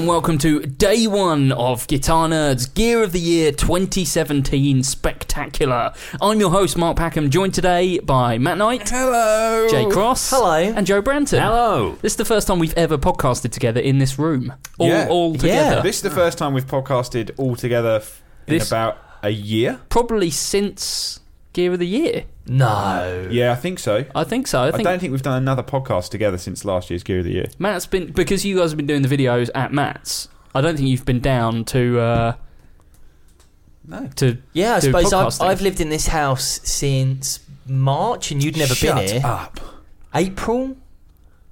And welcome to day one of Guitar Nerds Gear of the Year 2017 Spectacular. I'm your host, Mark Packham, joined today by Matt Knight. Hello. Jay Cross. Hello. And Joe Branton. Hello. This is the first time we've ever podcasted together in this room. All, Yeah. all together. Yeah. This is the first time we've podcasted all together f- in This- about a year. Probably since Gear of the Year. No. Yeah, I think so. I think so. I I, think don't think we've done another podcast together since last year's Gear of the Year. Matt's been, because you guys have been doing the videos at Matt's, I don't think you've been down to, uh, No. to Yeah, I do suppose I've. I've lived in this house since March, and you'd never Shut been here. up. April,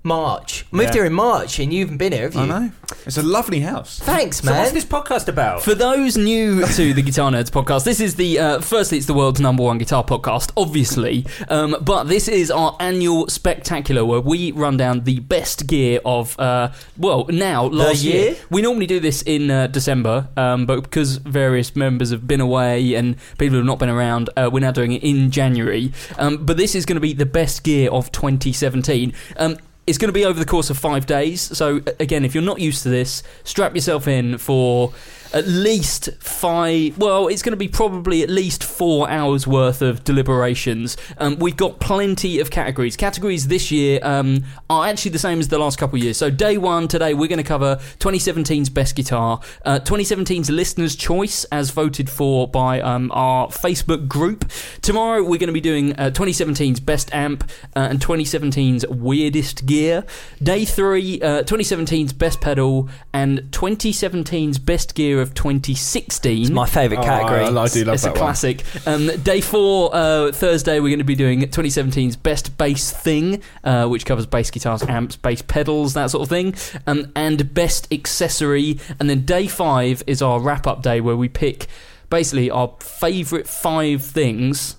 March. Moved Yeah. here in March, and you haven't been here, have you? I know. It's a lovely house. Thanks, So man. what's this podcast about? For those new to the Guitar Nerds podcast, this is the uh, firstly it's the world's number one guitar podcast, obviously, um, but this is our annual spectacular where we run down the best gear of uh, well now last year? We normally do this in uh, December, um, but because various members have been away and people have not been around, uh, we're now doing it in January. Um, but this is going to be the best gear of 2017. Um, it's going to be over the course of five days. So, again, if you're not used to this, strap yourself in for at least five. Well, it's going to be probably at least four hours worth of deliberations. Um, we've got plenty of categories. Categories this year um, are actually the same as the last couple of years. So, day one today, we're going to cover 2017's best guitar, uh, 2017's listener's choice as voted for by um, our Facebook group. Tomorrow, we're going to be doing uh, 2017's best amp uh, and 2017's weirdest gear. Day three, uh, 2017's best pedal and 2017's best gear of 2016. it's my favourite Oh, category. I, I do love It's that a classic. Um, day four, uh, Thursday, we're going to be doing 2017's best bass thing, uh, which covers bass guitars, amps, bass pedals, that sort of thing, um, and best accessory. And then day five is our wrap up day where we pick basically our favourite five things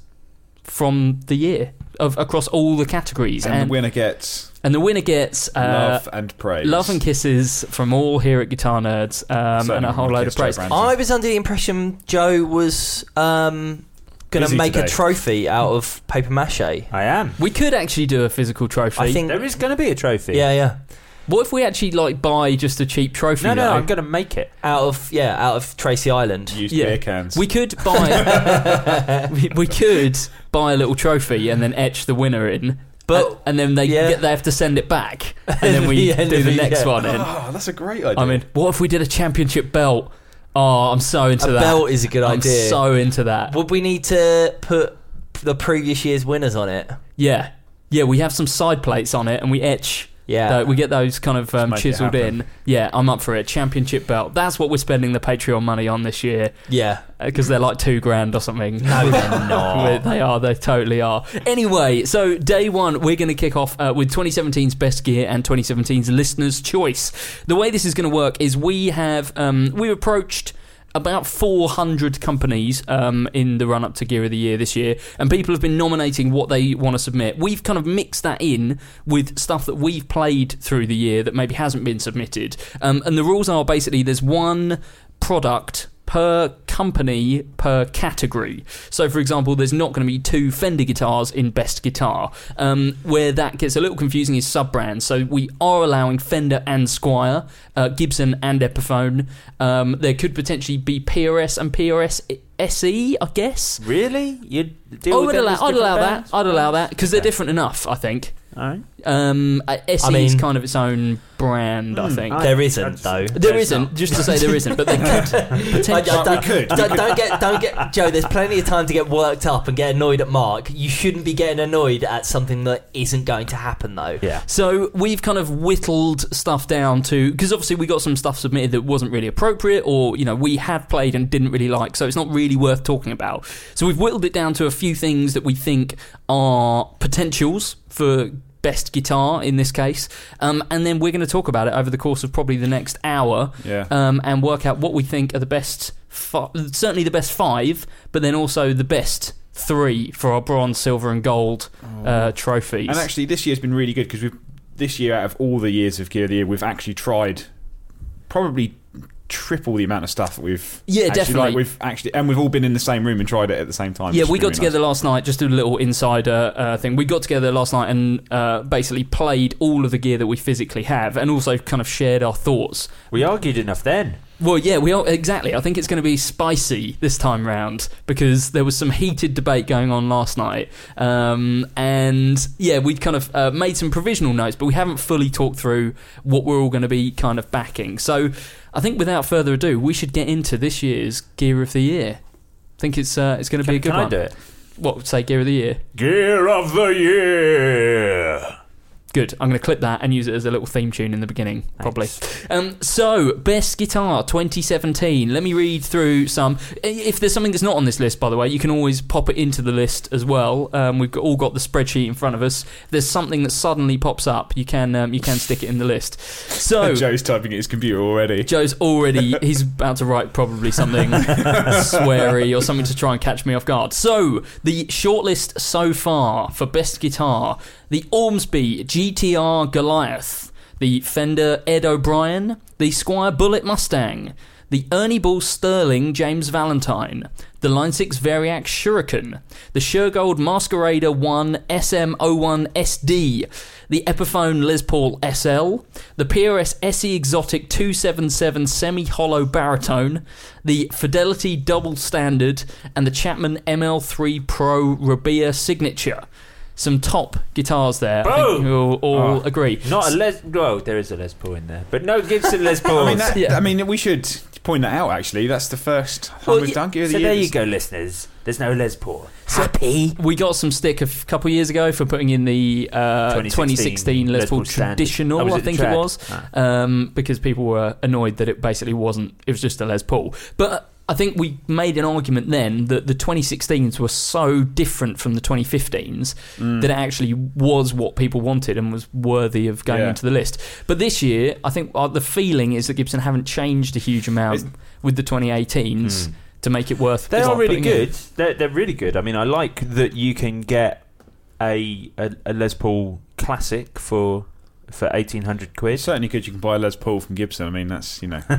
from the year of across all the categories. one. And, the winner gets and the winner gets uh, love and praise. love and kisses from all here at Guitar Nerds, um, and a whole load of praise. I was under the impression Joe was um, going to make today. a trophy out of paper mache. I am. We could actually do a physical trophy. I think. There is going to be a trophy. Yeah, yeah. What if we actually like buy just a cheap trophy? No, no, though? I'm going to make it. Out of yeah, out of Tracy Island. Used Yeah. beer cans. We could buy. we, we could buy a little trophy and then etch the winner in. But- and, and then they yeah. get, they have to send it back, and then we The do the next yeah. one in. Oh, that's a great idea. I mean, what if we did a championship belt? Oh, I'm so into A that. belt is a good I'm idea. so into that. Would we need to put the previous year's winners on it? Yeah, yeah. We have some side plates on it, and we etch. Yeah. tho- we get those kind of um, make it chiseled happen. in. Yeah, I'm up for it. Championship belt. That's what we're spending the Patreon money on this year. Yeah. because they're like two grand or something. No, they're not. they are. They totally are. Anyway, so day one, we're going to kick off uh, with 2017's best gear and 2017's listener's choice. The way this is going to work is we have um, we approached about 400 companies um, in the run up to Gear of the Year this year, and people have been nominating what they want to submit. We've kind of mixed that in with stuff that we've played through the year that maybe hasn't been submitted. Um, and the rules are basically there's one product per company per category. So, for example, there's not going to be two Fender guitars in best guitar. Um, where that gets a little confusing is sub brands. So we are allowing Fender and Squier, uh, Gibson and Epiphone. Um, there could potentially be PRS and PRS SE, I guess. Really? You'd I deal with would allow, I'd allow that. I'd allow that because they're different enough. I think. All right. Um, uh, SE I is mean- kind of its own brand. I think. I- There isn't though. There isn't. Just to say there isn't, but they could I, potentially. I don't, could. Don't, don't get, don't get, Joe. There's plenty of time to get worked up and get annoyed at Mark. You shouldn't be getting annoyed at something that isn't going to happen, though. Yeah. So we've kind of whittled stuff down to because obviously we got some stuff submitted that wasn't really appropriate, or you know we have played and didn't really like, so it's not really worth talking about. So we've whittled it down to a few things that we think are potentials for best guitar in this case, um, and then we're going to talk about it over the course of probably the next hour, Yeah. um, and work out what we think are the best, fi- certainly the best five, but then also the best. Three for our bronze, silver, and gold uh, trophies. And actually, this year's been really good because we've this year out of all the years of Gear of the Year, we've actually tried probably triple the amount of stuff that we've Yeah, actually, definitely. like, we've actually and we've all been in the same room and tried it at the same time. Yeah, we got been together really last night, just did a little insider uh, thing. We got together last night and uh, basically played all of the gear that we physically have, and also kind of shared our thoughts. We argued enough then. Well, yeah, we are exactly. I think it's going to be spicy this time round because there was some heated debate going on last night, um, and yeah, we kind of uh, made some provisional notes, but we haven't fully talked through what we're all going to be kind of backing. So, I think without further ado, we should get into this year's Gear of the Year. I think it's uh, it's going to be a good can I one. do it? What say Gear of the Year? Gear of the Year. Good. I'm going to clip that and use it as a little theme tune in the beginning, probably. Um, so, best guitar 2017. Let me read through some. If there's something that's not on this list, by the way, you can always pop it into the list as well. Um, we've all got the spreadsheet in front of us. If there's something that suddenly pops up, you can um, you can stick it in the list. So. Joe's typing at his computer already. Joe's already he's about to write probably something sweary or something to try and catch me off guard. So the shortlist so far for best guitar: the Ormsby GTR Goliath, the Fender Ed O'Brien, the Squier Bullet Mustang, the Ernie Ball Sterling James Valentine, the Line 6 Variax Shuriken, the Shergold Masquerader 1 SM01 SD, the Epiphone Les Paul SL, the PRS SE Exotic 277 semi hollow baritone, the Fidelity Double Standard, and the Chapman ML3 Pro Rabea Signature. Some top guitars there. I think Boom! you'll all Oh. agree. Not a Les. Well, there is a Les Paul in there, but no Gibson Les Pauls. I mean, that, Yeah. I mean, we should point that out. Actually, that's the first time Well, we've yeah, done Gear of so the Year. there you go, listeners. There's no Les Paul. Happy. We got some stick a f- couple years ago for putting in the uh, 2016, 2016 Les Les Paul Paul Traditional, Oh, I think it was, Ah. um, because people were annoyed that it basically wasn't. It was just a Les Paul. But I think we made an argument then that the 2016s were so different from the 2015s Mm. that it actually was what people wanted and was worthy of going Yeah. into the list. But this year, I think uh, the feeling is that Gibson haven't changed a huge amount It's- with the 2018s Hmm. to make it worth. They are really good. They're, they're really good. I mean, I like that you can get a a, a Les Paul classic for for eighteen hundred It's quid. certainly good. You can buy a Les Paul from Gibson. I mean, that's you know. I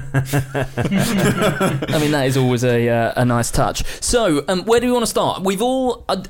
mean, that is always a uh, a nice touch. So, um, where do we want to start? We've all. Uh,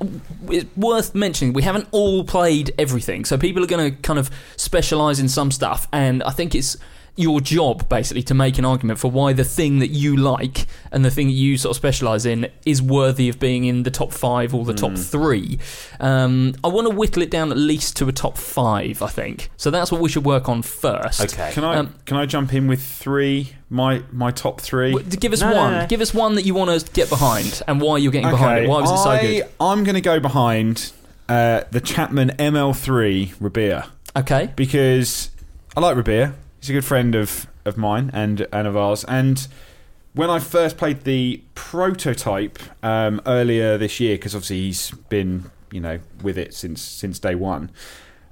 it's worth mentioning we haven't all played everything, so people are going to kind of specialise in some stuff, and I think it's your job basically to make an argument for why the thing that you like and the thing that you sort of specialise in is worthy of being in the top five or the top three. Um, I want to whittle it down at least to a top five. I think so. That's what we should work on first. Okay. Can I Um, can I jump in with three? My my top three. W- Give us No, no, one. no. Give us one that you want to get behind and why you're getting behind it. Why was it so good? I'm going to go behind uh, the Chapman ML3 Rabea Okay. because I like Rabea. He's a good friend of, of mine and and of ours. And when I first played the prototype um, earlier this year, because obviously he's been you know with it since since day one,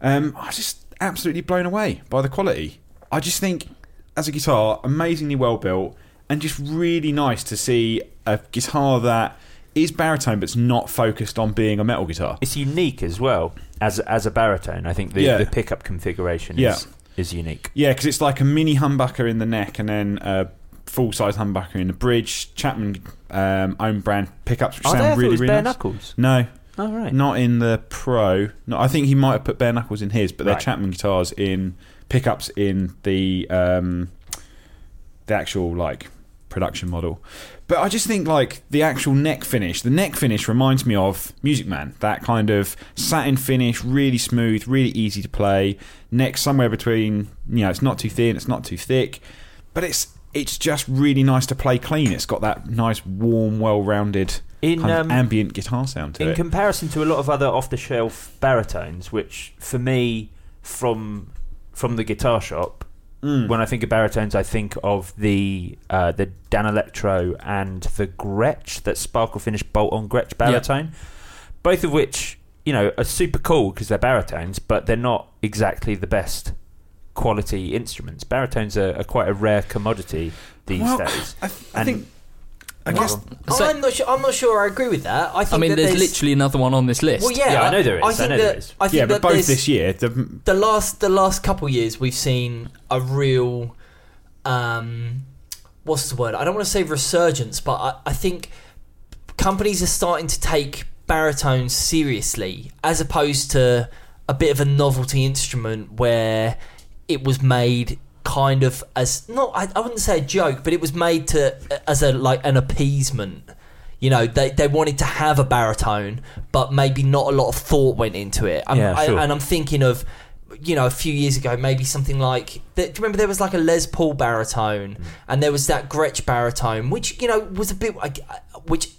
um, I was just absolutely blown away by the quality. I just think as a guitar, amazingly well built, and just really nice to see a guitar that is baritone but's not focused on being a metal guitar. It's unique as well as as a baritone. I think the, Yeah. the pickup configuration Yeah. is is unique. Yeah, because it's like a mini humbucker in the neck and then a full size humbucker in the bridge. Chapman um, own brand pickups, which Oh, sound really really bare nice. knuckles. No, Oh right. not in the Pro. No, I think he might have put bare knuckles in his, but they're Right. Chapman guitars in pickups in the um, the actual like production model. But I just think like the actual neck finish. The neck finish reminds me of Music Man. That kind of satin finish, really smooth, really easy to play. Neck somewhere between. You know, it's not too thin, it's not too thick, but it's it's just really nice to play clean. It's got that nice, warm, well-rounded In, kind um, ambient guitar sound to it. in it. comparison to a lot of other off-the-shelf baritones, which for me, from from the guitar shop, Mm. when I think of baritones, I think of the uh, the Danelectro and the Gretsch, that sparkle finish bolt-on Gretsch baritone, both of which you know are super cool because they're baritones, but they're not exactly the best quality instruments. Baritones are, are quite a rare commodity these Well, days. I, I And- think. I guess So- I'm not sure. I'm not sure. I agree with that. I think. I mean, that there's, literally another one on this list. Well, yeah, Yeah, I know there is. I think know that, there is. I think yeah, but that both there's- this year, the, the last the last couple years we've seen a real um what's the word i don't want to say resurgence but I, I think companies are starting to take baritones seriously as opposed to a bit of a novelty instrument where it was made kind of as not I, I wouldn't say a joke but it was made to as a like an appeasement you know they, they wanted to have a baritone but maybe not a lot of thought went into it I'm- Yeah, I- sure. and i'm thinking of you know a few years ago maybe something like do you remember there was like a les paul baritone Mm. and there was that gretsch baritone which you know was a bit I- I- which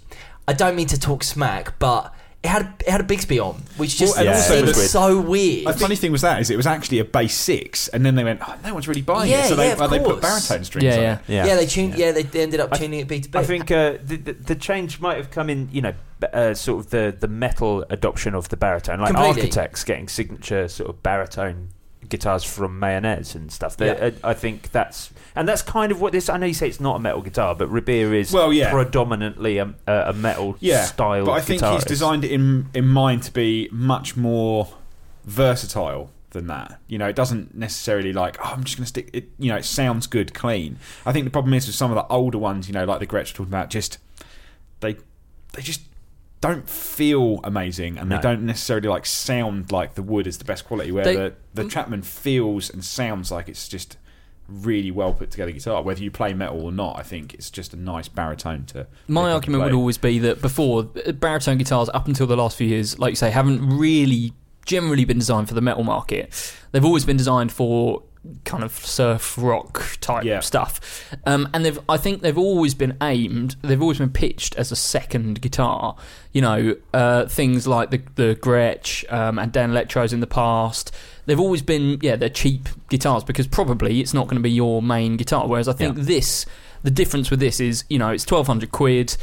i don't mean to talk smack but it had it had a Bigsby on, which just Well, and also seemed the- so weird. the funny thing was that is it was actually a bass six, and then they went, oh, no one's really buying Yeah, it, so they, yeah, of well, they put baritone strings Yeah, on yeah. it. Yeah. Yeah, they tuned. Yeah, they, they ended up I- tuning it B to B. I think uh, the, the the change might have come in, you know, uh, sort of the the metal adoption of the baritone, like Completely. Architects getting signature sort of baritone guitars from Mayones and stuff. Yeah. uh, I think that's and that's kind of what this. I know you say it's not a metal guitar, but Rabea is Well, yeah. predominantly a, a metal Yeah, style. but I think he's designed it in in mind to be much more versatile than that. You know, it doesn't necessarily like, oh, I'm just going to stick it. You know, it sounds good, clean. I think the problem is with some of the older ones, you know, like the Gretsch talking about, just they they just don't feel amazing and No. they don't necessarily like sound like the wood is the best quality where They- the, the Chapman feels and sounds like it's just really well put together guitar whether you play metal or not I think it's just a nice baritone to My argument would always be that before uh, baritone guitars, up until the last few years, like you say, haven't really generally been designed for the metal market. They've always been designed for kind of surf rock type Yeah. stuff, um, and they've I think they've always been aimed. They've always been pitched as a second guitar. You know, uh, things like the the Gretsch um, and Danelectros in the past. They've always been yeah they're cheap guitars because probably it's not going to be your main guitar. Whereas I think Yeah. this the difference with this is you know it's twelve hundred quid.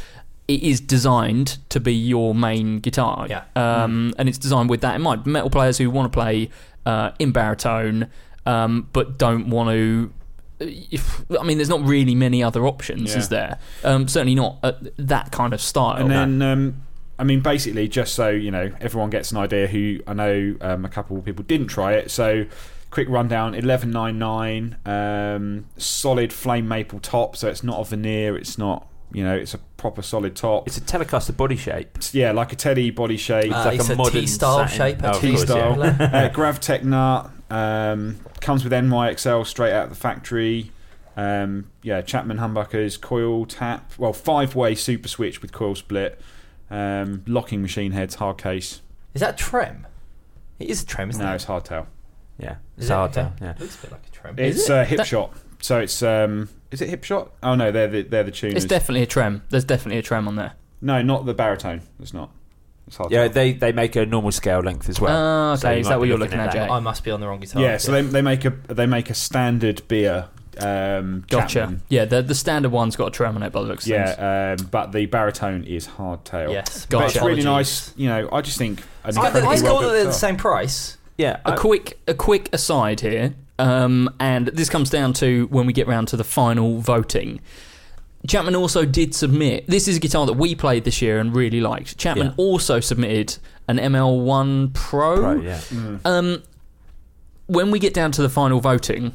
It is designed to be your main guitar, Yeah. um, and it's designed with that in mind. Metal players who want to play uh, in baritone, um, but don't want to. If, I mean, there's not really many other options, Yeah. is there? Um, certainly not at that kind of style. And then, um, I mean, basically, just so you know, everyone gets an idea. Who I know, um, a couple of people didn't try it. So, quick rundown: eleven nine nine, um, solid flame maple top. So it's not a veneer. It's not, you know, it's a proper solid top. It's a Telecaster body shape. It's, yeah, like a Teddy body shape. Uh, like it's a a modern T-style satin. shape, Oh, of actually. yeah. T-style. uh, Graph Tech nut. Um, comes with NYXL straight out of the factory. Um, yeah, Chapman humbuckers, coil tap. Well, five way super switch with coil split. Um, locking machine heads, hard case. Is that trem? It is a trem, isn't No, it? it's hardtail. Yeah, Is it's it? hard Okay. to. Yeah. Looks a bit like a trem. It's it? uh, hip That- shot. So it's um, is it Hipshot? Oh no, they're the they're the tuners. it's definitely a trem. There's definitely a trem on there. no, not the baritone. It's not. It's hardtail. Yeah, they, they make a normal scale length as well. So okay, you is that be what you're looking looking at at, that. I must be on the wrong guitar. yeah. So they, they make a they make a standard Rabea. Um, Gotcha. Chapman. Yeah, the the standard one's got a trem on it by the looks. Yeah, um, but the baritone is hardtail. Yes. Gotcha. But it's really Apologies. nice. You know, I just think an It's kind of- it's well cool that they're the same price. Yeah, a I- quick a quick aside here, um, and this comes down to when we get round to the final voting. Chapman also did submit. This is a guitar that we played this year and really liked. Chapman Yeah. also submitted an ML1 Pro. Pro, yeah. Mm. Um, when we get down to the final voting,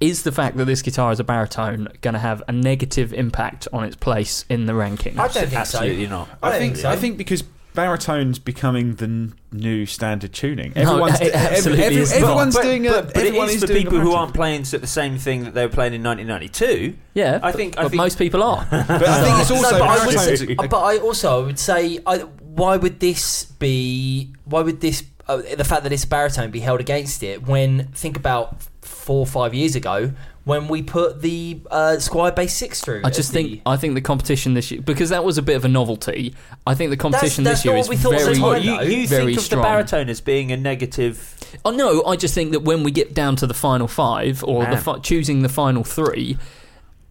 is the fact that this guitar is a baritone going to have a negative impact on its place in the ranking? I don't think Absolutely so. not. I I don't think so. I think because baritone's becoming the n- new standard tuning. No, Everyone's it absolutely every- is everyone's but, doing a but, but it is for people who aren't playing s- the same thing that they were playing in 1992. yeah, I but- think- I but think- most people are. But I think it's No, also but I would say- but I also would say, I, why would this be? Why would this? Uh, the fact that it's baritone be held against it when think about four or five years ago when we put the uh, Squier Bass Six through. I as just the- think I think the competition this year because that was a bit of a novelty. I think the competition that's this year not is what we thought very, time, you, you very think of strong. the baritone as being a negative? Oh no, I just think that when we get down to the final five or the fi- choosing the final three,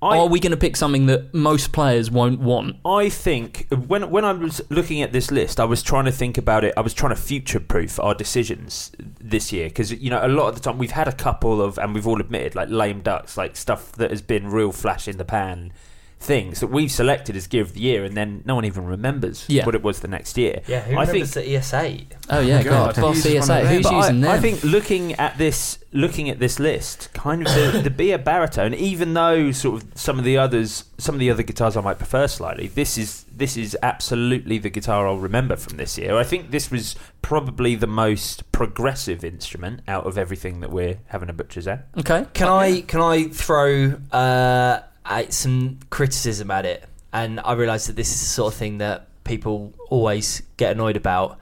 I, are we going to pick something that most players won't want? I think when when I was looking at this list, I was trying to think about it. I was trying to future proof our decisions this year because you know a lot of the time we've had a couple of, and we've all admitted like lame ducks, like stuff that has been real flash in the pan things that we've selected as gear of the year, and then no one even remembers Yeah. what it was the next year. yeah, who I remembers think the ES8? Oh yeah, God, God, who Boss uses one of ESA, them? who's but using I, them? I think looking at this, looking at this list, kind of the, the be a baritone, even though sort of some of the others, some of the other guitars I might prefer slightly. This is this is absolutely the guitar I'll remember from this year. I think this was probably the most progressive instrument out of everything that we're having a butcher's at. okay. Can I can I throw uh, out some criticism at it? And I realised that this is the sort of thing that people always get annoyed about.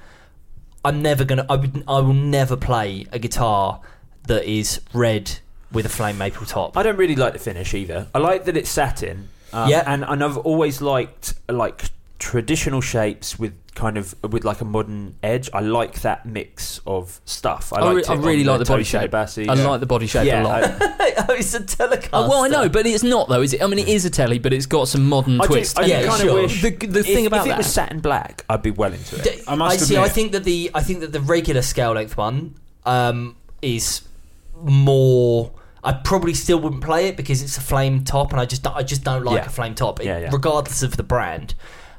I'm never gonna. I would. I will never play a guitar that is red with a flame maple top. I don't really like the finish either. I like that it's satin. Um, Yeah. and, and I've always liked like traditional shapes with kind of with like a modern edge. I like that mix of stuff. I, I, re- liked I it really like the body shape. Abassi. I like the body shape yeah, a lot. I- oh, it's a Telecaster. Oh, well, I know, but it's not though, is it? I mean, it is a telly, but it's got some modern I do- twist. I Yeah, kind sure. of wish The- the if, thing about if it that- was satin black, I'd be well into it. D- I must see. I think that the I think that the regular scale length one um, is more. I probably still wouldn't play it because it's a flame top, and I just don't, I just don't like Yeah. a flame top, Yeah, yeah. regardless of the brand.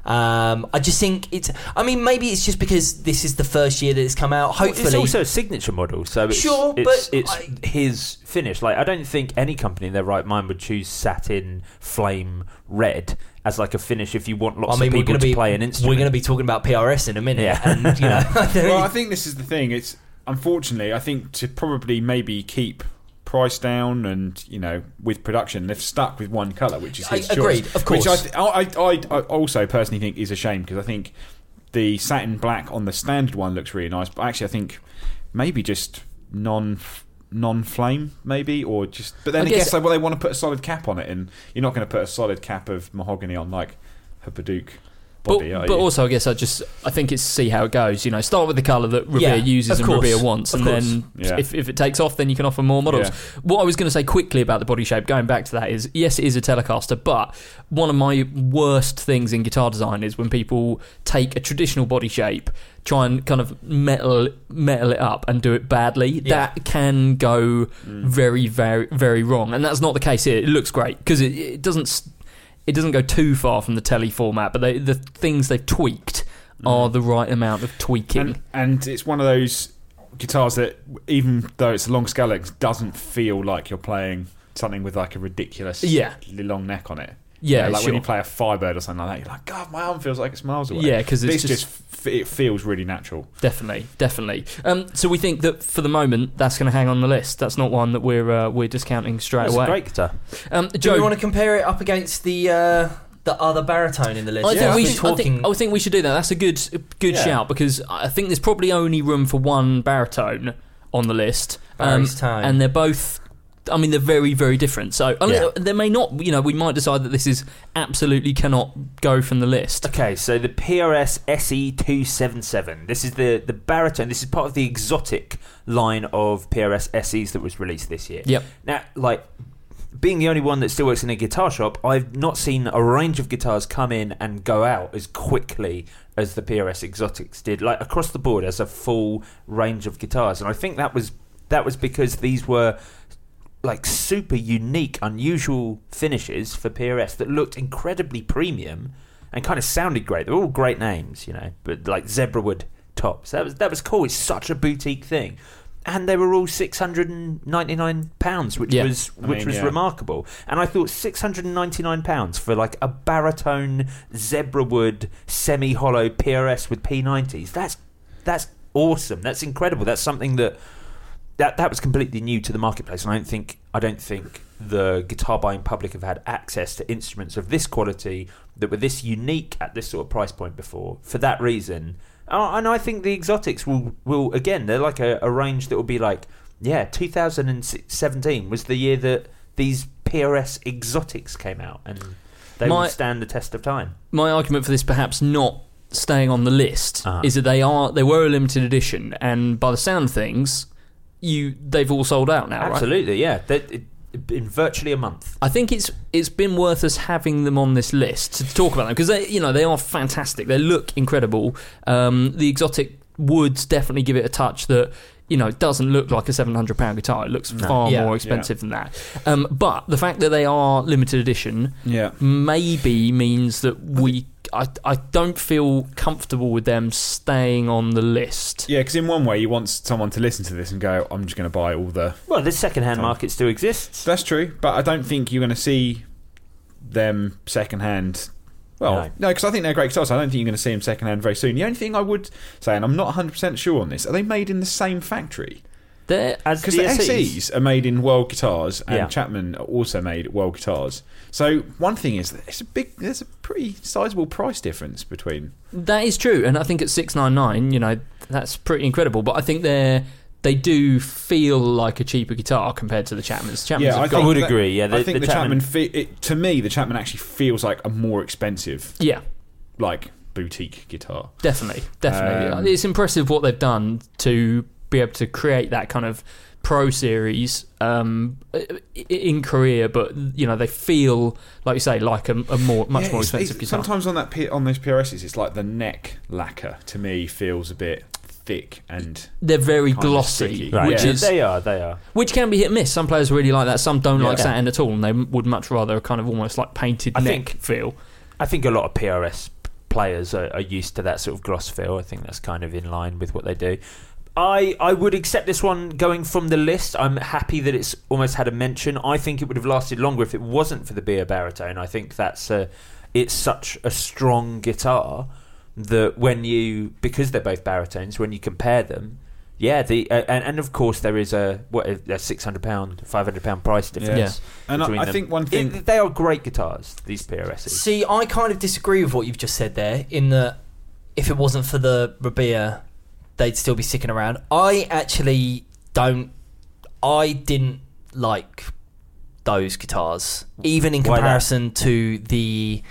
Um, I just think it's. I mean, maybe it's just because this is the first year that it's come out. Hopefully, it's also a signature model, so it's, Sure, it's, but it's I- his finish. Like I don't think any company in their right mind would choose satin flame red as like a finish if you want lots I mean, of we're people going to to be play an instrument. We're going to be talking about PRS in a minute, Yeah. and you know, Well, I think this is the thing. It's unfortunately, I think to probably maybe keep price down and you know with production they've stuck with one color which is I- his agreed, of course. which I, th- I, I, I also personally think is a shame because I think the satin black on the standard one looks really nice but actually I think maybe just non non flame maybe or just but then I guess- guess, like, well they want to put a solid cap on it and you're not going to put a solid cap of mahogany on like a Badook body are but, but you? also, I guess I just I think it's see how it goes. You know, start with the colour that Rabea Yeah, uses and course, Rabea wants, of and then Yeah. if, if it takes off, then you can offer more models. Yeah. What I was going to say quickly about the body shape, going back to that, is yes, it is a Telecaster, but one of my worst things in guitar design is when people take a traditional body shape, try and kind of metal metal it up and do it badly. Yeah. That can go mm. very, very, very wrong, and that's not the case here. It looks great because it, it doesn't. It doesn't go too far from the telly format, but they, the things they've tweaked are mm. the right amount of tweaking. and, and it's one of those guitars that even though it's a long scale doesn't feel like you're playing something with like a ridiculous Yeah. long neck on it Yeah, You know, like when you play a Firebird or something like that you're like god my arm feels like it's miles away Yeah, 'cause it's this just- just, f- it feels really natural Definitely, definitely. Um, so we think that for the moment, that's going to hang on the list. That's not one that we're uh, we're discounting straight It's away. a great guitar. Um, Do you want to compare it up against the uh, the other baritone in the list? I Yeah, think we we're should, I think, I think we should do that. That's a good good Yeah. shout because I think there's probably only room for one baritone on the list, um, and they're both. I mean, they're very, very different. So I mean, Yeah. there may not, you know, we might decide that this is absolutely cannot go from the list. Okay, so the PRS SE277. This is the, the baritone. This is part of the exotic line of PRS SEs that was released this year. Yep. Now, like, being the only one that still works in a guitar shop, I've not seen a range of guitars come in and go out as quickly as the PRS Exotics did, like across the board as a full range of guitars. And I think that was that was because these were like super unique, unusual finishes for PRS that looked incredibly premium and kind of sounded great. They're all great names, you know, but like Zebrawood tops. That was that was cool. It's such a boutique thing. and they were all six hundred and ninety nine pounds, which Yeah. was I which mean, was yeah. remarkable. And I thought six hundred and ninety nine pounds for like a baritone zebra wood semi hollow PRS with P nineties. That's that's awesome. That's incredible. That's something that that that was completely new to the marketplace, and I don't think I don't think the guitar buying public have had access to instruments of this quality that were this unique at this sort of price point before. For that reason, and I think the exotics will will again they're like a, a range that will be like yeah, 2017 was the year that these PRS exotics came out, and they My- will stand the test of time. my argument for this perhaps not staying on the list Uh-huh. is that they are they were a limited edition and by the sound of things you they've all sold out now right Absolutely, yeah. They, it, in virtually a month. I think it's it's been worth us having them on this list to talk about them because they you know they are fantastic they look incredible um, the exotic woods definitely give it a touch that you know it doesn't look like a 700 pound guitar it looks far Yeah. more expensive than that um, but the fact that they are limited edition Yeah. maybe means that we I, I don't feel comfortable with them staying on the list. Yeah, because in one way you want someone to listen to this and go, "I'm just going to buy all the." Well, the second-hand Fine. market still exists. That's true, but I don't think you're going to see them secondhand. Well, No. no, because I think they're great guitars. I don't think you're going to see them secondhand very soon. The only thing I would say, and I'm not 100 percent sure on this, are they made in the same factory? They're, As Because the SEs are made in World Guitars, and Yeah. Chapman are also made World Guitars. So one thing is, that it's a big. There's a pretty sizable price difference between. that is true, and I think at six nine nine, you know, that's pretty incredible. But I think they're they do feel like a cheaper guitar compared to the Chapmans. Chapmans Yeah, I got, think would that- agree, yeah, I think the the, Chapman. Chapman- fe- it, to me, the Chapman actually feels like a more expensive, yeah, like boutique guitar. definitely, definitely. Um, it's impressive what they've done to be able to create that kind of pro series um, in Korea, but you know they feel like you say like a, a more much Yeah, more it's- expensive it's- guitar. Sometimes on that P- on those PRSs, it's like the neck lacquer to me feels a bit thick and They're very glossy. Right, which Yeah. is they are, they are. which can be hit and miss. Some players really like that. Some don't like Yeah. satin at all, and they would much rather a kind of almost like painted I neck think- feel. I think a lot of PRS players are, are used to that sort of gloss feel. I think that's kind of in line with what they do. I, I would accept this one going from the list. I'm happy that it's almost had a mention. I think it would have lasted longer if it wasn't for the Rabea baritone. I think that's a, it's such a strong guitar that when you because they're both baritones, when you compare them, yeah, the uh, and, and of course there is a what a six hundred pound, five hundred pound price difference. And I- I them. think one thing- It- they are great guitars. These PRSs. See, I kind of disagree with what you've just said there. In that, if it wasn't for the Rabea, they'd still be sticking around. I actually don't. I didn't like those guitars, even in comparison to the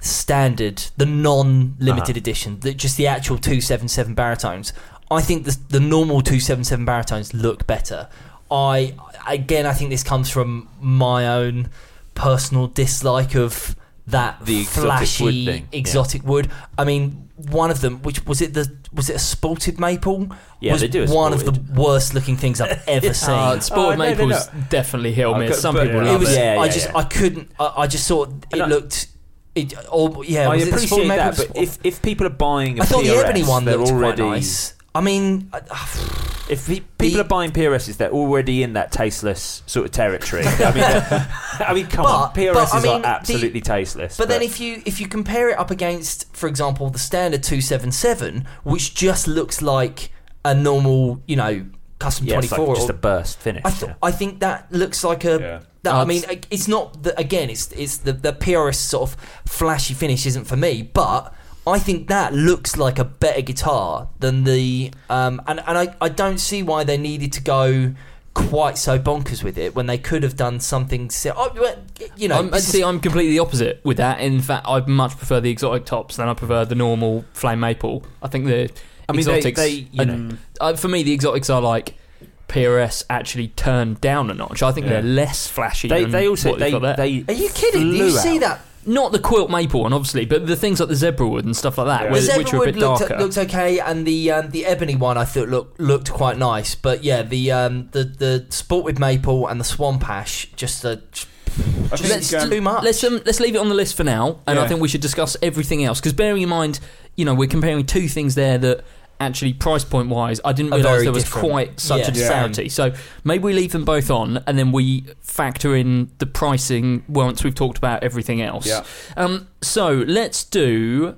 standard, the non-limited Uh-huh. edition, the, just the actual two seven seven baritones. I think the, the normal two seven seven baritones look better. I again, I think this comes from my own personal dislike of that The exotic flashy wood thing, yeah. exotic wood. I mean, one of them, which was it the was it a spalted maple? Yeah, was they do a one of the worst looking things I've ever seen. Uh, Sport Oh, no, no, Maple's definitely hit or I've miss. got- Some but people it love it was. it. Yeah, I just yeah. I couldn't. I, I just thought it I- looked. It, or, yeah, I was it the appreciate Maple? that, but if, if people are buying a I thought the ebony one they're looked already quite nice. I mean, I- if pe- people The- are buying PRSs, they're already in that tasteless sort of territory. I mean, I mean, come on, But- PRSs but, I mean, are the- absolutely tasteless. But then if you if you compare it up against, for example, the standard two seven seven, which just looks like a normal, you know, custom yeah, twenty like just a burst finish. I, th- yeah. I think that looks like a. Yeah. That, I mean, it's not the, again. It's it's the the PRS sort of flashy finish isn't for me, but I think that looks like a better guitar than the um and and I I don't see why they needed to go quite so bonkers with it when they could have done something. Si- oh, you know, I'm, see, I'm completely opposite with that. In fact, I much prefer the exotic tops than I prefer the normal flame maple. I think the I mean, they- exotics. they, you are- know- uh, for me, the exotics are like PRS actually turned down a notch. I think Yeah. they're less flashy. they than they also what they, they've got there. they Are you kidding? Do you see out. that? Not the quilt maple one, obviously, but the things like the zebra wood and stuff like that, Yeah. which, the which are a bit looked, darker. looked okay, and the um, the ebony one I thought looked looked quite nice. But yeah, the um, the the sport with maple and the swamp ash just uh, I let's um, too much. Let's um, let's leave it on the list for now, and I think we should discuss everything else. Because bearing in mind, you know, we're comparing two things there that actually price point wise, I didn't realise there was different. quite such a Yeah. Yeah. disparity. So maybe we leave them both on, and then we factor in the pricing once we've talked about everything else. Yeah. Um, so let's do.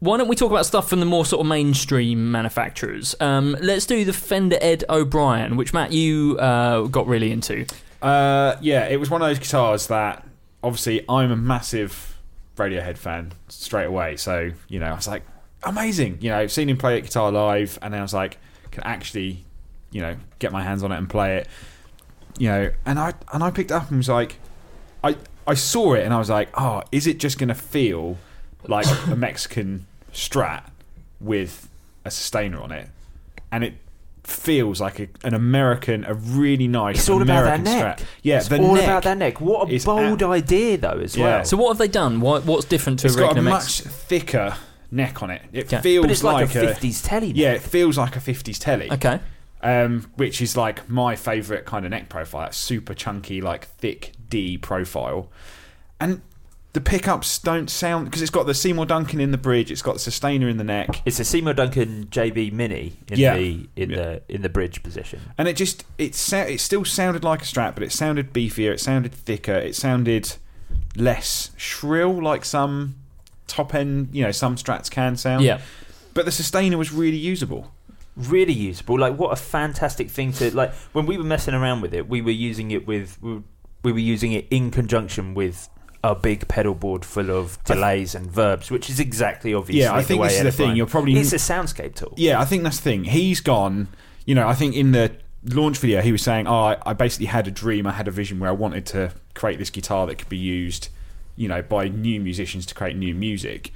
Why don't we talk about stuff from the more sort of mainstream manufacturers? Um, let's do the Fender Ed O'Brien, which Matt you uh, got really into. Uh, yeah, it was one of those guitars that obviously I'm a massive Radiohead fan straight away. So you know, I was like, amazing. You know, I've seen him play it guitar live, and then I was like, can actually, you know, get my hands on it and play it. You know, and I and I picked it up and was like, I I saw it and I was like, oh, is it just going to feel like a Mexican Strat with a sustainer on it? And it feels like a, an American, a really nice It's all about that American neck. Strat. Yeah, it's the all neck about that neck. What a bold at- idea, though, as Yeah. well. So what have they done? What, what's different to It's a got a regular much thicker neck on it. It Yeah. feels but it's like, like, a 50s telly. neck. yeah, it feels like a 50s telly. Okay. um, which is like my favourite kind of neck profile. That super chunky, like thick D profile, and the pickups don't sound because it's got the Seymour Duncan in the bridge. It's got the sustainer in the neck, It's a Seymour Duncan JB Mini in Yeah. the in Yeah. the in the bridge position. and it just it it still sounded like a Strat, but it sounded beefier. It sounded thicker. It sounded less shrill, like some top end, you know, some Strats can sound. Yeah. but the sustainer was really usable. Really usable. Like what a fantastic thing to like when we were messing around with it, we were using it with we were, we were using it in conjunction with a big pedal board full of delays and verbs, which is exactly obviously Yeah, I think the way this is the thing, you're probably- it's a soundscape tool. Yeah, I think that's the thing. He's gone. You know, I think in the launch video, he was saying, "Oh, I, I basically had a dream. I had a vision where I wanted to create this guitar that could be used, you know, by new musicians to create new music."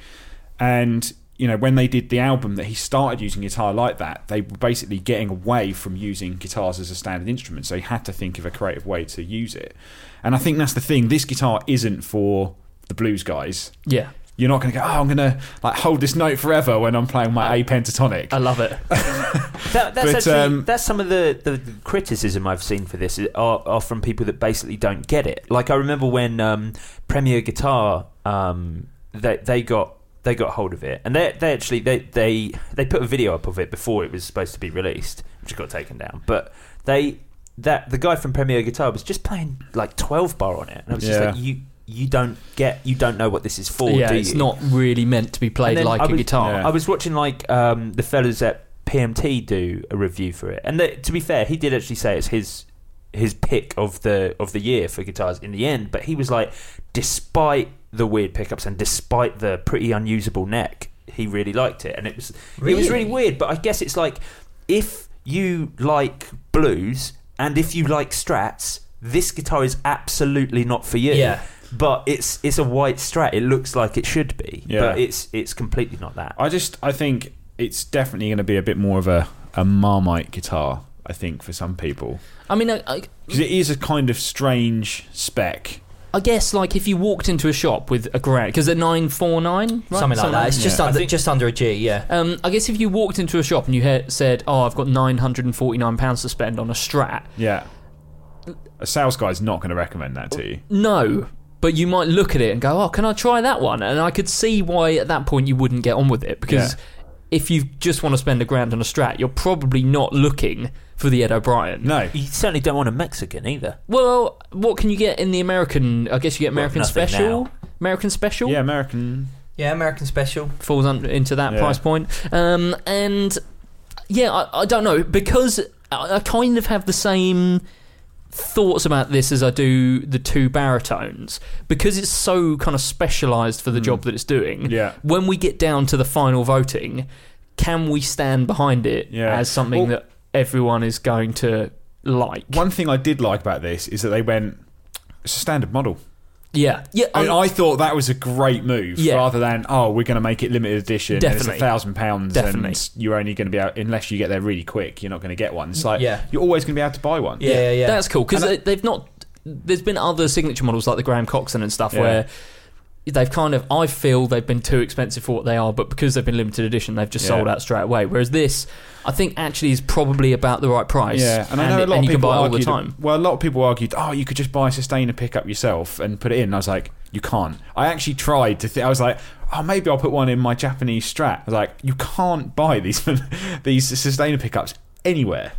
And you know, when they did the album that he started using guitar like that, they were basically getting away from using guitars as a standard instrument. So he had to think of a creative way to use it. And I think that's the thing. This guitar isn't for the blues guys. Yeah. You're not going to go, oh, I'm going to like hold this note forever when I'm playing my A pentatonic. I love it. That, that's But, actually um, that's some of the, the criticism I've seen for this are, are from people that basically don't get it. Like I remember when um, Premier Guitar um, they they got they got hold of it, and they they actually they they they put a video up of it before it was supposed to be released, which got taken down. But they that the guy from Premier Guitar was just playing like twelve bar on it, and I was just like you. You don't get, you don't know what this is for, yeah, do it's you? not really meant to be played like I a was- guitar. Yeah. I was watching like um, the fellas at PMT do a review for it, and the, to be fair, he did actually say it's his his pick of the of the year for guitars in the end. But he was like, despite the weird pickups and despite the pretty unusable neck, he really liked it, and it was it was really Really? weird. But I guess it's like if you like blues and if you like Strats, this guitar is absolutely not for you. Yeah. But it's it's a white Strat. It looks like it should be, Yeah. but it's it's completely not that. I just I think it's definitely going to be a bit more of a, a Marmite guitar. I think for some people I mean, I, I, because it is a kind of strange spec. I guess like if you walked into a shop with a grand because at nine four nine Something like that. It's just under think- just under a G. Yeah. Um, I guess if you walked into a shop and you had said, "Oh, I've got nine hundred and forty nine pounds to spend on a Strat," Yeah, a sales guy's not going to recommend that to you. no, but you might look at it and go, "Oh, can I try that one?" And I could see why at that point you wouldn't get on with it because Yeah. if you just want to spend a grand on a Strat, you're probably not looking for the Ed O'Brien. No, You certainly don't want a Mexican either. Well, what can you get in the American? I guess you get American nothing Special. now. American Special. yeah, American. Yeah, American Special. falls under, into that Yeah. price point. Um, and yeah, I, I don't know because I, I kind of have the same thoughts about this as I do the two baritones because it's so kind of specialized for the hmm. job that it's doing. Yeah. When we get down to the final voting, can we stand behind it Yeah. as something Well- that everyone is going to like? One thing I did like about this is that they went. It's a standard model. Yeah, yeah. I, mean, I'm- thought that was a great move, Yeah. rather than oh, we're going to make it limited edition. and it's Definitely. a thousand pounds, Definitely. and you're only going to be out unless you get there really quick. You're not going to get one. It's like Yeah. you're always going to be able to buy one. Yeah, yeah, yeah. That's cool because they, they've not. There's been other signature models like the Graham Coxon and stuff Yeah. where they've kind of I feel they've been too expensive for what they are, but because they've been limited edition, they've just Yeah. sold out straight away. Whereas this, I think, actually is probably about the right price. Yeah, and I know a lot of people buy all the time. Well, a lot of people argued, oh, you could just buy a sustainer pickup yourself and put it in. And I was like, you can't. I actually tried to. Th- I was like, oh, maybe I'll put one in my Japanese Strat. I was like, you can't buy these these sustainer pickups anywhere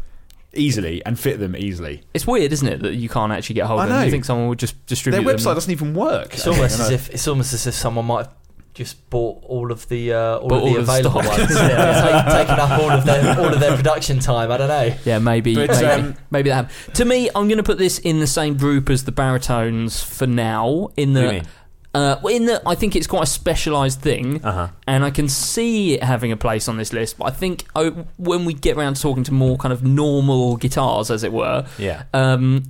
easily and fit them easily. It's weird, isn't it, that you can't actually get hold I of them? know. You think someone would just distribute Their them? website doesn't even work. It's almost as if it's almost as if someone might have just bought all of the uh, all Bought of the all of the available stock. ones. yeah, take, taking up all of their all of their production time. I don't know. Yeah, maybe, But, maybe, um, maybe that. happened. To me, I'm going to put this in the same group as the baritones for now. In What do the, you mean? Uh, in the, I think it's quite a specialised thing, Uh-huh. and I can see it having a place on this list. But I think oh, when we get around to talking to more kind of normal guitars, as it were, Yeah. um,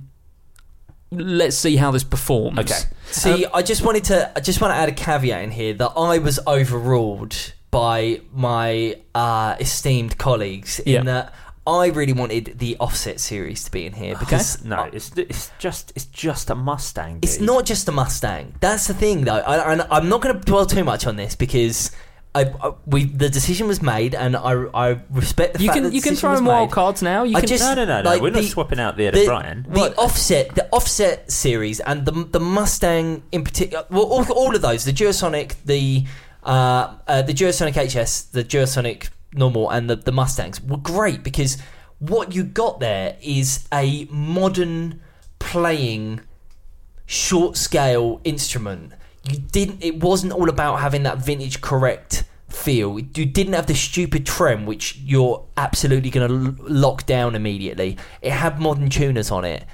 let's see how this performs. Okay. See, I just wanted to I just want to add a caveat in here that I was overruled by my uh, esteemed colleagues in Yeah. that I really wanted the Offset series to be in here because No, it's it's just it's just a Mustang. It's not just a Mustang. That's the thing, though. I, and I'm not going to dwell too much on this because I, I, we the decision was made, and I, I respect the You fact can that the you can throw in wild cards now. You I can just- No, no, no, no. like We're not swapping out the The, O'Brien. the offset, the offset series, and the the Mustang in particular. Well, all, all of those, the Duosonic, the uh, uh, the Duosonic HS, the Duosonic normal, and the the Mustangs were great because what you got there is a modern playing short scale instrument. You didn't. It wasn't all about having that vintage correct feel. You didn't have the stupid trem, which you're absolutely going to lock down immediately. It had modern tuners on it.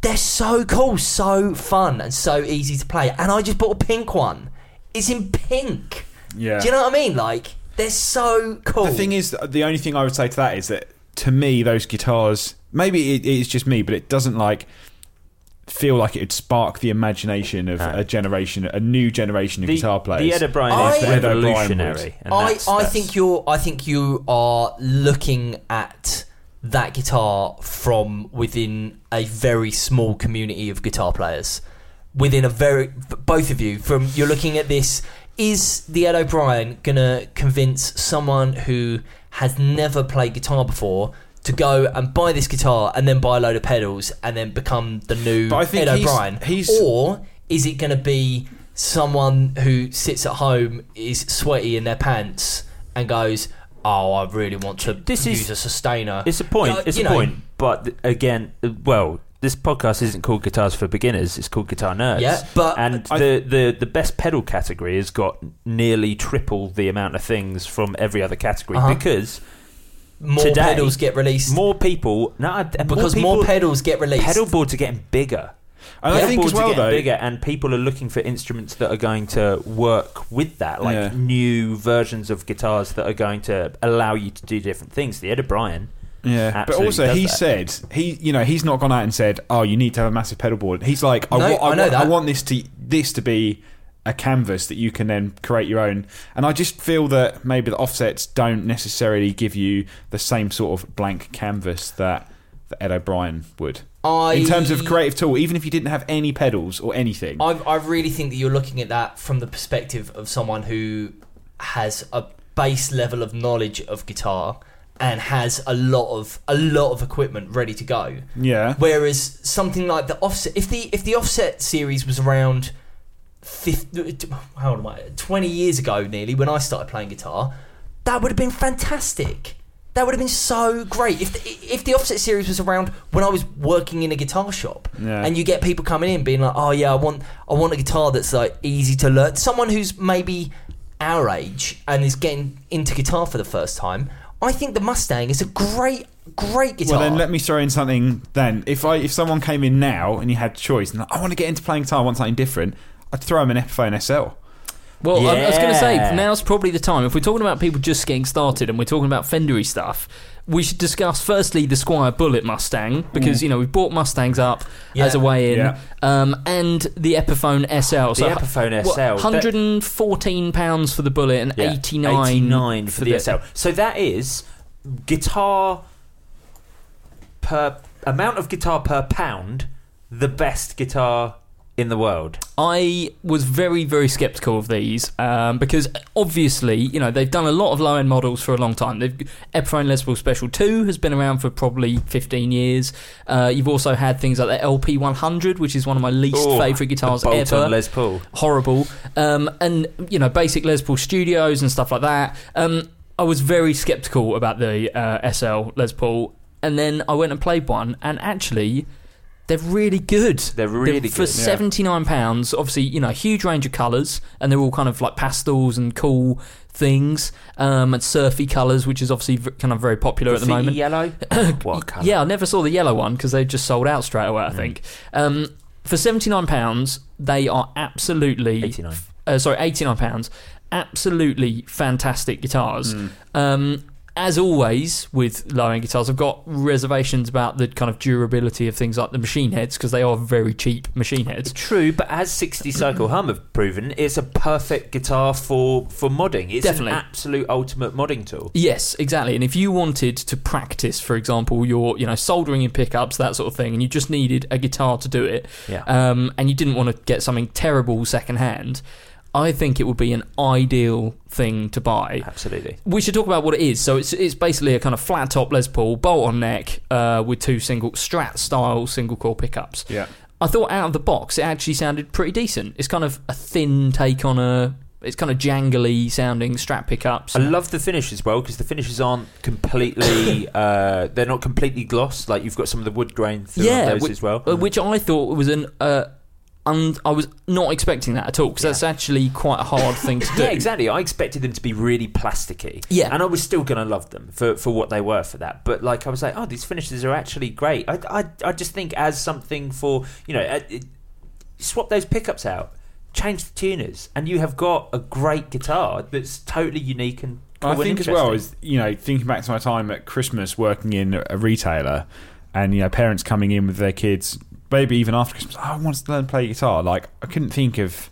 They're so cool, so fun, and so easy to play. And I just bought a pink one. It's in pink. Yeah. Do you know what I mean? Like they're so cool. The thing is, the only thing I would say to that is that to me, those guitars, maybe it, it's just me, but it doesn't like feel like it would spark the imagination of No. a generation, a new generation of the, guitar players. the Ed O'Brien I- is Ed revolutionary. and I, that's- I that's- think you're I think you are looking at that guitar from within a very small community of guitar players. Within a very both of you from you're looking at this is the Ed O'Brien gonna convince someone who has never played guitar before to go and buy this guitar and then buy a load of pedals and then become the new Ed he's- O'Brien? he's- or is it going to be someone who sits at home, is sweaty in their pants, and goes, "Oh, I really want to This use is- a sustainer." It's a point. Uh, it's a know, point. But again, well, this podcast isn't called Guitars for Beginners. It's called Guitar Nerds. Yeah, but- and I- the, the the best pedal category has got nearly triple the amount of things from every other category Uh-huh. because More today, pedals get released more people. No, because more, more, pedals get released. pedal boards are getting bigger. and I think boards as well are getting though, bigger, and people are looking for instruments that are going to work with that, like Yeah. new versions of guitars that are going to allow you to do different things. The Ed O'Brien. Yeah, but also he that. said he, you know, he's not gone out and said, "Oh, you need to have a massive pedal board." He's like, "I, No, wa- I, I know wa- I want this to this to be a canvas that you can then create your own." And I just feel that maybe the offsets don't necessarily give you the same sort of blank canvas that, that Ed O'Brien would. I, In terms of creative tool, even if you didn't have any pedals or anything, I, I really think that you're looking at that from the perspective of someone who has a base level of knowledge of guitar and has a lot of a lot of equipment ready to go. yeah, Whereas something like the offset, if the if the offset series was around, 50, how old am I? Twenty years ago, nearly when I started playing guitar, that would have been fantastic. That would have been so great if the, if the offset series was around when I was working in a guitar shop, Yeah. and you get people coming in being like, "Oh yeah, I want I want a guitar that's like easy to learn." Someone who's maybe our age and is getting into guitar for the first time. I think the Mustang is a great great guitar. Well, then let me throw in something. Then, if I if someone came in now and you had choice, and like, I want to get into playing guitar, I want something different, I'd throw them an Epiphone SL. Well, I, I was going to say now's probably the time. If we're talking about people just getting started and we're talking about Fendery stuff, we should discuss firstly the Squier Bullet Mustang because you know we've bought Mustangs up Yeah. as a way in, Yeah. um, and the Epiphone SL. The Epiphone SL, that- hundred and fourteen pounds for the Bullet and Yeah, eighty nine 89 for the SL. So that is guitar per amount of guitar per pound, the best guitar in the world. I was very, very skeptical of these um, because obviously, you know, they've done a lot of low end models for a long time. They've Epiphone Les Paul Special 2 has been around for probably 15 years. Uh, you've also had things like the LP 100, which is one of my least Oh, favourite guitars ever. Les Paul. Horrible. Um, and, you know, basic Les Paul studios and stuff like that. Um, I was very skeptical about the uh, SL Les Paul. And then I went and played one, and actually, they're really good. They're really for good. seventy nine pounds. Obviously, you know, a huge range of colours, and they're all kind of like pastels and cool things, um, and surfy colours, which is obviously v- kind of very popular at the Graffiti moment. yellow. what colour? Yeah, I never saw the yellow one because they just sold out straight away. I Mm. think. Um, for seventy nine pounds, they are absolutely 89. Uh, sorry, eighty nine pounds. Absolutely fantastic guitars. Mm. Um, as always with low end guitars, I've got reservations about the kind of durability of things like the machine heads because they are very cheap machine heads. True, but as 60 Cycle Hum have proven, it's a perfect guitar for, for modding. It's Definitely. an absolute ultimate modding tool. Yes, exactly. And if you wanted to practice, for example, your you know soldering in pickups, that sort of thing, and you just needed a guitar to do it, Yeah. um, and you didn't want to get something terrible secondhand, I think it would be an ideal thing to buy. Absolutely. We should talk about what it is. So it's it's basically a kind of flat top Les Paul, bolt on neck, uh, with two single Strat style single coil pickups. Yeah. I thought out of the box it actually sounded pretty decent. It's kind of a thin take on a. It's kind of jangly sounding Strat pickups. I love the finish as well because the finishes aren't completely. uh, they're not completely gloss. Like you've got some of the wood grain through yeah, those whi- as well. uh, which I thought was an. Uh, un- I was not expecting that at all because that's actually quite a hard thing to do. Yeah, exactly. I expected them to be really plasticky. Yeah. And I was still going to love them for, for what they were for that. But, like, I was like, oh, these finishes are actually great. I, I, I just think as something for, you know, uh, it, swap those pickups out, change the tuners, and you have got a great guitar that's totally unique and cool I and think as well as interesting. you know, thinking back to my time at Christmas working in a retailer, and you know, parents coming in with their kids, maybe even after Christmas. Oh, I want to learn to play guitar. Like I couldn't think of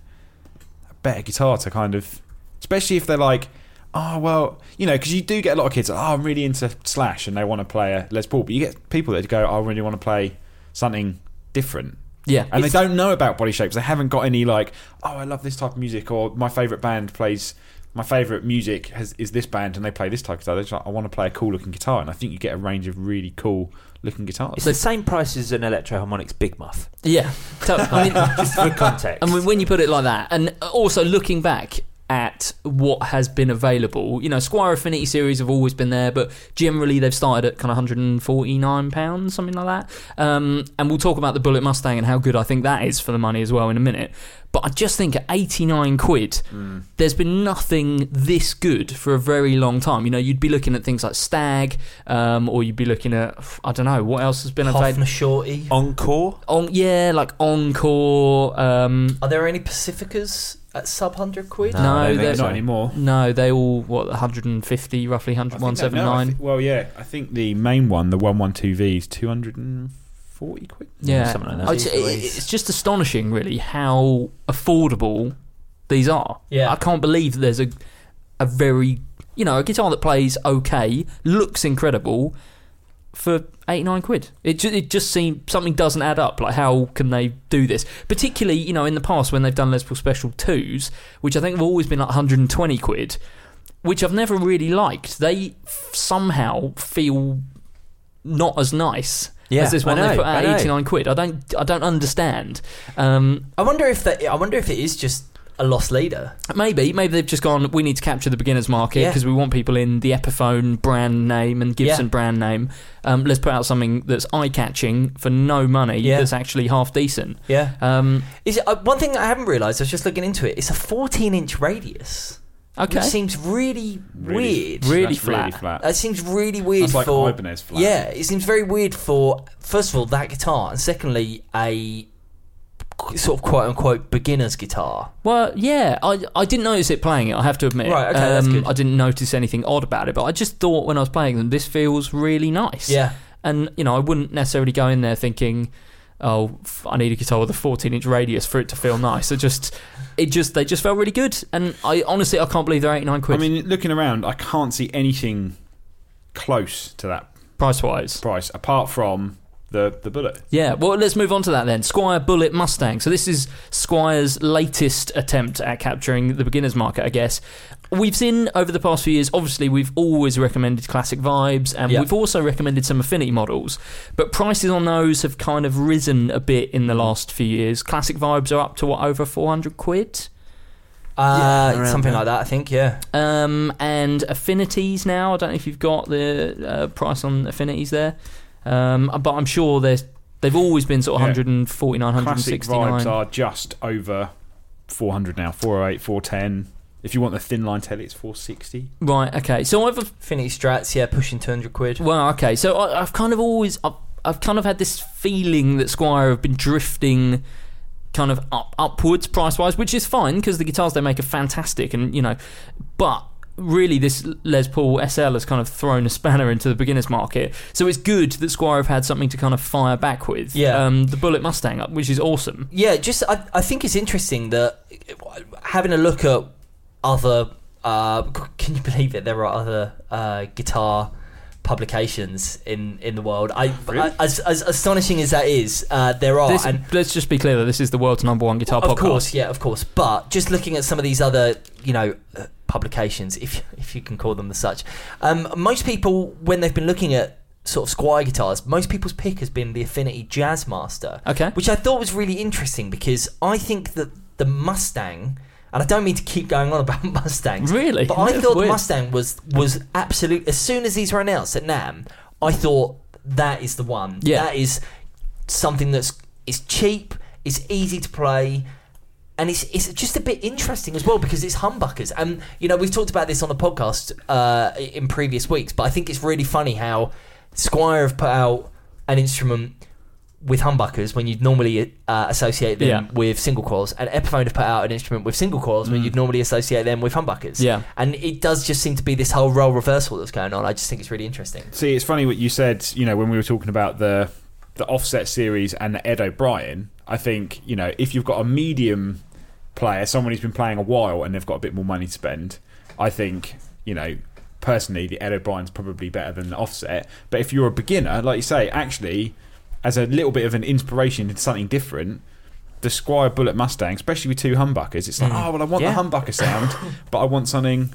a better guitar to kind of, especially if they're like, oh well, you know, because you do get a lot of kids. Oh, I'm really into Slash, and they want to play a Les Paul, but you get people that go, oh, I really want to play something different. Yeah, And they don't know about body shapes. They haven't got any like, oh, I love this type of music, or my favorite band plays. My favorite music has, is this band, and they play this type of guitar. Just like, I want to play a cool looking guitar, and I think you get a range of really cool looking guitars. It's the same price as an Electro-Harmonix Big Muff, yeah. So, I mean, just for context. I mean, when you put it like that, and also looking back at what has been available, you know, Squier Affinity series have always been there, but generally they've started at kind of 149 pounds, something like that. Um, and we'll talk about the Bullet Mustang and how good I think that is for the money as well in a minute. But I just think at 89 quid, there's been nothing this good for a very long time. You know, you'd be looking at things like Stag, um, or you'd be looking at I don't know what else has been available. Hofner Shorty. Encore? On yeah, like Encore. Um, Are there any Pacificas at sub hundred quid? No, I don't they're- think so. not anymore. No, they all what 150 roughly I 100, think that- no, I 179. thi- well, yeah, I think the main one, the one one two V, is two hundred and forty quid. yeah, something like that. Oh, It's, it- it's just astonishing, really, how affordable these are. Yeah. I can't believe that there's a a very you know a guitar that plays okay, looks incredible for 89 quid. It just, it just seems something doesn't add up. Like, how can they do this? Particularly, you know, in the past when they've done Les Paul Special 2s, which I think have always been like 120 quid, which I've never really liked. They f- somehow feel not as nice. Yeah, as this one they put at know. 89 quid. I don't I don't understand. Um, I wonder if that. I wonder if it is just a loss leader. Maybe, maybe they've just gone. We need to capture the beginners market Yeah. because we want people in the Epiphone brand name and Gibson Yeah. brand name. Um, let's put out something that's eye catching for no money. Yeah. That's actually half decent. Yeah. Um, Is it uh, one thing I haven't realised? I was just looking into it. It's a 14 inch radius. okay, Which seems really, weird. Really flat. Really flat. That seems really weird That's like for Ibanez flat. Yeah, it seems very weird for first of all that guitar, and secondly a sort of quote unquote beginner's guitar. Well, yeah, I I didn't notice it playing it. I have to admit. Right, okay, that's Um, good. I didn't notice anything odd about it, but I just thought when I was playing them, this feels really nice. Yeah, and you know, I wouldn't necessarily go in there thinking, "Oh, I need a guitar with a 14-inch radius for it to feel nice." It just, it just, they just felt really good, and I honestly, I can't believe they're 89 quid. I mean, looking around, I can't see anything close to that price-wise. price apart from the the bullet. Yeah, well, let's move on to that then. Squier Bullet Mustang. So, this is Squier's latest attempt at capturing the beginner's market, I guess. We've seen over the past few years, obviously, we've always recommended classic vibes and Yeah. we've also recommended some affinity models, but prices on those have kind of risen a bit in the last few years. Classic vibes are up to what, over 400 quid? Uh, around something there. like that, I think. Yeah. Um, and affinities now. I don't know if you've got the uh, price on affinities there, um, but I'm sure there's. They've always been sort of Yeah. 149, Classic 169. vibes are just over 400 now, 408, 410. If you want the thin line telly, it's 460. Right. Okay. So I've Affinity Strats, yeah, pushing 200 quid. well. Okay. So I, I've kind of always I've, I've kind of had this feeling that Squier have been drifting kind of up upwards price wise, which is fine because the guitars they make are fantastic, and you know, but. Really, this Les Paul SL has kind of thrown a spanner into the beginners market. So it's good that Squier have had something to kind of fire back with. Yeah. Um, the Bullet Mustang, up, which is awesome. Yeah, just I, I think it's interesting that having a look at other. Uh, can you believe it? There are other uh, guitar publications in, in the world. I, I as, as astonishing as that is, uh, there are. This, and let's just be clear that this is the world's number one guitar of podcast. Of course, yeah, of course. But just looking at some of these other, you know, uh, publications, if if you can call them as such, um, most people when they've been looking at sort of Squier guitars, most people's pick has been the Affinity Jazzmaster. Okay. which I thought was really interesting because I think that the Mustang. And I don't mean to keep going on about Mustangs. Really? But I That's thought weird. Mustang was was absolute. As soon as these were announced at NAMM, I thought that is the one. Yeah. That is something that's it's cheap, it's easy to play, and it's it's just a bit interesting as well because it's humbuckers. And you know we've talked about this on the podcast uh, in previous weeks, but I think it's really funny how Squier have put out an instrument with humbuckers when you'd normally uh, associate them Yeah. with single coils, and Epiphone have put out an instrument with single coils when you'd normally associate them with humbuckers. Yeah. and it does just seem to be this whole role reversal that's going on. I just think it's really interesting. See, it's funny what you said, you know, when we were talking about the the Offset series and the Ed O'Brien. I think, you know, if you've got a medium player, someone who's been playing a while and they've got a bit more money to spend, I think, you know, personally, the Ed O'Brien's probably better than the Offset. But if you're a beginner, like you say, actually, as a little bit of an inspiration into something different, the Squier Bullet Mustang, especially with two humbuckers, it's like, oh, well, I want Yeah. the humbucker sound, but I want something.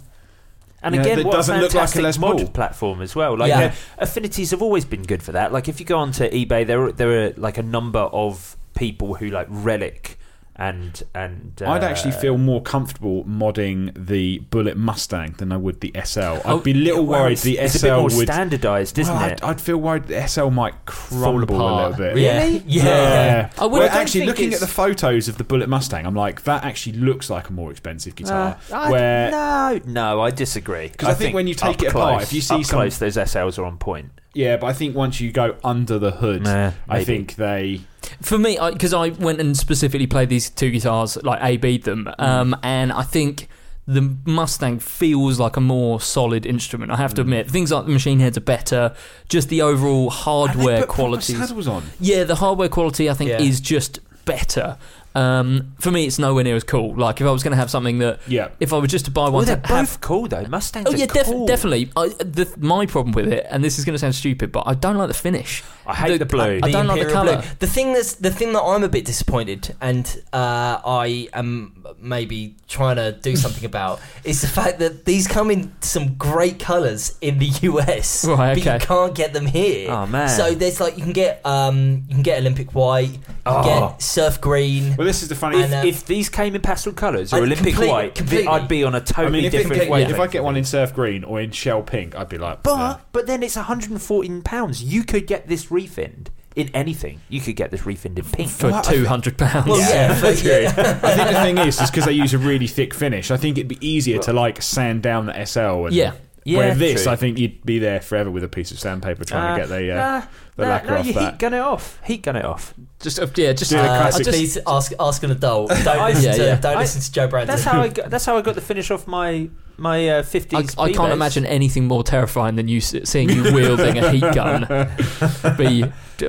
And Yeah, again, that what doesn't a look like a fantastic Les mod platform as well. Like Yeah. uh, affinities have always been good for that. Like if you go onto eBay, there are, there are like a number of people who like relic and and uh, I'd actually feel more comfortable modding the Bullet Mustang than I would the SL. I'd Oh, be a little well, worried the it's SL a would. standardized, isn't Well, it? I'd, I'd feel worried the SL might crumble a little bit. Yeah. Really? Yeah. Yeah. I would- Well, actually, looking at the photos of the Bullet Mustang, I'm like, that actually looks like a more expensive guitar. Uh, I- where no, no, I disagree. Because I think when you take it apart, if you see up some- close, those SLs are on point. Yeah, but I think once you go under the hood, Nah, I think they. For me, because I, went and specifically played these two guitars, like A B'd them, Mm. um, and I think the Mustang feels like a more solid instrument. I have Mm. to admit, things like the machine heads are better. Just the overall hardware put proper quality. on. Yeah, the hardware quality I think Yeah. is just better. Um, for me, it's nowhere near as cool. Like if I was going to have something that, Yeah. if I were just to buy Well, one they're to have both cool though. Mustangs Oh are yeah, def- cool. definitely. I, the, my problem with it, and this is going to sound stupid, but I don't like the finish. I hate the blue. I, I don't like the colour. blue. The thing that's the thing that I'm a bit disappointed, and uh, I am maybe trying to do something about, is the fact that these come in some great colours in the US, Right, but you can't get them here. Oh, man. So there's like you can get um you can get Olympic white, you can Oh. get surf green. Well, this is the funny. And, uh, if these came in pastel colours or I- Olympic completely- white, th- completely. I'd be on a I totally mean, if, it different get- wavelength. if I get one in surf green or in shell pink, I'd be like, but nah. but then it's 114 pounds. You could get this refinned in anything. You could get this refinned in pink. for two hundred pounds. Well, yeah, but yeah. I think the thing is, is because they use a really thick finish. I think it'd be easier to like sand down the SL. And, Yeah. Yeah, Where this, true. I think you'd be there forever with a piece of sandpaper trying Uh, to get the uh, nah, the nah, lacquer no, off you that. heat gun it off. Heat gun it off. Just uh, yeah, just Do the Uh, classic- please ask ask an adult. Don't listen Yeah, to yeah. don't I- listen to Joe Brandon. That's how I got, that's how I got the finish off my my uh, 50s. I, I can't P-Bass. imagine anything more terrifying than you seeing you wielding a heat gun. Be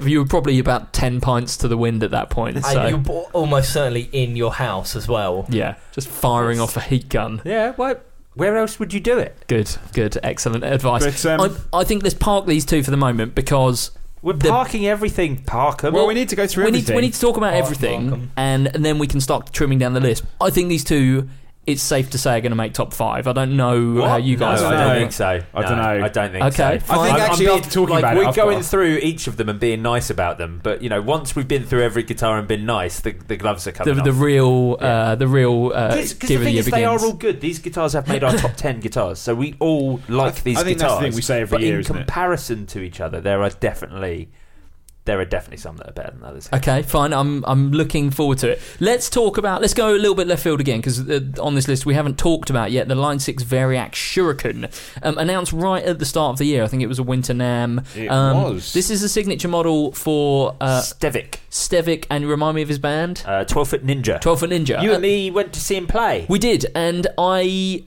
you were probably about ten pints to the wind at that point. and So you're almost certainly in your house as well. yeah, just firing off a heat gun. Yeah, what? Where else would you do it? Good, good, excellent advice. But, um, I, I think let's park these two for the moment because We're the- parking everything. Park 'em. Well, we need to go through we need, everything. we need to talk about Mark everything, and, and then we can start trimming down the list. I think these two, it's safe to say, are going to make top five. I don't know What? how you guys No, I I don't don't know. think so. I No, don't know. I don't think Okay, so. I think I'm- actually I'm after talking like, about we're I've going got- through each of them and being nice about them. But you know, once we've been through every guitar and been nice, the, the gloves are the, coming the off. real, uh, the real uh, Because the thing Year is, they are begins. all good. These guitars have made our top ten guitars, so we all like th- these I think that's guitars. the thing we say every but year, in isn't it? comparison to each other, there are definitely there are definitely some that are better than others. Okay, fine. I'm I'm looking forward to it. Let's talk about. Let's go a little bit left field again because uh, on this list we haven't talked about yet the Line Six Variax Shuriken, um, announced right at the start of the year. I think it was a Winter NAMM. It um, was. This is a signature model for uh, Stevic, Stevic, and remind me of his band, uh, twelve foot ninja. Twelve Foot Ninja. You Uh, and me went to see him play. We did, and I.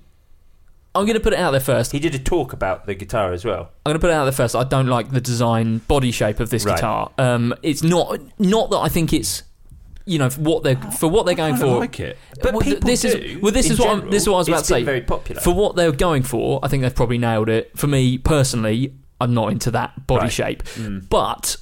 I'm going to put it out there first. he did a talk about the guitar as well. I'm going to put it out there first. I don't like the design body shape of this Right. guitar. Um, it's not not that I think it's you know for what they're for what they're going I for. like it. But th- people this do, is well. This in is what I'm, this is what I was about It's to say. been very popular. for what they're going for. I think they've probably nailed it. For me personally, I'm not into that body Right. shape, but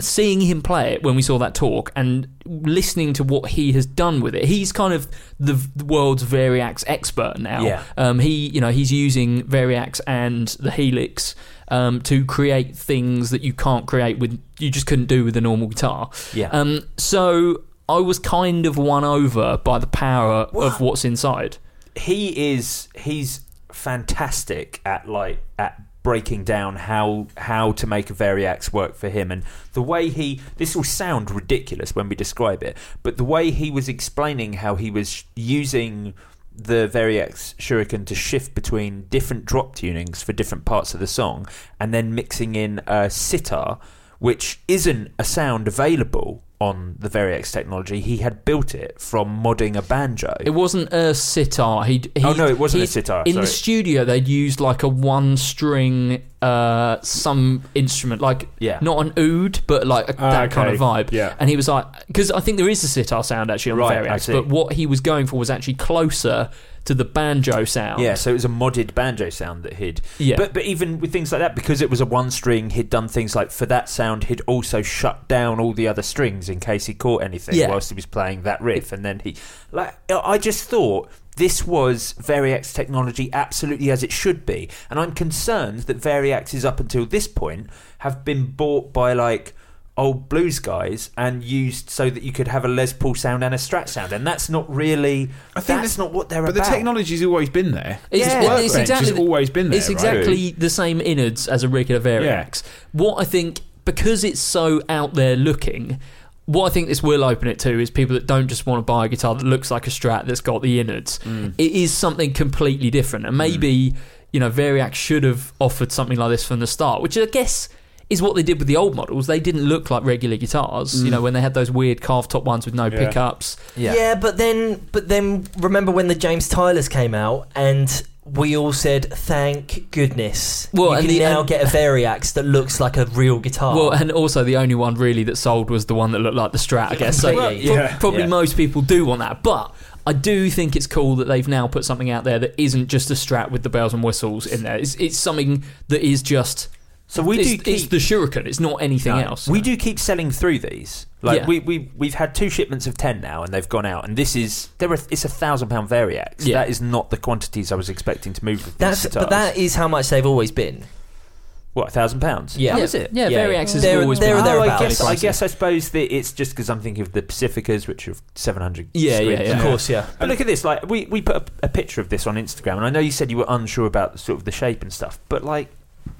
seeing him play it when we saw that talk and listening to what he has done with it, he's kind of the, the world's Variax expert now. Yeah. Um, he, you know, he's using Variax and the Helix um, to create things that you can't create with, you just couldn't do with a normal guitar. Yeah. Um, so I was kind of won over by the power of what's inside. he is he's fantastic at like at breaking down how how to make a variax work for him. And the way he this will sound ridiculous when we describe it but the way he was explaining how he was using the Variax Shuriken to shift between different drop tunings for different parts of the song and then mixing in a sitar which isn't a sound available on the Variax technology he had built it from modding a banjo It wasn't a sitar. He, he Oh, no, it wasn't a sitar, In the studio, they'd used like a one-string, uh, some instrument, like Yeah. not an oud, but like a, Ah, that kind of vibe. Yeah. And he was like, because I think there is a sitar sound actually on Right, the Variax, but what he was going for was actually closer to the banjo sound. Yeah, so it was a modded banjo sound that he'd. Yeah. But but even with things like that, because it was a one string, he'd done things like for that sound, he'd also shut down all the other strings in case he caught anything Yeah. whilst he was playing that riff, and then he like I just thought. This was Variax technology absolutely as it should be. And I'm concerned that Variaxes up until this point have been bought by like old blues guys and used so that you could have a Les Paul sound and a Strat sound. And that's not really I think that's not what they're But about. But the technology's always been there. It's, Yeah. it- it's exactly has always been there. It's right? exactly the same innards as a regular Variax. What I think, because it's so out there looking, what I think this will open it to is people that don't just want to buy a guitar that looks like a Strat that's got the innards. Mm. It is something completely different, and maybe you know Variax should have offered something like this from the start, which I guess. Is what they did with the old models. They didn't look like regular guitars, you know, when they had those weird carved top ones with no Mm. Yeah. pickups. Yeah. but then, but then, remember when the James Tylers came out, and we all said, "Thank goodness." Well, you and can the- now and- get a Variax that looks like a real guitar. Well, and also the only one really that sold was the one that looked like the Strat, I guess. So Completely. pro- Yeah. probably Yeah. most people do want that, but I do think it's cool that they've now put something out there that isn't just a Strat with the bells and whistles in there. It's, it's something that is just. So we it's, do keep it's the Shuriken. It's not anything No. else. We do keep selling through these. Like Yeah. we we we've had two shipments of ten now, and they've gone out. And this is there. Are, it's a thousand pound Variax. Yeah. That is not the quantities I was expecting to move with that's these but that is how much they've always been. what a thousand pounds. Yeah. Oh, that Yeah. was it. Yeah, Yeah, Variax has They're- always they're been. there- Oh, I guess I guess I suppose that it's just because I'm thinking of the Pacificas, which are seven hundred. Yeah, yeah, yeah. Of course, yeah. But look at this. Like we, we put a, a picture of this on Instagram, and I know you said you were unsure about the, sort of the shape and stuff, but like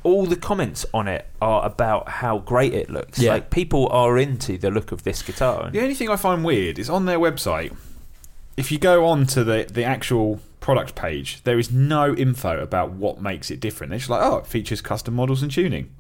all the comments on it are about how great it looks. Yeah. Like people are into the look of this guitar. The only thing I find weird is on their website, if you go on to the, the actual product page, there is no info about what makes it different. They're just like, oh, it features custom models and tuning.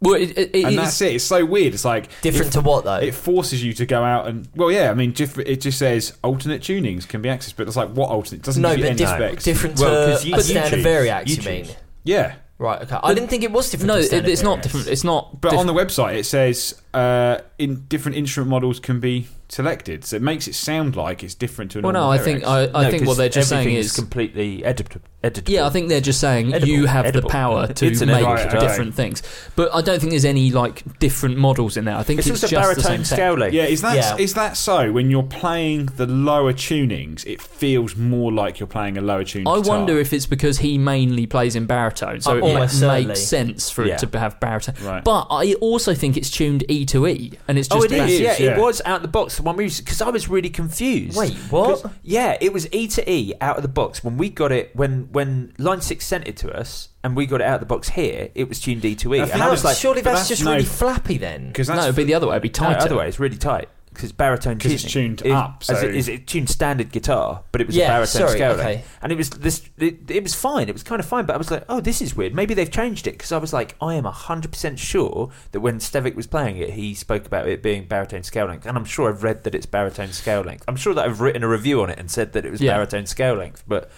Well, it, it, it and is- that's it. It's so weird. It's like Different it, to what though? It forces you to go out and well, yeah. I mean, diff- it just says alternate tunings can be accessed, but it's like what alternate? It doesn't no, give you but any diff- specs. different Well, to 'cause you- a you standard choose. Variax. You You, mean? yeah, Right. Okay. I didn't think it was different. no, to a it, standard it's not Variax. different. It's not. but on the website it says uh, in different instrument models can be selected. So it makes it sound like it's different to a Well, no, I think Variax. I, I No, think what 'cause they're just saying everything is completely editable. editable. Yeah, I think they're just saying Edible. you have Edible. the power to make edible guitar. different things. But I don't think there's any like different models in there. I think it's, it's, also just the baritone same scale length. Yeah, is that Yeah. is that so? When you're playing the lower tunings, it feels more like you're playing a lower tuned. I guitar. wonder if it's because he mainly plays in baritone, so Uh, it ma- makes sense for Yeah. it to have baritone. Right. But I also think it's tuned E to E, and it's oh, just Oh, it about- is. is, Yeah, yeah. it was out of the box. The one we because I was really confused. Wait, what? Yeah, it was E to E out of the box when we got it. When when Line Six sent it to us and we got it out of the box here, it was tuned E to E, And think I was like, surely that's, that's just no- really flappy then. because no, it'd be the other way. It'd be no, tighter. other way, it's really tight because baritone 'Cause it's tuning tuned is- up, as so- it, is it tuned standard guitar, but it was Yeah, a baritone sorry, scale okay. length. and it was this. It, it was fine. It was kind of fine, but I was like, oh, this is weird. Maybe they've changed it because I was like, I am hundred percent sure that when Stevic was playing it, he spoke about it being baritone scale length, and I'm sure I've read that it's baritone scale length. I'm sure that I've written a review on it and said that it was Yeah. baritone scale length, but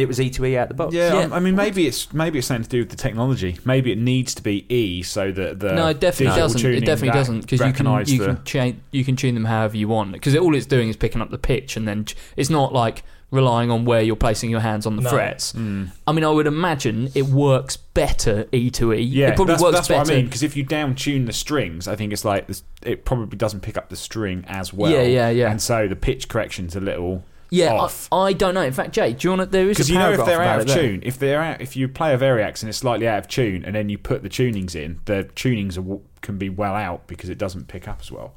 it was E to E out the box. Yeah, Yeah. I'm- mean, maybe it's maybe it's something to do with the technology. Maybe it needs to be E so that the no, it definitely doesn't. It definitely doesn't because you can you the- can cha- you can tune them however you want because all it's doing is picking up the pitch and then it's not like relying on where you're placing your hands on the No. frets. Mm. I mean, I would imagine it works better E to E. Yeah, it probably that's, works that's better. what I mean. Because if you down tune the strings, I think it's like it probably doesn't pick up the string as well. Yeah, yeah, yeah. And so the pitch correction's a little yeah, off. I, I don't know. In fact, Jay, do you want to? There is Because a you know if they're out of tune, if they're out, if you play a Variax and it's slightly out of tune, and then you put the tunings in, the tunings are, can be well out because it doesn't pick up as well.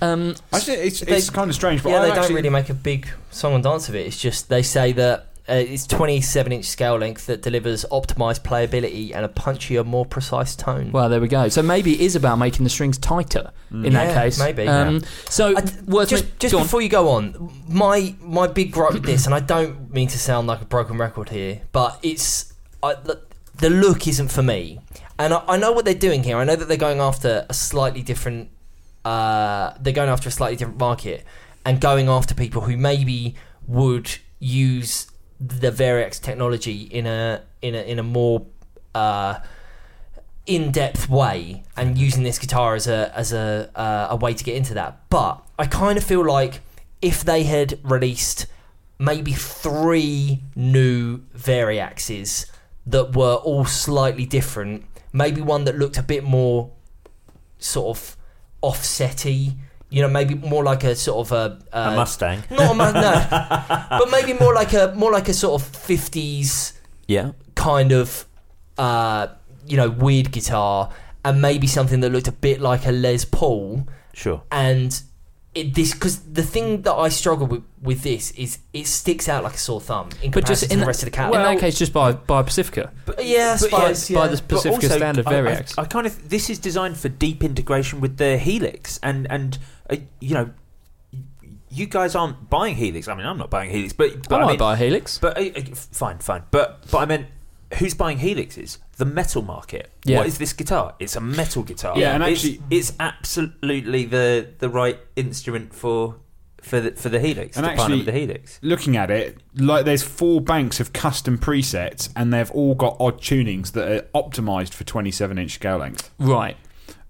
Um, Actually, it's, They- it's kind of strange, but yeah, I they actually, don't really make a big song and dance of it. It's just they say that uh, it's 27 inch scale length that delivers optimized playability and a punchier, more precise tone. well, there we go. So maybe it is about making the strings tighter in that case. maybe, Um, So, I- just me- just before you go on, my my big gripe with this, and I don't mean to sound like a broken record here, but it's I, the, the look isn't for me, and I, I know what they're doing here. I know that they're going after a slightly different, uh, they're going after a slightly different market, and going after people who maybe would use the Variax technology in a in a in a more uh, in-depth way and using this guitar as a as a uh, a way to get into that. But I kind of feel like if they had released maybe three new Variaxes that were all slightly different, maybe one that looked a bit more sort of offsetty. You know, maybe more like a sort of a, A uh, Mustang. not a no, but maybe more like a more like a sort of fifties Yeah. kind of uh, you know weird guitar and maybe something that looked a bit like a Les Paul Sure. and it, this because the thing that I struggle with with this is it sticks out like a sore thumb in but comparison just to the that, rest of the catalog. in that case, just by by Pacifica. But yeah, I But suppose, by yeah. the Pacifica also, standard I- I- Variax. I, kind of this is designed for deep integration with the Helix, and and uh, you know, you guys aren't buying Helix. I mean, I'm not buying Helix, but but I I might mean, buy Helix. but uh, uh, fine, fine. But but I meant. Who's buying Helixes? The metal market. Yeah. What is this guitar? It's a metal guitar. Yeah, and It's- actually- it's, absolutely the the right instrument for for the for the Helix. And actually- with the Helix. looking at it, like there's four banks of custom presets, and they've all got odd tunings that are optimized for 27 inch scale length. Right.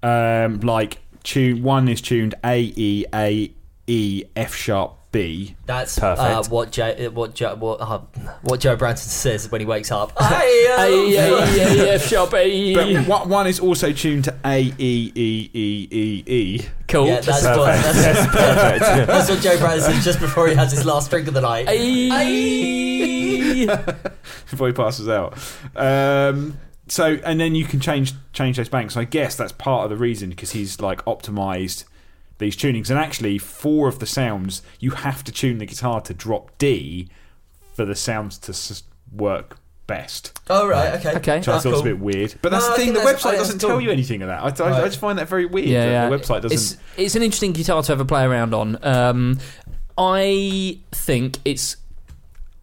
Um, like tune one is tuned A E A E F sharp B. That's Perfect. Uh, what Joe, what Joe, what, uh, what Joe Branson says when he wakes up. A E A F sharp A. But one, one is also tuned to A E E E E E. Cool. Yeah, that's what, that's, perfect. that's what Joe Branson says just before he has his last drink of the night. A. before he passes out. Um, so and then you can change change those banks. I guess that's part of the reason because he's like optimized these tunings. And actually, four of the sounds you have to tune the guitar to drop D for the sounds to s- work best. Oh right, okay, Okay. Which I That's thought was a bit weird. But that's No, the thing. The website doesn't tell cool. you anything of that. I, I, I just find that very weird. Yeah, that yeah. The website doesn't. It's, it's an interesting guitar to have a play around on. Um, I think it's.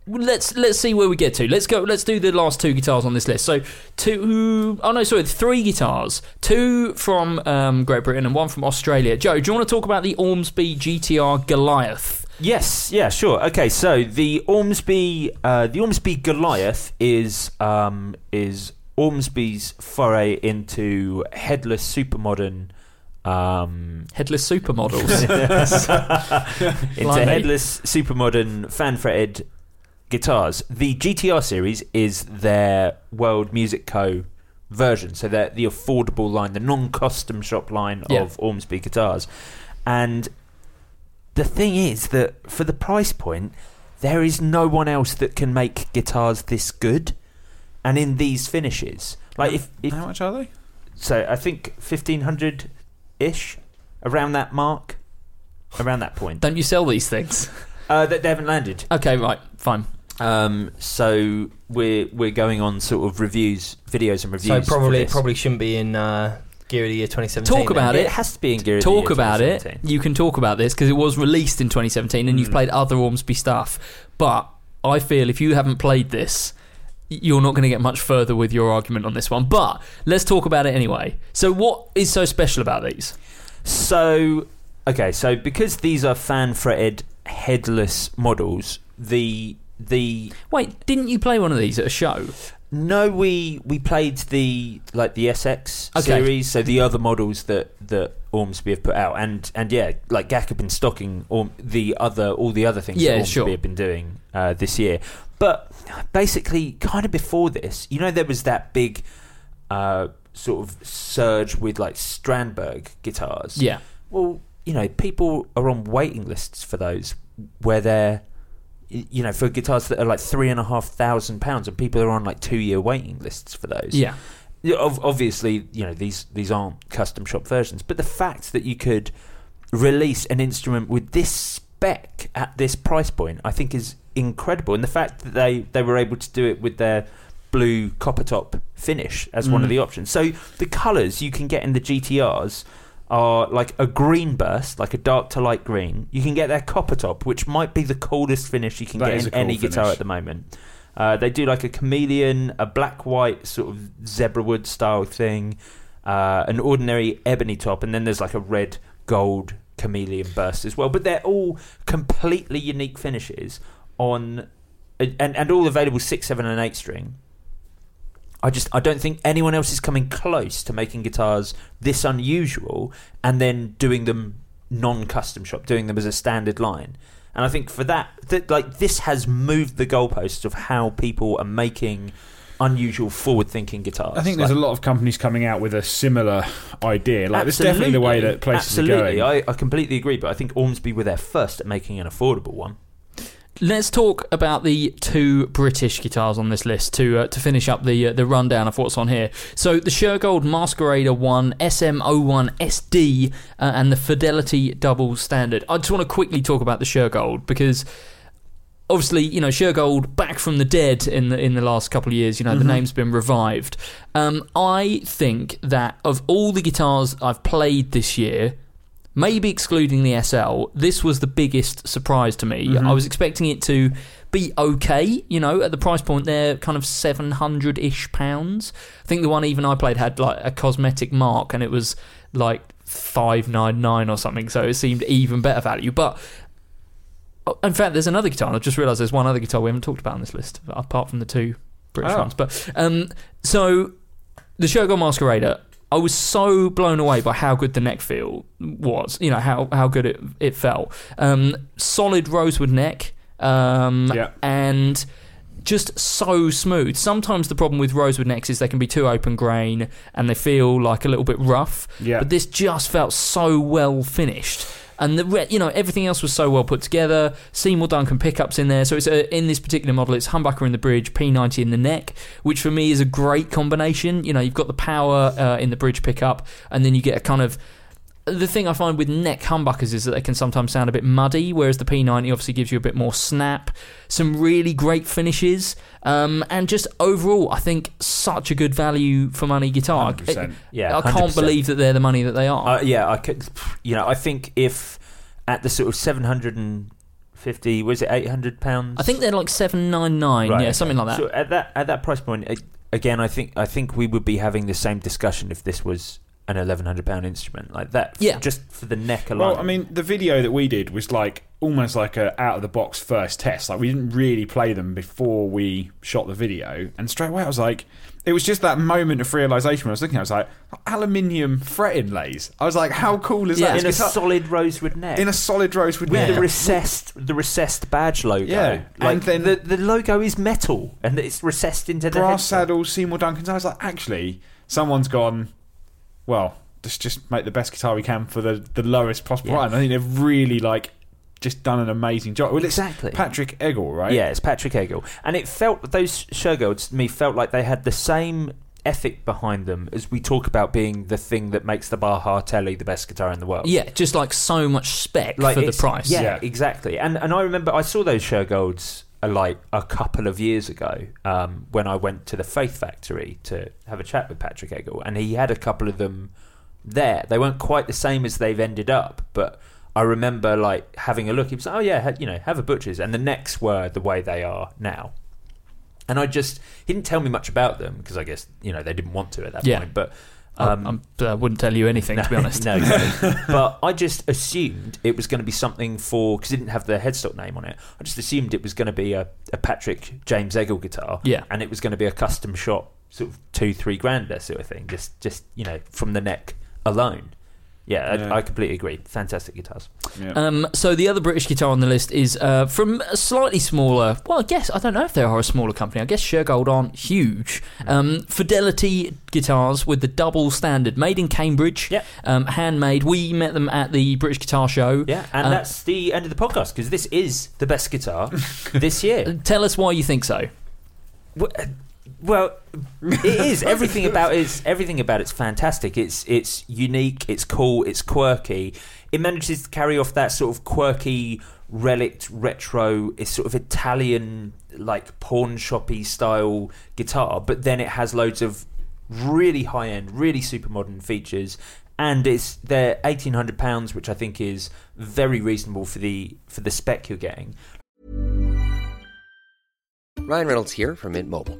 Let's let's see where we get to. Let's go. Let's do the last two guitars on this list. So two. Oh no, sorry, three guitars. Two from um, Great Britain and one from Australia. Joe, do you want to talk about the Ormsby GTR Goliath? Yes, yeah, sure. Okay, so the Ormsby, uh, the Ormsby Goliath is um, is Ormsby's foray into headless supermodern um, Headless supermodels. into headless, super modern, fan fretted guitars. The GTR series is their World Music Co. version, so they're the affordable line, the non custom shop line Yeah. of Ormsby guitars. And the thing is that for the price point, there is no one else that can make guitars this good and in these finishes. Like if, if How much are they? so I think fifteen hundred ish, around that mark, around that point. Don't you sell these things? Uh, they, they haven't landed. Okay, right, fine. Um, so we're we're going on sort of reviews, videos and reviews. So probably this. probably shouldn't be in uh, Gear of the Year 2017. Talk then. about it it. has to be in Gear. of the Talk about it. You can talk about this because it was released in 2017 and you've Mm. played other Ormsby stuff. But I feel if you haven't played this, you're not going to get much further with your argument on this one. But let's talk about it anyway. So, what is so special about these? So okay, so because these are fan fretted headless models, the the Wait, didn't you play one of these at a show? no we we played the like the SX Okay. series, so the other models that that Ormsby have put out, and and yeah, like Gak have been stocking Orm, the other all the other things Yeah, that Ormsby sure. have been doing uh, this year. But basically, kind of before this, you know, there was that big uh, sort of surge with like Strandberg guitars. Yeah. Well, you know, people are on waiting lists for those where they're, you know, for guitars that are like three and a half thousand pounds, and people are on like two year waiting lists for those. Yeah. Obviously, you know, these these aren't custom shop versions, but the fact that you could release an instrument with this spec at this price point, I think, is incredible. And the fact that they they were able to do it with their blue copper top finish as one of Mm. the options. So the colours you can get in the GTRs are like a green burst, like a dark to light green. You can get their copper top, which might be the coolest finish you can That get is in a cool any guitar at the moment. Uh, they do like a chameleon, a black white sort of zebra wood style thing, uh, an ordinary ebony top, and then there's like a red gold chameleon burst as well. But they're all completely unique finishes on, and and all available six, seven, and eight string. I just I don't think anyone else is coming close to making guitars this unusual and then doing them non-custom shop, doing them as a standard line. And I think for that, that like this has moved the goalposts of how people are making unusual, forward-thinking guitars. I think there's Like, a lot of companies coming out with a similar idea. Like, it's definitely the way that places absolutely. are going. I, I completely agree, but I think Ormsby were there first at making an affordable one. Let's talk about the two British guitars on this list to uh, to finish up the uh, the rundown of what's on here. So the Shergold Masquerader One SM01 SD uh, and the Fidelity Double Standard. I just want to quickly talk about the Shergold because obviously you know Shergold back from the dead in the in the last couple of years. You know the name's been revived. Um, I think that of all the guitars I've played this year, maybe excluding the SL, this was the biggest surprise to me. I was expecting it to be okay, you know, at the price point there, kind of 700 ish pounds. I think the one even I played had like a cosmetic mark and it was like 599 or something, so it seemed even better value. But oh, in fact, there's another guitar, and I've just realised there's one other guitar we haven't talked about on this list, apart from the two British Oh. ones. But um, so the Shergold Masquerader, I was so blown away by how good the neck feel was. You know how how good it it felt. Um, solid rosewood neck. Um, Yeah. and just so smooth. Sometimes the problem with rosewood necks is they can be too open grain and they feel like a little bit rough. Yeah. But this just felt so well finished. And the re- you know everything else was so well put together. Seymour Duncan pickups in there, so it's a, in this particular model. It's humbucker in the bridge, P90 in the neck, which for me is a great combination. You know, you've got the power uh, in the bridge pickup, and then you get a kind of the thing I find with neck humbuckers is that they can sometimes sound a bit muddy, whereas the P90 obviously gives you a bit more snap. Some really great finishes, um, and just overall, I think such a good value for money guitar. 100%. Yeah, I can't 100%. believe that they're the money that they are. Uh, yeah, I could. You know, I think if at the sort of seven hundred and fifty, was it eight hundred pounds? I think they're like seven nine nine, Right, yeah, okay. something like that. So at that at that price point, again, I think I think we would be having the same discussion if this was an eleven hundred pound instrument like that. Yeah. just for the neck alone. Well, I mean, the video that we did was like almost like a out of the box first test. Like we didn't really play them before we shot the video, and straight away I was like, it was just that moment of realization when I was looking. I was like, aluminium fret inlays. I was like, how cool is Yeah. that? in a It's guitar- solid rosewood neck. in a solid rosewood with neck. the recessed the recessed badge logo. Yeah, like and then- the the logo is metal and it's recessed into the brass headset. saddle, Seymour Duncan's. I was like, actually, someone's gone. Well, let's just make the best guitar we can for the, the lowest possible Yeah. price. I think they've really like just done an amazing job. Well, it's Exactly. Patrick Eggle, right? Yeah, it's Patrick Eggle, and it felt those Shergolds to me felt like they had the same ethic behind them as we talk about being the thing that makes the Baja Telly the best guitar in the world. Yeah, just like so much spec like for the price. Yeah, Yeah. exactly. And and I remember I saw those Shergolds like a couple of years ago um, when I went to the Faith Factory to have a chat with Patrick Eggle, and he had a couple of them there. They weren't quite the same as they've ended up, but I remember like having a look. He was like, "Oh yeah, ha- you know, have a butcher's," and the next were the way they are now. And I just he didn't tell me much about them because I guess you know they didn't want to at that Yeah. point, but. I- Um, I'm- I wouldn't tell you anything to be honest. no, but I just assumed it was going to be something for because it didn't have the headstock name on it. I just assumed it was going to be a, a Patrick James Eggle guitar, Yeah. and it was going to be a custom shop sort of two, three grander sort of thing. Just, just you know, from the neck alone. Yeah, Yeah. I, I completely agree. Fantastic guitars. Yeah. Um, so the other British guitar on the list is uh, from a slightly smaller. Well, I guess I don't know if they are a smaller company. I guess Shergold aren't huge. Um, Fidelity guitars with the double standard, made in Cambridge. Yep. Um, handmade. We met them at the British Guitar Show. Yeah, and Uh, that's the end of the podcast because this is the best guitar this year. Tell us why you think so. Well, uh, Well, it is everything about it's everything about it's fantastic. It's it's unique. It's cool. It's quirky. It manages to carry off that sort of quirky, relict, retro. It's sort of Italian, like pawn shoppy style guitar, but then it has loads of really high end, really super modern features. And it's they're eighteen hundred pounds, which I think is very reasonable for the for the spec you're getting. Ryan Reynolds here from Mint Mobile.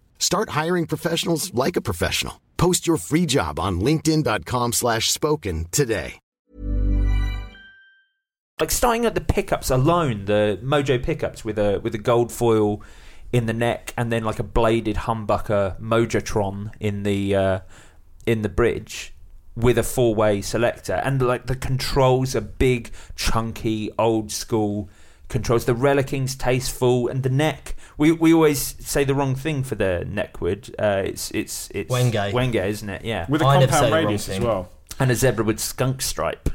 Start hiring professionals like a professional. Post your free job on linkedin.com slash spoken today. like starting at the pickups alone, the Mojo pickups with a with a gold foil in the neck, and then like a bladed humbucker Mojotron in the uh, in the bridge with a four way selector, and like the controls are big, chunky, old school controls. The Relicing's tasteful, and the neck. We we always say the wrong thing for the neckwood. Uh, it's it's it's Wenge. Wenge, isn't it? Yeah, With a I never say compound the wrong radius as thing. well. and a zebra with skunk stripe.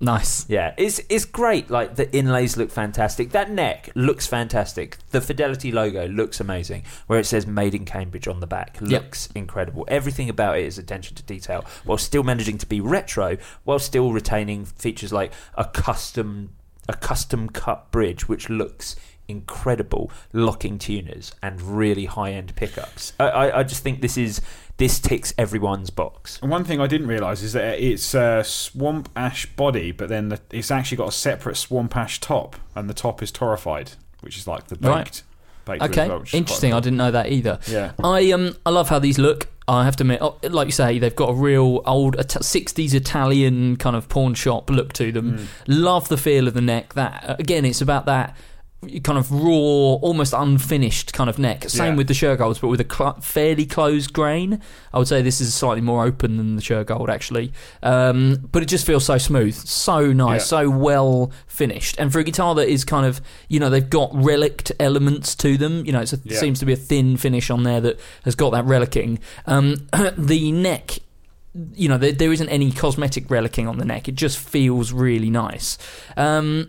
Nice. Yeah, it's it's great. Like the inlays look fantastic. That neck looks fantastic. The Fidelity logo looks amazing. Where it says "Made in Cambridge" on the back looks incredible. Everything about it is attention to detail, while still managing to be retro, while still retaining features like a custom a custom cut bridge, which looks incredible. Locking tuners and really high end pickups. I, I I just think this is this ticks everyone's box. And one thing I didn't realise is that it's a swamp ash body, but then the, it's actually got a separate swamp ash top, and the top is torrefied. which is like the Right. baked. baked Okay, Roosevelt, which is interesting. I didn't know that either. Yeah. I um I love how these look. I have to admit, oh, like you say, they've got a real old 60s Italian kind of pawn shop look to them. Mm. Love the feel of the neck. That again, it's about that kind of raw, almost unfinished kind of neck. Same Yeah. with the Shergolds, but with a cl- fairly closed grain. I would say this is slightly more open than the Shergold actually, um, but it just feels so smooth, so nice, Yeah. so well finished. And for a guitar that is kind of, you know, they've got relict elements to them. You know, it Yeah. seems to be a thin finish on there that has got that relicking. Um, the neck you know, there, there isn't any cosmetic relicking on the neck. It just feels really nice. Um,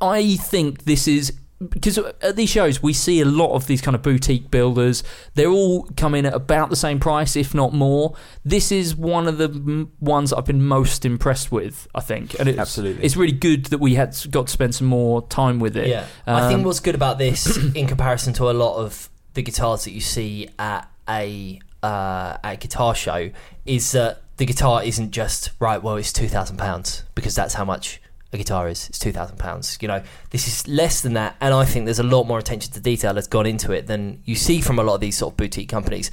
I think this is because at these shows we see a lot of these kind of boutique builders. They're all coming at about the same price, if not more. This is one of the m- ones I've been most impressed with. I think, and it's, Absolutely. it's really good that we had got to spend some more time with it. Yeah, I think Um, what's good about this, in comparison to a lot of the guitars that you see at a uh, at a guitar show, is that the guitar isn't just right. Well, it's two thousand pounds because that's how much a guitar is. It's two thousand pounds. You know, this is less than that, and I think there's a lot more attention to detail that's gone into it than you see from a lot of these sort of boutique companies.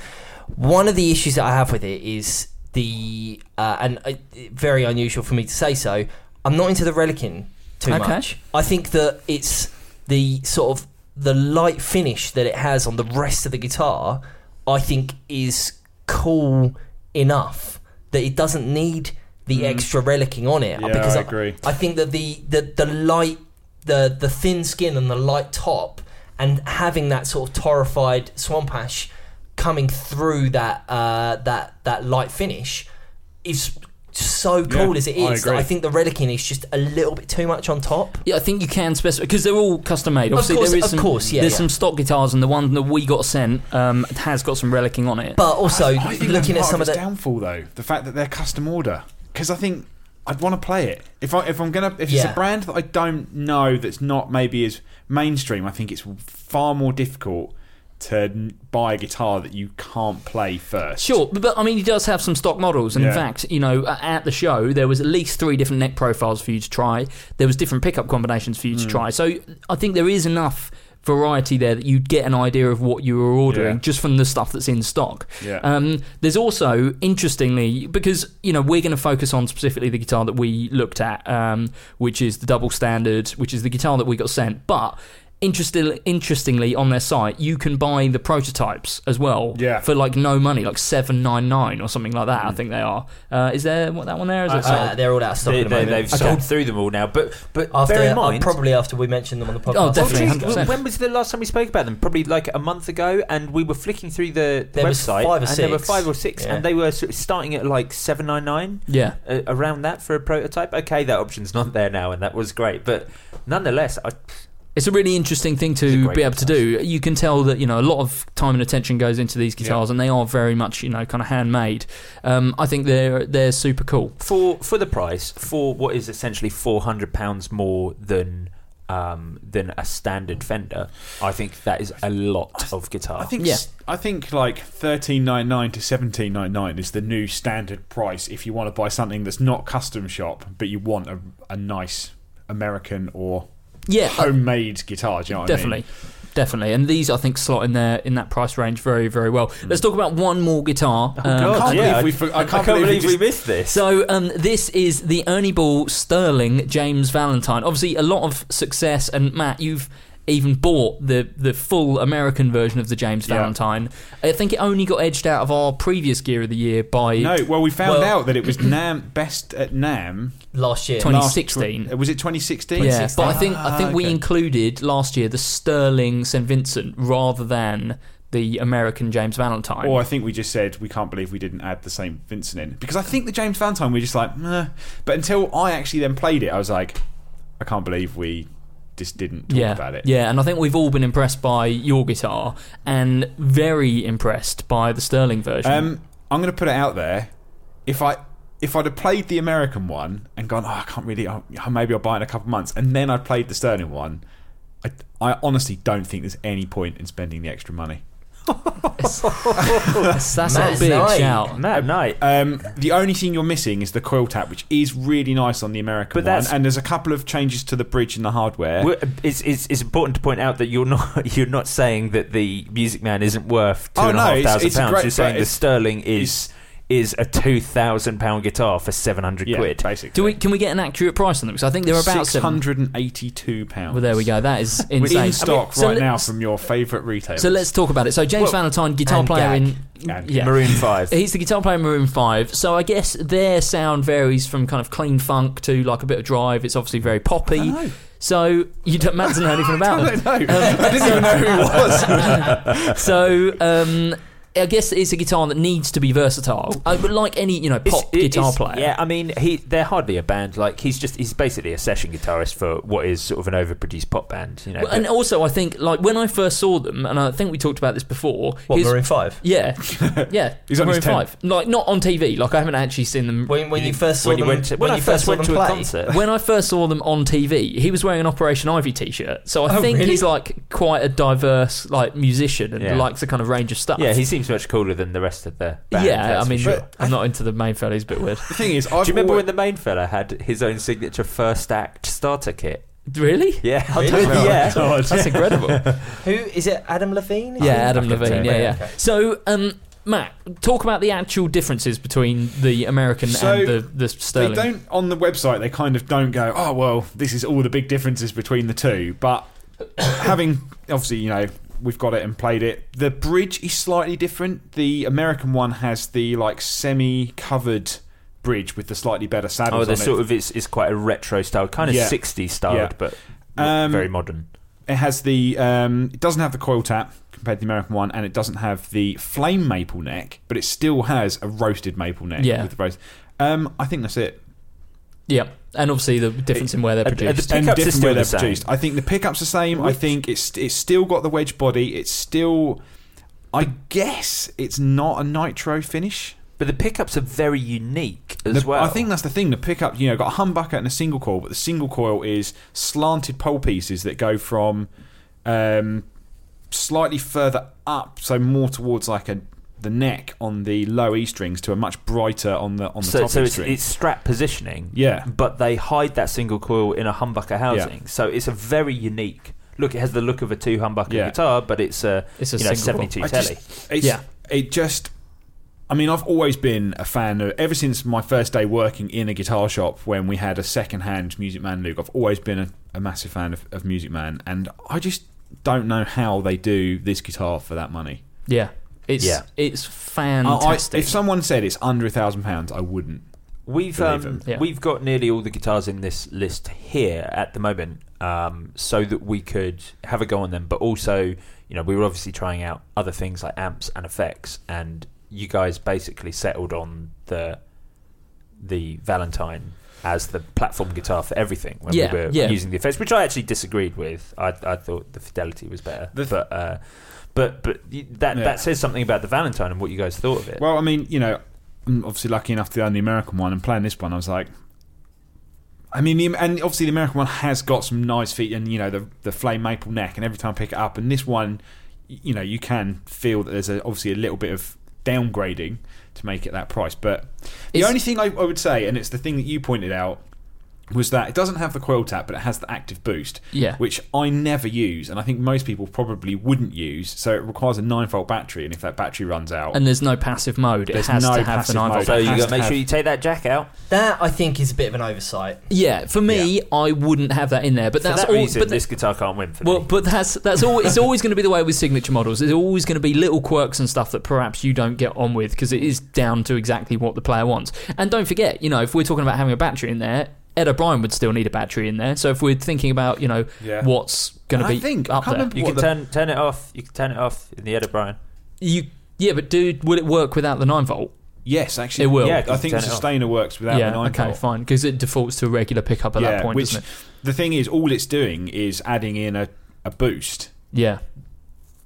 One of the issues that I have with it is the uh, and uh, very unusual for me to say so. I'm not into the relicking too Okay. much. I think that it's the sort of the light finish that it has on the rest of the guitar. I think is cool enough that it doesn't need the extra relicking on it. Mm. Yeah, because I agree. I think that the, the the light the the thin skin and the light top and having that sort of torrefied swamp ash coming through that uh, that that light finish is so cool Yeah, as it is. I that. I think the relicking is just a little bit too much on top. Yeah, I think you can specify because they're all custom made. Of course- there is of some, course, yeah, There's yeah. some stock guitars, and the one that we got sent um, has got some relicking on it. But also I think looking at that's part some of of the downfall, though, the fact that they're custom order. Because I think I'd want to play it if I if I'm gonna if it's a brand that I don't know that's not maybe as mainstream. I think it's far more difficult to buy a guitar that you can't play first. Sure, but, but I mean, he does have some stock models, and in fact, you know, at the show there was at least three different neck profiles for you to try. There was different pickup combinations for you Hmm. to try. So I think there is enough variety there that you'd get an idea of what you were ordering Yeah. just from the stuff that's in stock. Yeah. Um, there's also, interestingly, because you know we're going to focus on specifically the guitar that we looked at, um, which is the double standard, which is the guitar that we got sent, but. Interesting, interestingly, on their site, you can buy the prototypes as well Yeah. for like no money, like seven nine nine or something like that. I think they are. Uh, is there what that one there? Is it? uh, they're all out of stock They, at the they, moment. they've Okay. sold through them all now. But but after, bear in uh, mind, probably after we mentioned them on the podcast. Oh, definitely, Oh, when was the last time we spoke about them? Probably like a month ago, and we were flicking through the, the There was website, five or and there were five or six, Yeah. and they were sort of starting at like seven nine nine. yeah. Uh, around that for a prototype. Okay, that option's not there now, and that was great. But nonetheless, I, It's a really interesting thing to be able to do. You can tell that you know a lot of time and attention goes into these guitars, and they are very much you know kind of handmade. Um, I think they're they're super cool. for for the price, for what is essentially four hundred pounds more than um, than a standard Fender, I think that is a lot of guitar. I think Yeah. s- I think like thirteen nine nine to seventeen nine nine is the new standard price if you want to buy something that's not custom shop, but you want a, a nice American or Yeah, homemade guitar. Do you know what definitely. Definitely, and these I think slot in there in that price range very, very well. Let's talk about one more guitar. Oh, Um, God, can't yeah, believe I, we for- I I can't can't believe we believe we just- missed this. So um, this is the Ernie Ball Sterling James Valentine. Obviously, a lot of success, and Matt, you've even bought the the full American version of the James Yeah. Valentine. I think it only got edged out of our previous gear of the year by No, well, we found Well- out that it was NAMM best at NAMM. last year. 2016. Last- was it 2016? Yeah, but I think I think we Ah, okay. included last year the Sterling St Vincent rather than the American James Valentine. Or I think we just said we can't believe we didn't add the St Vincent in because I think the James Valentine we were just like, Meh. but until I actually then played it, I was like, I can't believe we just didn't talk yeah, about it. yeah, and I think we've all been impressed by your guitar and very impressed by the Sterling version. Um, I'm going to put it out there. If I if I'd have played the American one and gone, oh, I can't really, oh, maybe I'll buy it in a couple of months, and then I played the Sterling one, I, I honestly don't think there's any point in spending the extra money. Yes. That's, that's a big Knight. shout. Matt Knight. Um, the only thing you're missing is the coil tap, which is really nice on the American But one. that's- And there's a couple of changes to the bridge and the hardware. We're- It's, it's, it's important to point out that you're not you're not saying that the Music Man isn't worth two Oh, and a no, half it's- thousand it's a pounds. great- You're saying the it's- Sterling is is a two thousand pound guitar for seven hundred yeah, quid. basically. Do we? Can we get an accurate price on them? Because I think they're about six seven. hundred and eighty-two pounds. Well, there we go. That is insane. in stock So right now from your favourite retailer. So let's talk about it. So James Well, Valentine, guitar and player Gag. in And yeah. Maroon Five. He's the guitar player in Maroon Five. So I guess their sound varies from kind of clean funk to like a bit of drive. It's obviously very poppy. know. So you don't, Matt doesn't know anything about I them. don't know. I didn't even know who he was. So um, I guess it's a guitar that needs to be versatile. Uh, but like any you know It's- pop it- guitar it's- player. Yeah, I mean, he they're hardly a band. Like he's just he's basically a session guitarist for what is sort of an overproduced pop band. You know, Well, and also, I think like when I first saw them, and I think we talked about this before. What, his- Maroon 5? Yeah, yeah. He's on Maroon his 10th. Five. Like not on TV. Like I haven't actually seen them. When, when you first saw when them, you went to, when, I you first saw went them to a concert. when I first saw them on TV, he was wearing an Operation Ivy T-shirt. So I Oh, think really? he's like quite a diverse like musician and Yeah. likes a kind of range of stuff. Yeah, he seems much cooler than the rest of the band. yeah. I that's for mean, sure. I'm not into the main fella. He's a bit weird. The thing is, I've Do you remember always- when the main fella had his own signature first act starter kit? really? Yeah, I don't remember. yeah. That's incredible. Who is it? Adam Levine? yeah, Adam Levine. Yeah, yeah. Okay. So, um, Matt, talk about the actual differences between the American So, and the the Sterling. They don't on the website. They kind of don't go. Oh well, this is all the big differences between the two. But having obviously, you know, we've got it and played it. The bridge is slightly different. The American one has the like semi-covered bridge with the slightly better saddles. Oh, they're sort it. of it's, it's quite a retro style, kind of Yeah. 60s styled, Yeah. but Um, very modern. It has the. Um, it doesn't have the coil tap compared to the American one, and it doesn't have the flame maple neck, but it still has a roasted maple neck. Yeah. with the roast. Um, I think that's it. Yeah, and obviously the difference in where they're Are- are the produced. Pickups and are different still where the they're same. produced. I think the pickups are the same. I think it's it's still got the wedge body. It's still. I guess it's not a nitro finish. But the pickups are very unique as The- well. I think that's the thing. The pickup, you know, got a humbucker and a single coil, but the single coil is slanted pole pieces that go from um, slightly further up, so more towards like a the neck on the low E strings to a much brighter on the on the so, top so E it's, string. it's strap positioning. Yeah. But they hide that single coil in a humbucker housing. So it's a very unique look. It has the look of a two humbucker Yeah. guitar, but it's a, It's a you know, single coil. 72 telly. just- it's, Yeah. It just. I mean, I've always been a fan of. Ever since my first day working in a guitar shop when we had a second-hand Music Man Luke, I've always been a, a massive fan of, of Music Man, and I just don't know how they do this guitar for that money. yeah, it's Yeah. it's I- I- fantastic. if someone said it's under a thousand pounds, I wouldn't. We've Believe um, them. Yeah. we've got nearly all the guitars in this list here at the moment, um, so that we could have a go on them. But also, you know, we were obviously trying out other things like amps and effects, and you guys basically settled on the the Valentine as the platform guitar for everything when Yeah, we were yeah. using the effects, which I actually disagreed with. I, I thought the fidelity was better, The th- but uh, but but that Yeah. that says something about the Valentine and what you guys thought of it. Well, I mean, you know, I'm obviously lucky enough to own the American one and playing this one. I was like, I mean, the, and obviously the American one has got some nice feet and you know the the flame maple neck, and every time I pick it up, and this one, you know, you can feel that there's a, obviously a little bit of downgrading to make it that price. But the only thing I, I would say, and it's the thing that you pointed out. Was that it doesn't have the coil tap, but it has the active boost, Yeah. which I never use, and I think most people probably wouldn't use. So it requires a nine volt battery, and if that battery runs out, and there's no passive mode. It has no to have the passive nine mode. volt. so you has got to to make have- sure you take that jack out. That I think is a bit of an oversight. Yeah, for me, I wouldn't have that in there. But For that's that all. reason, but this guitar can't win for Well, me. but that's that's all. It's always going to be the way with signature models. There's always going to be little quirks and stuff that perhaps you don't get on with because it is down to exactly what the player wants. And don't forget, you know, if we're talking about having a battery in there, Ed O'Brien would still need a battery in there. So if we're thinking about, you know, Yeah. what's going to be think- I up there, You can the- turn turn it off. You can turn it off in the Ed O'Brien. you yeah, but dude, would it work without the nine volt? Yes, actually, It will. Yeah, I think the turn it off. sustainer works without yeah, the nine okay, volt. fine, because it defaults to a regular pickup at yeah, that point, which doesn't it? the thing is, all it's doing is adding in a, a boost. Yeah,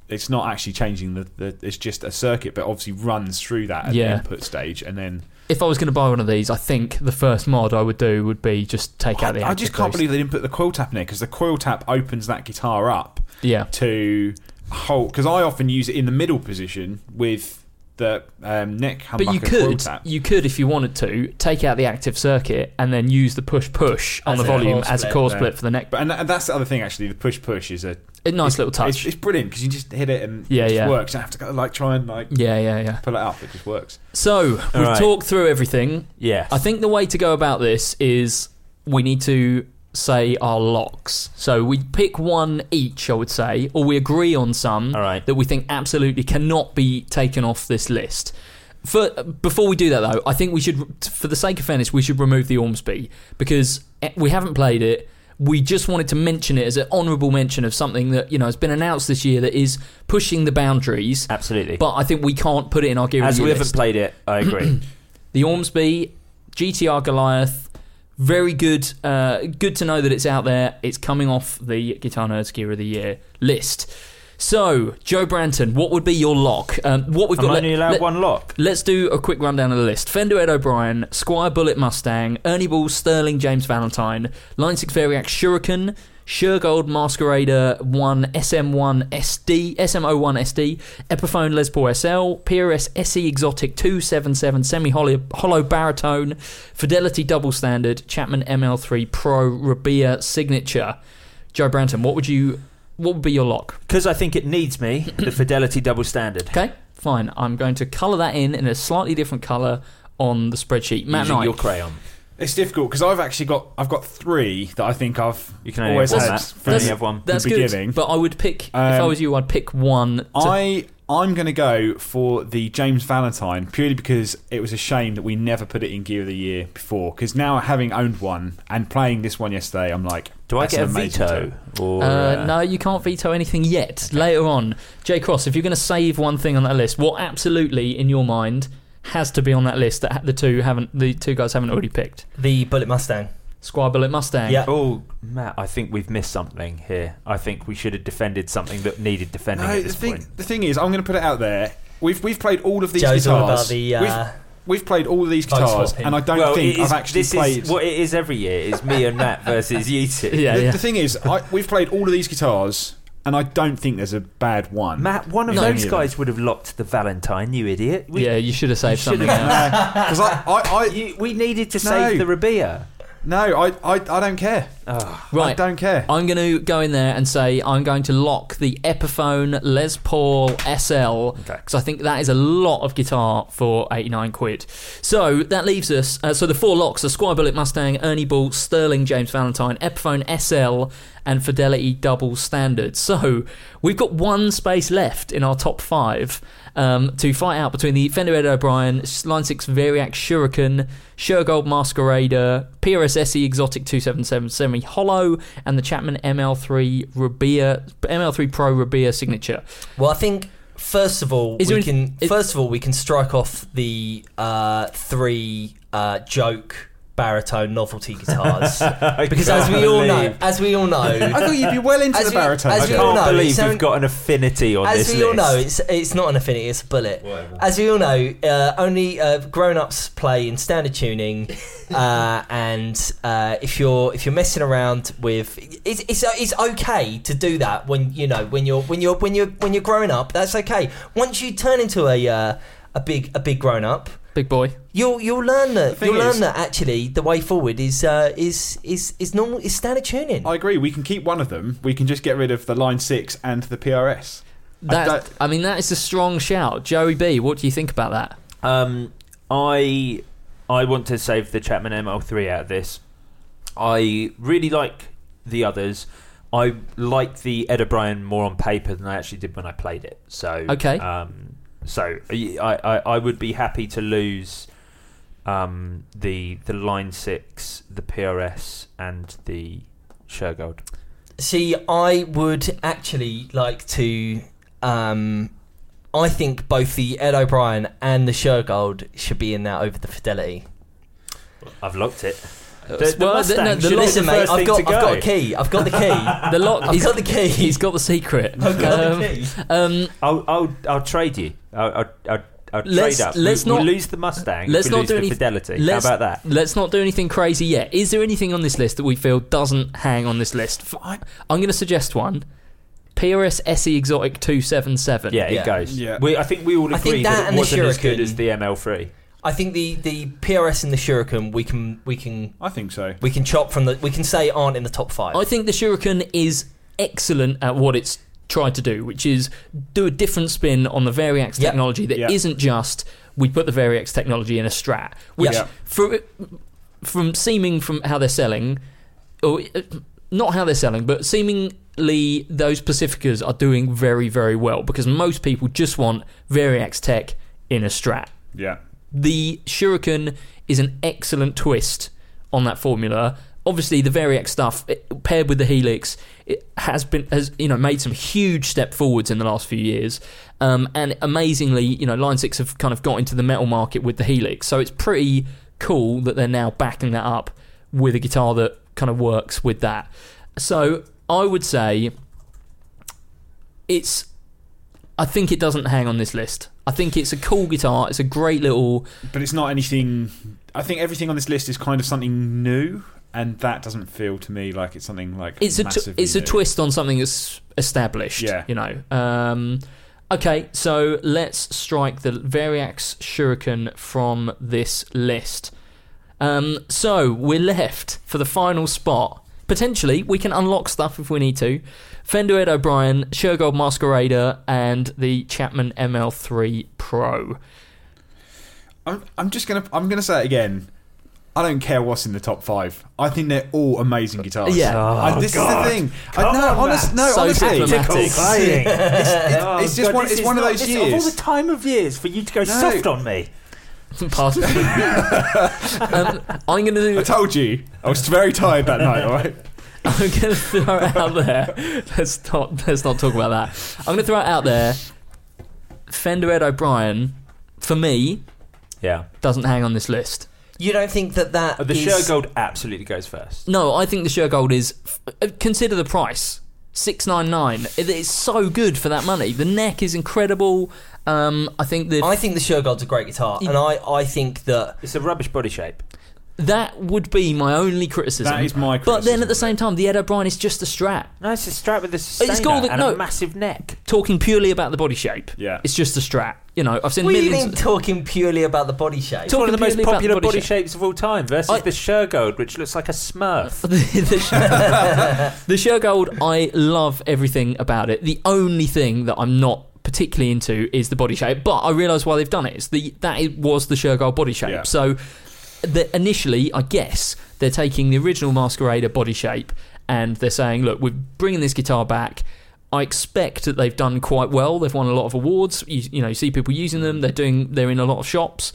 It's not actually changing the, the. It's just a circuit, but obviously runs through that at Yeah. the input stage, and then if I was going to buy one of these, I think the first mod I would do would be just take out the. I, I just can't believe they didn't put the coil tap in there because the coil tap opens that guitar up Yeah, to hold because I often use it in the middle position with the um, neck humbucker. But you could, tap. you could, if you wanted to, take out the active circuit and then use the push push on As the volume as a core split for the neck. But and, and that's the other thing actually. The push push is a, A nice little touch. It's, it's brilliant because you just hit it and Yeah, it just yeah. works. You don't have to go, like try and like yeah, yeah, yeah. pull it up. It just works. So we've right. talked through everything. Yes. I think the way to go about this is we need to say our locks. So we pick one each, I would say, or we agree on some All right. that we think absolutely cannot be taken off this list. For, before we do that, though, I think we should, for the sake of fairness, we should remove the Ormsby because eh, we haven't played it. We just wanted to mention it as an honourable mention of something that you know has been announced this year that is pushing the boundaries. Absolutely. But I think we can't put it in our gear of As we Year haven't played it, I agree. The Ormsby GTR Goliath, very good. Uh, good to know that it's out there. It's coming off the Guitar Nerds Gear of the Year list. So, Joe Branton, what would be your lock? Um, what we've I'm got? only allowed let, one lock. Let's do a quick rundown of the list. Fender Ed O'Brien, Squier Bullet Mustang, Ernie Ball Sterling James Valentine, Line 6 Variax Shuriken, Shergold Masquerader 1 SM1 SD, SM01 SD, Epiphone Les Paul SL, PRS SE Exotic 277 semi hollow baritone, Fidelity Double Standard, Chapman ML3 Pro Rabea Signature. Joe Branton, what would you what would be your lock? Because I think it needs me, the Fidelity double standard. Okay, fine. I'm going to colour that in in a slightly different colour on the spreadsheet. Matt Using Knight. your crayon. It's difficult because I've actually got I've got three that I think I've You can only always have had one, Matt. from You only the- have one. That's the good. beginning. But I would pick if I Um, was you, I'd pick one. To, I I'm going to go for the James Valentine purely because it was a shame that we never put it in Gear of the Year before. Because now having owned one and playing this one yesterday, I'm like, Do I that's get a an amazing veto? turn. Or, uh, no, you can't veto anything yet. Later on, Jay Cross, if you're going to save one thing on that list, what absolutely in your mind has to be on that list that the two haven't, the two guys haven't already picked? The Bullet Mustang. Squier Bullet Mustang. Yeah. Oh, Matt, I think we've missed something here. I think we should have defended something that needed defending No, at the thing, point. the thing is, I'm going to put it out there. We've we've played all of these Joe's all guitars. about the, uh, we've, we've played all of these guitars, and I don't well, think it is- I've actually this played. is what it is every year. Is me and Matt versus you two. Yeah, the, yeah. the thing is, I, we've played all of these guitars, and I don't think there's a bad one. Matt, one of No. those guys would have locked the Valentine. You idiot. We, yeah, you should have saved something else. because I, I, I You, we needed to No. save the Rabea. No, I, I, I don't care. I Right. don't care. I'm going to go in there and say I'm going to lock the Epiphone Les Paul SL because I think that is a lot of guitar for 89 quid. So that leaves us. Uh, so the four locks are Squier Bullet Mustang, Ernie Ball, Sterling James Valentine, Epiphone SL, and Fidelity Double Standard. So we've got one space left in our top five um, to fight out between the Fender Ed O'Brien, Line 6 Variax Shuriken, Shergold Masquerader, PRSSE Exotic 277 Semi Hollow, and the Chapman ML3 Rabea ML3 Pro Rabea Signature. Well, I think first of all Is we any- can first of all we can strike off the uh, three uh, joke baritone novelty guitars because as we all know, as we all know, I thought you'd be well into As the we- baritone. as I we all can't know, believe it's we've got an affinity on as this we all list. know, it's it's not an affinity, it's a bullet. As we all know, uh, only uh, grown-ups play in standard tuning, uh, and uh, if you're if you're messing around with, it's, it's it's okay to do that when you know when you're when you're when you're when you're growing up. That's okay. Once you turn into a uh, a big a big grown up. Big boy. You'll you'll learn that you'll learn is- that actually the way forward is uh, is is is normal is standard tuning. I agree. We can keep one of them. We can just get rid of the line six and the PRS. I That don't- I mean, that is a strong shout. Joey B, what do you think about that? Um, I I want to save the Chapman ML3 out of this. I really like the others. I like the Ed O'Brien more on paper than I actually did when I played it. So Okay. Um, so I, I I would be happy to lose um, the the line six, the PRS, and the Shergold. See, I would actually like to. Um, I think both the Ed O'Brien and the Shergold should be in there over the Fidelity. I've locked it. The, the well, the- Mustang no, the should Listen, the mate, I've got, to I've go. got a key. I've got the key. The lot. I've he's got the key. He's got the secret. I've got Um, the key. um, I'll, I'll, I'll trade you. I'll, I'll, I'll, I'll Let's- trade up. let's we, not- we'll lose the Mustang. let's not lose do the any- Fidelity. let's- How about that? Let's not do anything crazy yet. Is there anything on this list that we feel doesn't hang on this list? I'm going to suggest one. PRS SE E Exotic 277. Yeah, it Yeah. goes. Yeah. We, I think we all I think agree that that, it wasn't as good as the ML3. I think the, the PRS and the Shuriken we can we can I think so. we can chop from the we can say aren't in the top five. I think the Shuriken is excellent at what it's tried to do, which is do a different spin on the Variax Yep. technology that Yep. not just we put the Variax technology in a strat, which Yep. for, from seeming from how they're selling, or uh, not how they're selling, but seemingly those Pacificas are doing very very well because most people just want Variax tech in a strat Yeah. The Shuriken is an excellent twist on that formula. Obviously, the Variax stuff it, paired with the Helix it has been has you know made some huge step forwards in the last few years, um, and amazingly, you know, Line Six have kind of got into the metal market with the Helix, so it's pretty cool that they're now backing that up with a guitar that kind of works with that. So I would say it's. I think it doesn't hang on this list. I think it's a cool guitar. It's a great little But it's not anything. I think everything on this list is kind of something new, and that doesn't feel to me like it's something like it's a t- it's a twist on something that's established. Yeah. you know. Um, okay, so let's strike the Variax Shuriken from this list. Um, so we're left for the final spot. Potentially, we can unlock stuff if we need to. Fender Ed O'Brien, Shergold Masquerader, and the Chapman ML3 Pro. I'm, I'm just gonna. I'm gonna say it again. I don't care what's in the top five. I think they're all amazing guitars. Yeah. Oh, I, this is the thing. I, no, honest, no, So honestly, diplomatic. it's, Playing. it's, it's just God, one. It's is one of those this is Of all the time of years for you to go soft on me. Pardon? um, I'm going to do. I told you. I was very tired that night. All right. I'm going to throw it out there. Let's not let's not talk about that. I'm going to throw it out there. Fender Ed O'Brien, for me, Yeah. doesn't hang on this list. you don't think that that the is- Shergold absolutely goes first. No, I think the Shergold is. uh, Consider the price. Six nine nine. It's so good for that money. The neck is incredible. Um, I think the I think the Shergold's a great guitar, and I, I think that It's a rubbish body shape. that would be my only criticism. That is my But then criticism at the of same time, the Ed O'Brien is just a strat. No, it's a strap with a sustainer got the- and no. a massive neck. Talking purely about the body shape. Yeah. It's just a strat. You know, I've seen what do you millions. mean talking purely about the body shape? It's one of the most purely about popular the body, body shape. shapes of all time versus I- the Shergold, which looks like a Smurf. the, the, the Shergold, I love everything about it. The only thing that I'm not particularly into is the body shape, but I realise why they've done it. It's the that it was the Shergold body shape. Yeah. So the, initially, I guess they're taking the original Masquerader body shape and they're saying, look, we're bringing this guitar back. I expect that they've done quite well. They've won a lot of awards. You, you know, you see people using them. They're doing. They're in a lot of shops.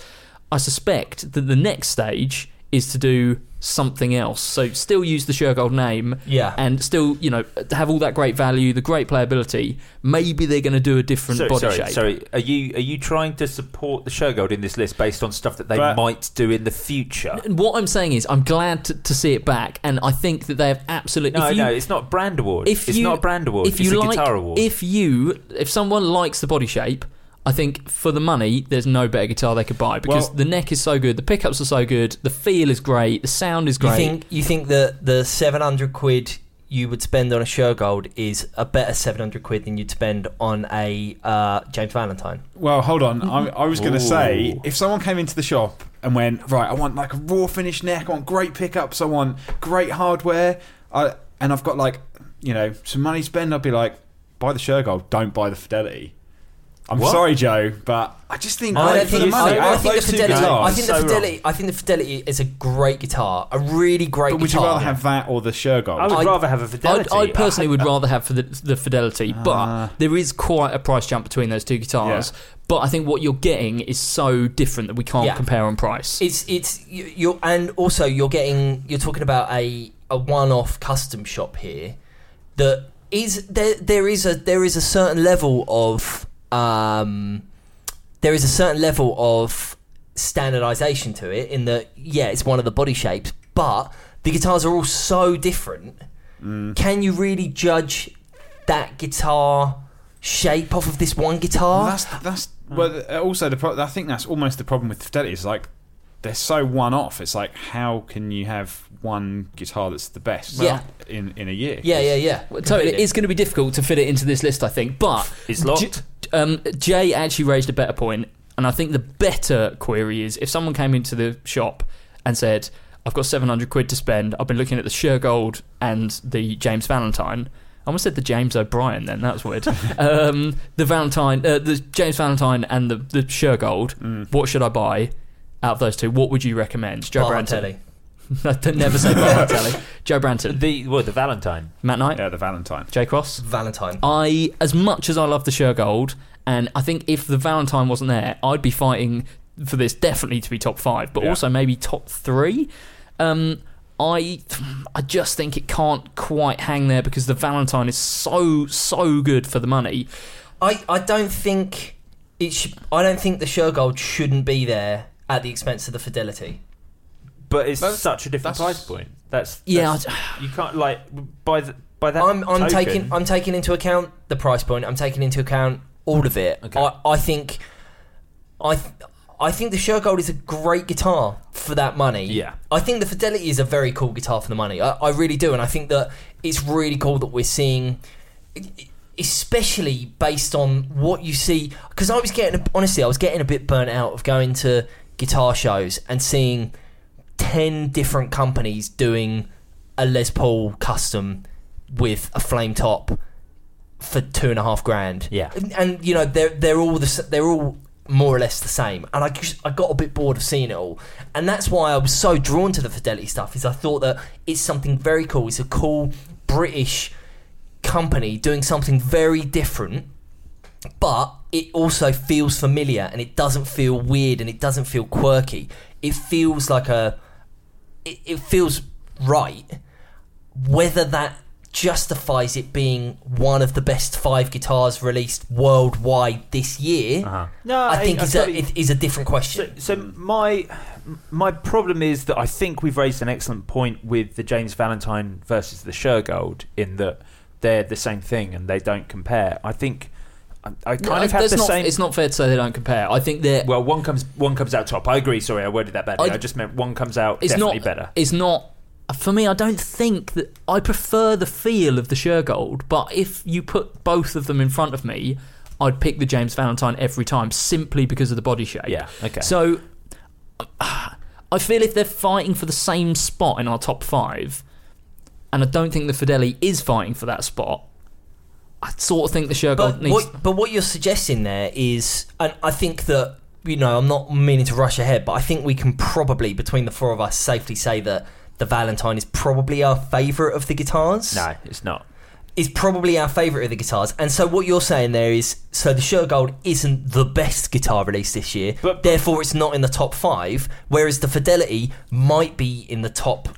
I suspect that the next stage is to do something else. So still use the Shergold name, Yeah. and still you know have all that great value, the great playability. Maybe they're going to do a different Sorry, body sorry, shape. sorry. Are you are you trying to support the Shergold in this list based on stuff that they But- might do in the future? And What I'm saying is, I'm glad to, to see it back, and I think that they have absolutely. No, you, no, it's not brand award. if it's you, not a brand award. If it's you a like, guitar award. if you, if someone likes the body shape, I think for the money, there's no better guitar they could buy because Well- the neck is so good, the pickups are so good, the feel is great, the sound is You great. think you think that the seven hundred quid you would spend on a Shergold is a better seven hundred quid than you'd spend on a uh, James Valentine? Well, hold on. I, I was going to say, if someone came into the shop and went, right, I want like a raw finish neck, I want great pickups, I want great hardware, I, and I've got like, you know, some money to spend, I'd be like, buy the Shergold, don't buy the Fidelity. I'm What? sorry, Joe, but I just think I don't think, the I, I think the Fidelity. I think the so Fidelity. I think the Fidelity is a great guitar, a really great guitar. but would you rather have that or the Shergold? I would I- rather have a fidelity. I, I personally would rather have for the, the fidelity, Ah. but there is quite a price jump between those two guitars. But I think what you're getting is so different that we can't Yeah. compare on price. It's it's you're and also you're getting you're talking about a a one-off custom shop here that is there there is a there is a certain level of um there is a certain level of standardization to it in that yeah it's one of the body shapes but the guitars are all so different can you really judge that guitar shape off of this one guitar Well, that's that's well. Also, the pro- I think that's almost the problem with Fidelity. Is like they're so one off. It's like how can you have one guitar that's the best Yeah. in in a year? Yeah, yeah, yeah. Well, totally, it's going to be difficult to fit it into this list, I think. But It's locked. J- um, Jay actually raised a better point, and I think the better query is if someone came into the shop and said, "I've got seven hundred quid to spend. I've been looking at the Shergold and the James Valentine." I almost said the James O'Brien. Then that's weird. um, the Valentine, uh, the James Valentine, and the the Shergold. Mm. What should I buy out of those two? What would you recommend, Joe Brantelli. Branton? Never say Brantelli. Joe Branton, The what? The Valentine. Matt Knight, Yeah, the Valentine. Jay Cross. Valentine. I, as much as I love the Shergold, and I think if the Valentine wasn't there, I'd be fighting for this definitely to be top five, but Yeah. also maybe top three. Um, I, I just think it can't quite hang there because the Valentine is so so good for the money. I, I don't think it should, I don't think the Shergold shouldn't be there at the expense of the Fidelity. But it's That's- such a different price point. That's, Yeah, that's- you can't like by the by that. I'm I'm token- taking I'm taking into account the price point. I'm taking into account all of it. Okay. I, I think I th- I think the Shergold is a great guitar for that money. Yeah. I think the Fidelity is a very cool guitar for the money. I, I really do, and I think that it's really cool that we're seeing, especially based on what you see. Because I was getting honestly, I was getting a bit burnt out of going to guitar shows and seeing ten different companies doing a Les Paul custom with a flame top for two and a half grand. Yeah. and, and, you know they're they're all the they're all more or less the same. And I just I got a bit bored of seeing it all, and that's why I was so drawn to the Fidelity stuff. Is I thought that it's something very cool. It's a cool British company doing something very different but it also feels familiar and it doesn't feel weird and it doesn't feel quirky. It feels like a. It, it feels right. Whether that justifies it being one of the best five guitars released worldwide this year, Uh-huh. No, I think I is a, totally- it is a different So, question. so my my problem is that I think we've raised an excellent point with the James Valentine versus the Shergold in that they're the same thing and they don't compare. I think I, I kind No, of have the not- same. It's not fair to say they don't compare. I think they're. well, one comes one comes out top. I agree. Sorry, I worded that badly. I, I- just meant one comes out it's definitely not better. It's not for me. I don't think that I prefer the feel of the Shergold, but if you put both of them in front of me, I'd pick the James Valentine every time simply because of the body shape. Yeah, okay. So I feel if they're fighting for the same spot in our top five, and I don't think the Fideli is fighting for that spot. I sort of think the Shergold But needs. what, but what you're suggesting there is, and I think that you know, I'm not meaning to rush ahead, but I think we can probably, between the four of us, safely say that the Valentine is probably our favourite of the guitars. No, it's not. is probably our favourite of the guitars. And so what you're saying there is, so the Shergold isn't the best guitar release this year, But- therefore it's not in the top five. Whereas the Fidelity might be in the top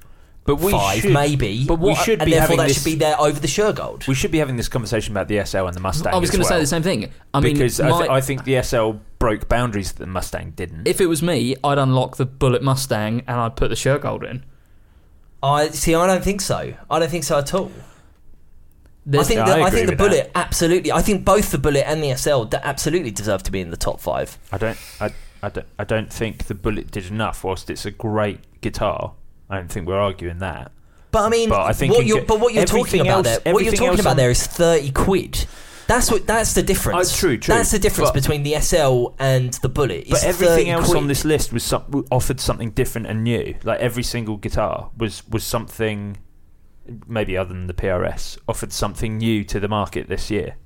But we five, should, maybe. But we should and be therefore having that this. should be there over the Shergold. we should be having this conversation about the SL and the Mustang. I was going to say the same thing. I mean, because I, th- I think the SL broke boundaries that the Mustang didn't. if it was me, I'd unlock the Bullet Mustang and I'd put the Shergold in. I see. I don't think so. I don't think so at all. I think Yeah, the, I I, think the with Bullet absolutely. I think both the Bullet and the SL absolutely deserve to be in the top five. I don't. I, I don't. I don't think the Bullet did enough. Whilst it's a great guitar, I don't think we're arguing that. But I mean, But I think what you're, but what you're talking about else- there, what you're talking about on- there is thirty quid. That's what. That's the difference. Oh, true, true. That's the difference But- between the SL and the Bullet. It's But everything else quid. on this list was some, offered something different and new. Like every single guitar was was something, maybe other than the PRS, offered something new to the market this year,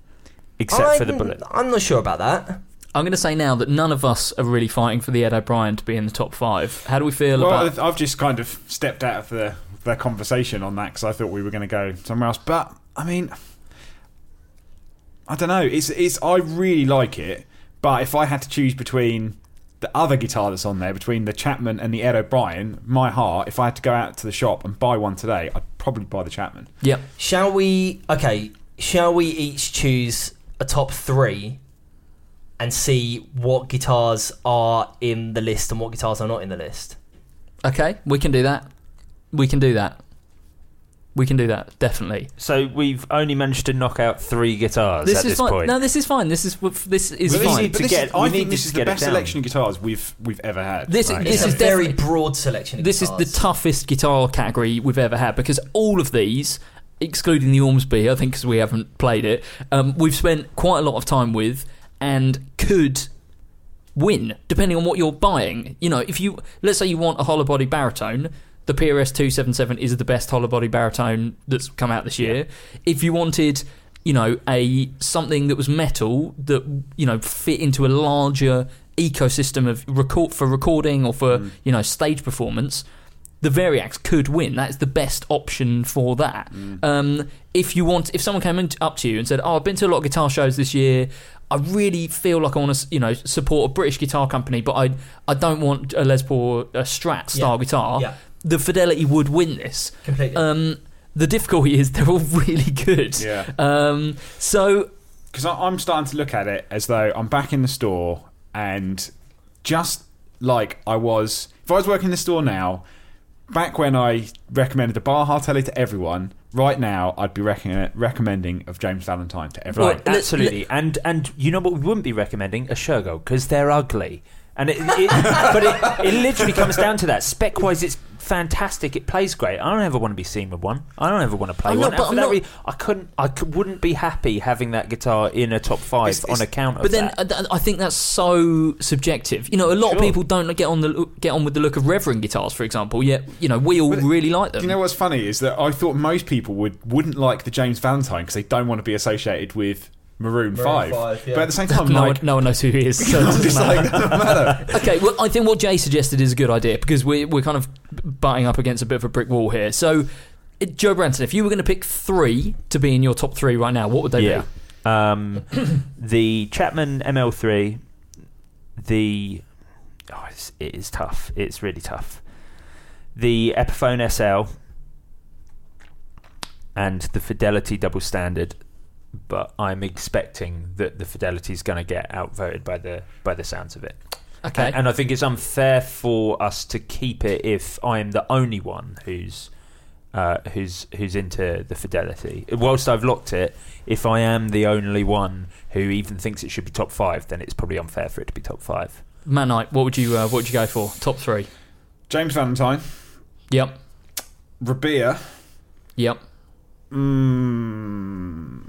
except for the Bullet. I'm not sure about that. I'm going to say now that none of us are really fighting for the Ed O'Brien to be in the top five. How do we feel Well, about? I've- I've just kind of stepped out of the the conversation on that because I thought we were going to go somewhere else. But I mean, I don't know. It's it's I really like it, but if I had to choose between the other guitar that's on there, between the Chapman and the Ed O'Brien, my heart, if I had to go out to the shop and buy one today, I'd probably buy the Chapman. Yep. Shall we? Okay. Shall we each choose a top three and see what guitars are in the list and what guitars are not in the list? Okay, we can do that. We can do that. We can do that definitely. So we've only managed to knock out three guitars This at is this fine. point. No, this is fine. This is this is But this fine. is- But to this get- is, we I need think to this is the get it best down. selection of guitars we've we've ever had. This- Right. this it's is a very definitely- broad selection. Of this is guitars. the toughest guitar category we've ever had because all of these, excluding the Ormsby, I think because we haven't played it, um, we've spent quite a lot of time with and could win depending on what you're buying. You know, if you let's say you want a hollow body baritone. The PRS 277 is the best hollow body baritone that's come out this year. If you wanted, you know, a something that was metal that you know fit into a larger ecosystem of record for recording or for mm. you know stage performance, the Variax could win. That's the best option for that. Um, if you want, if someone came in, up to you and said, "Oh, I've been to a lot of guitar shows this year. I really feel like I want to, you know, support a British guitar company, but I, I don't want a Les Paul, a Strat style Yeah. guitar." Yeah. The Fidelity would win this. completely. Um, the difficulty is they're all really good. Yeah. Um, so because I'm starting to look at it as though I'm back in the store and just like I was, if I was working in the store now, back when I recommended the Baja Telly to everyone, right now I'd be recommend, recommending of James Valentine to everyone. Right, absolutely. and and you know what we wouldn't be recommending? A Shergold, because they're ugly. And it, it but it, it literally comes down to that. Spec wise, it's fantastic. It plays great. I don't ever want to be seen with one. I don't ever want to play I'm one. not- but I'm not- re- I couldn't. I could, wouldn't be happy having that guitar in a top five It's- it's- on account of But then that. uh, I think that's so subjective. You know, a lot of people don't get on the get on with the look of Reverend guitars, for example. Yet, you know, we all But- really like them. You know what's funny is that I thought most people would wouldn't like the James Valentine because they don't want to be associated with Maroon, Maroon 5. 5, yeah. But at the same time, no, like, one, no one knows who he is. So it doesn't matter. like, doesn't matter. okay, well, I think what Jay suggested is a good idea because we, we're kind of butting up against a bit of a brick wall here. So, uh, Joe Branton, if you were going to pick three to be in your top three right now, what would they yeah. be? Um, the Chapman ML3, the oh, it's, it is tough. It's really tough. The Epiphone SL and the Fidelity Double Standard, but I'm expecting that the Fidelity is going to get outvoted by the by the sounds of it. Okay. And, and I think it's unfair for us to keep it if I'm the only one who's uh, who's who's into the fidelity. Whilst I've locked it, if I am the only one who even thinks it should be top five, then it's probably unfair for it to be top five. Matt Knight, what would you uh, what would you go for? Top three. James Valentine, Yep. Rabea, Yep. Mm.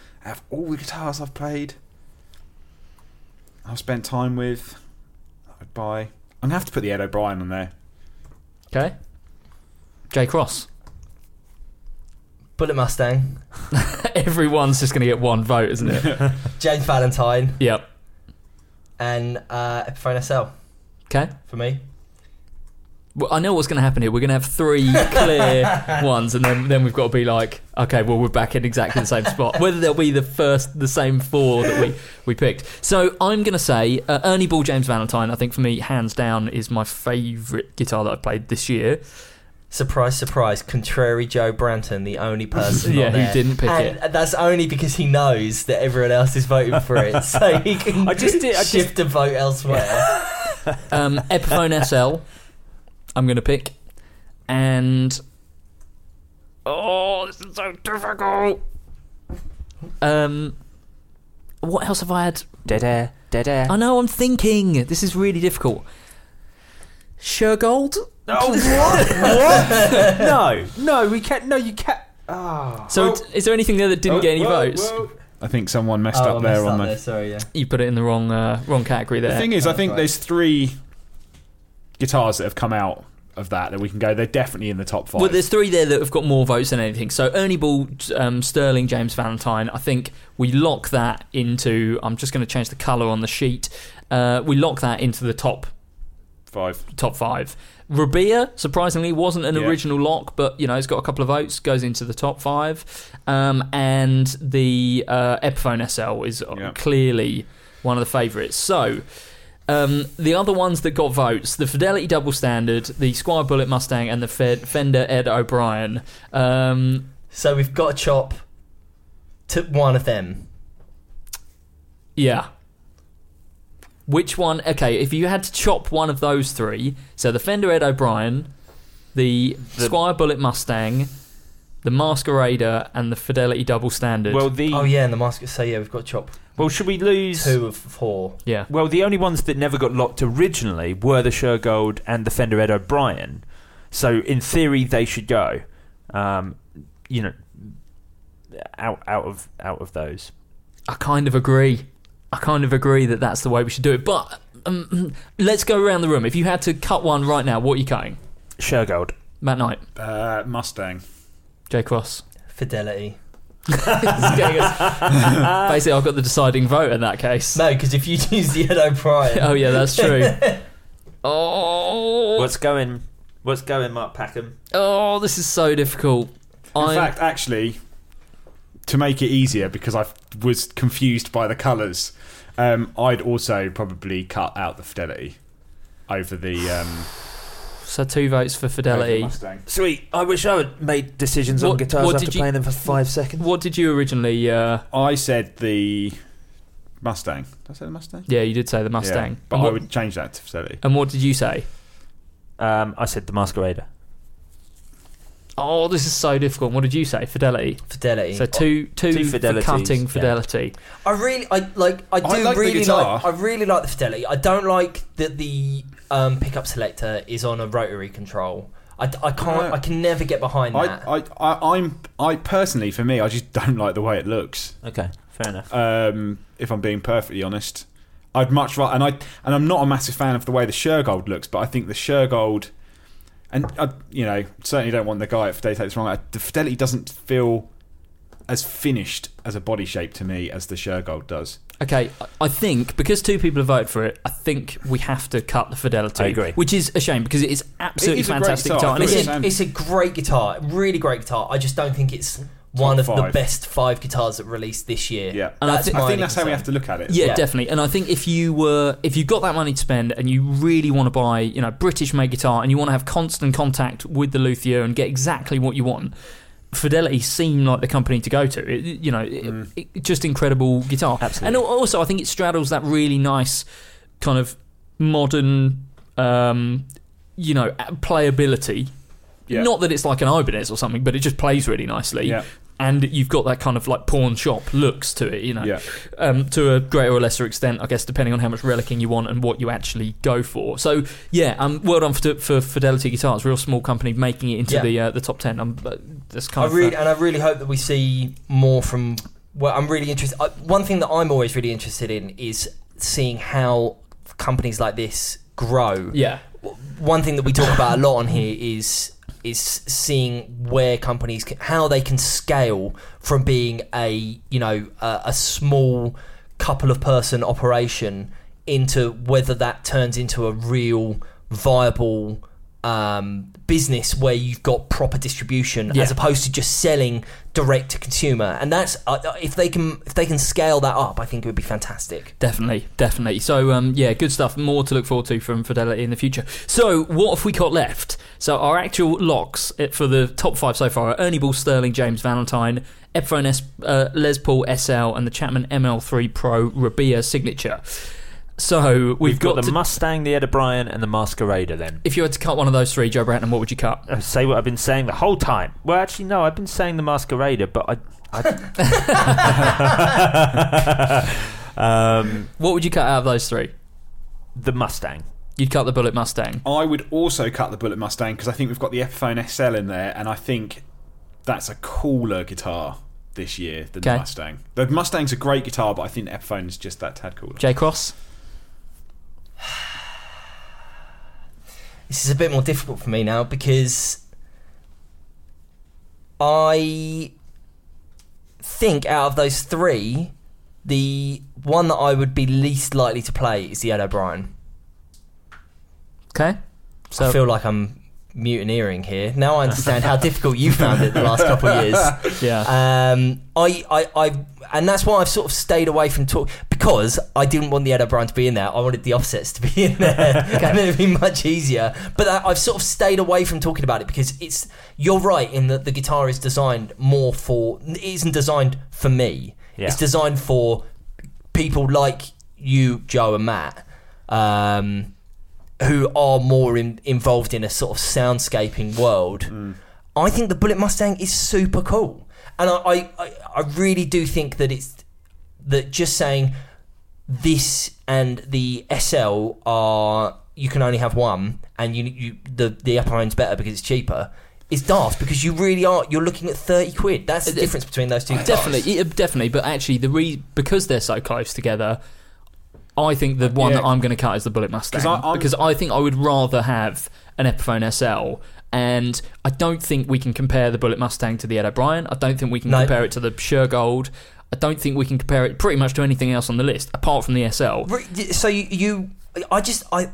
Out of all the guitars I've played, I've spent time with, I'd buy. I'm gonna have to put the Ed O'Brien on there. Okay. J Cross. Bullet Mustang, Everyone's just going to get one vote, isn't it? James Valentine, yep. and uh, Epiphone SL Okay. for me. Well, I know what's going to happen here. We're going to have three clear ones, and then then we've got to be like, okay, well, we're back in exactly the same spot. Whether they'll be the first, the same four that we, we picked. So I'm going to say uh, Ernie Ball James Valentine. I think for me, hands down, is my favourite guitar that I've played this year. Surprise, surprise! Contrary Joe Branton, the only person Yeah, who didn't pick and it. That's only because he knows that everyone else is voting for it, so he can I just did- I just- shift a vote elsewhere. Um, Epiphone SL. I'm going to pick, and oh, this is so difficult. Um, what else have I had? Dead air, dead air. I know. I'm thinking. This is really difficult. Shergold. Oh, what? what? no, no, we can't. No, you can't. Oh. So, t- is there anything there that didn't get any Whoa, votes? whoa. I think someone messed oh, up I messed there on up the. there, Sorry, yeah. You put it in the wrong uh, wrong category there. The thing is, I think right. there's three guitars that have come out of that that we can go. They're definitely in the top five. Well, there's three there that have got more votes than anything. So Ernie Ball, um, Sterling, James Valentine. I think we lock that into. I'm just going to change the colour on the sheet. Uh, we lock that into the top five. top five. Rabea, surprisingly, wasn't an Yeah. original lock, but you know it's got a couple of votes, goes into the top five. Um, and the uh, Epiphone SL is Yeah. clearly one of the favourites. So. Um, the other ones that got votes: the Fidelity Double Standard, the Squier Bullet Mustang, and the Fed- Fender Ed O'Brien. Um, So we've got to chop to one of them. yeah. Which one? Okay, if you had to chop one of those three, so the Fender Ed O'Brien, the, The- Squier Bullet Mustang, the Masquerader, and the Fidelity Double Standard. Well, the Oh yeah, and the mask. So yeah, we've got chop well, should we lose? two of four. yeah. Well, the only ones that never got locked originally were the Shergold and the Fender Ed O'Brien. So in theory, they should go. Um, you know, out out of out of those. I kind of agree. I kind of agree that that's the way we should do it. But um, let's go around the room. If you had to cut one right now, what are you cutting? Shergold. Matt Knight, Uh, Mustang. Jay Cross. Fidelity. This is getting us- Basically, I've got the deciding vote in that case. No, because if you choose the Ed O'Brien, Oh yeah, that's true. oh, What's going? What's going, Mark Packham? oh, this is so difficult. In I'm- fact, actually, to make it easier, because I was confused by the colours, um, I'd also probably cut out the Fidelity over the, um, so two votes for Fidelity. Sweet. I wish I had made decisions on What- guitars what after did you- playing them for five seconds. What did you originally? Uh, I said the Mustang. Did I say the Mustang? yeah, you did say the Mustang. Yeah, but and, I what, would change that to Fidelity. and what did you say? Um, I said the Masquerader. Oh, this is so difficult. What did you say? Fidelity. Fidelity. So two, two, Two for Fidelities, cutting yeah. Fidelity. I really, I like, I do I like the really guitar. like, I really like the Fidelity. I don't like that the um, pickup selector is on a rotary control. I, I can't, Yeah. I can never get behind that. I, I, I, I'm, I personally, for me, I just don't like the way it looks. Okay, fair enough. Um, if I'm being perfectly honest, I'd much rather, and I, and I'm not a massive fan of the way the Shergold looks, but I think the Shergold, and I, you know, certainly don't want the guy at Fidelity to take this wrong. The Fidelity doesn't feel as finished as a body shape to me as the Shergold does. Okay, I- I think because two people have voted for it, I think we have to cut the Fidelity. I agree. Which is a shame because it is absolutely It is fantastic guitar. guitar. And it's, it's- a, it's a great guitar, really great guitar. I just don't think it's one of the best five guitars that released this year. Yeah, And I that's thi- my I think only that's how we have to look at it. Yeah, well. definitely. And I think if you were, if you got that money to spend and you really want to buy, you know, British made guitar and you want to have constant contact with the luthier and get exactly what you want, Fidelity seem like the company to go to. It, you know, it, it- just incredible guitar. Absolutely. And also, I think it straddles that really nice kind of modern, um, you know, playability. Yeah. Not that it's like an Ibanez or something, but it just plays really nicely. Yeah. And you've got that kind of like pawn shop looks to it, you know Yeah. um, to a greater or lesser extent, I guess, depending on how much relicking you want and what you actually go for. So, yeah, um, well done for, for Fidelity Guitars, real small company making it into Yeah. the uh, the top ten. Um, uh, that's kind I of really uh, and I really hope that we see more from. Well, I'm really interested. I, one thing that I'm always really interested in is seeing how companies like this grow. yeah, One thing that we talk about a lot on here is is seeing where companies can, how they can scale from being a you know a, a small couple of person operation into whether that turns into a real viable um, business where you've got proper distribution Yeah. as opposed to just selling direct to consumer and that's uh, if they can if they can scale that up I think it would be fantastic definitely, definitely. So, um, yeah, good stuff. More to look forward to from Fidelity in the future. So, what have we got left? So, our actual locks eh, for the top five so far are Ernie Ball, Sterling, James Valentine, Epiphone S, uh, Les Paul SL, and the Chapman ML3 Pro Rabea signature. So, we've, We've, got, to the Mustang, the Ed O'Brien, and the Masquerader. Then If you had to cut one of those three, Joe Branton, what would you cut? Uh, say what I've been saying the whole time. Well, actually, no, I've been saying the Masquerader, but I. I um, What would you cut out of those three? the Mustang. You'd cut the Bullet Mustang. I would also cut the Bullet Mustang because I think we've got the Epiphone SL in there, and I think that's a cooler guitar this year than Okay. the Mustang. The Mustang's a great guitar, but I think the Epiphone is just that tad cooler. J Cross. This is a bit more difficult for me now because I think out of those three, the one that I would be least likely to play is the Ed O'Brien. Okay. So I feel like I'm mutineering here. Now I understand how difficult you found it the last couple of years. yeah. Um, I, I, I, and that's why I've sort of stayed away from talk because I didn't want the Ed O'Brien to be in there. I wanted the offsets to be in there, and it'd be much easier. But I, I've sort of stayed away from talking about it because it's. You're right in that the guitar is designed more for. It isn't designed for me. Yeah. It's designed for people like you, Joe, and Matt. Um, who are more in, involved in a sort of soundscaping world, Mm. I think the Bullet Mustang is super cool, and I, I, I, I really do think that it's that just saying this and the SL are you can only have one, and you you the the upper end's better because it's cheaper. Is daft because you really are. You're looking at thirty quid. That's the It- it- difference between those two. Definitely, yeah, definitely. But actually, the re- because they're so close together, I think the one Yeah. that I'm going to cut is the Bullet Mustang 'Cause I- because I think I would rather have an Epiphone SL. And I don't think we can compare the Bullet Mustang to the Ed O'Brien. I don't think we can No. compare it to the Shergold. I don't think we can compare it pretty much to anything else on the list apart from the SL. So you, you, I just, I,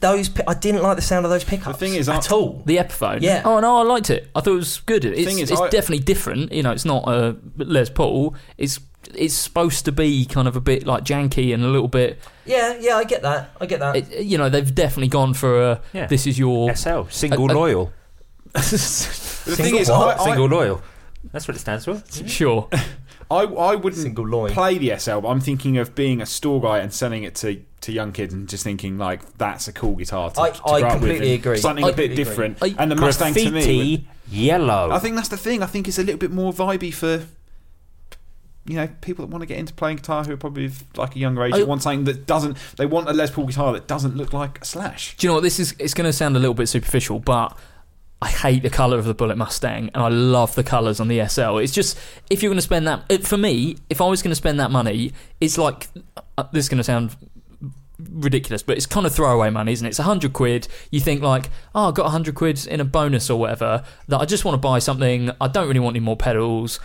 those, I didn't like the sound of those pickups. The thing is, at I- all. The Epiphone. Yeah. Oh no, I liked it. I thought it was good. It's, Thing is, it's I- definitely different. You know, it's not a Les Paul. It's it's supposed to be kind of a bit like janky and a little bit. Yeah, yeah, I get that. I get that. It, you know, they've definitely gone for a. Yeah. This is your. SL, single A- a- loyal. The thing Single is, what? I, I, Single loyal. That's what it stands for. Sure. I, I wouldn't Single loin. play the SL, but I'm thinking of being a store guy and selling it to, to young kids and just thinking like that's a cool guitar to, I- to I grow up with completely agree. Something I a bit completely different. agree. I- and the Mustang to me, yellow. I think that's the thing. I think it's a little bit more vibey for you know people that want to get into playing guitar who are probably like a younger age. That want something that doesn't. They want a Les Paul guitar that doesn't look like a Slash. Do you know what this is? It's going to sound a little bit superficial, but I hate the color of the Bullet Mustang, and I love the colors on the SL. It's just if you're going to spend that, it, for me, if I was going to spend that money, it's like uh, this is going to sound ridiculous, but it's kind of throwaway money, isn't it? It's a hundred quid. You think like, oh, I got a hundred quid in a bonus or whatever. That I just want to buy something. I don't really want any more pedals.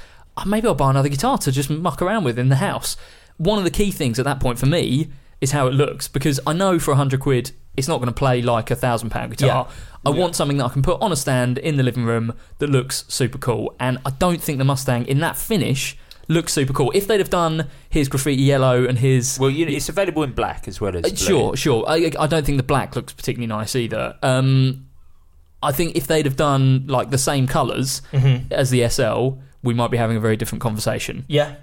Maybe I'll buy another guitar to just muck around with in the house. One of the key things at that point for me is how it looks because I know for a hundred quid it's not going to play like a thousand pound guitar. I want something that I can put on a stand in the living room that looks super cool. And I don't think the Mustang in that finish looks super cool. If they'd have done his graffiti yellow and his well, you know, it's available in black as well as uh, blue. Sure, sure. I, I don't think the black looks particularly nice either. Um, I think if they'd have done like the same colors Mm-hmm. as the SL, we might be having a very different conversation. yeah,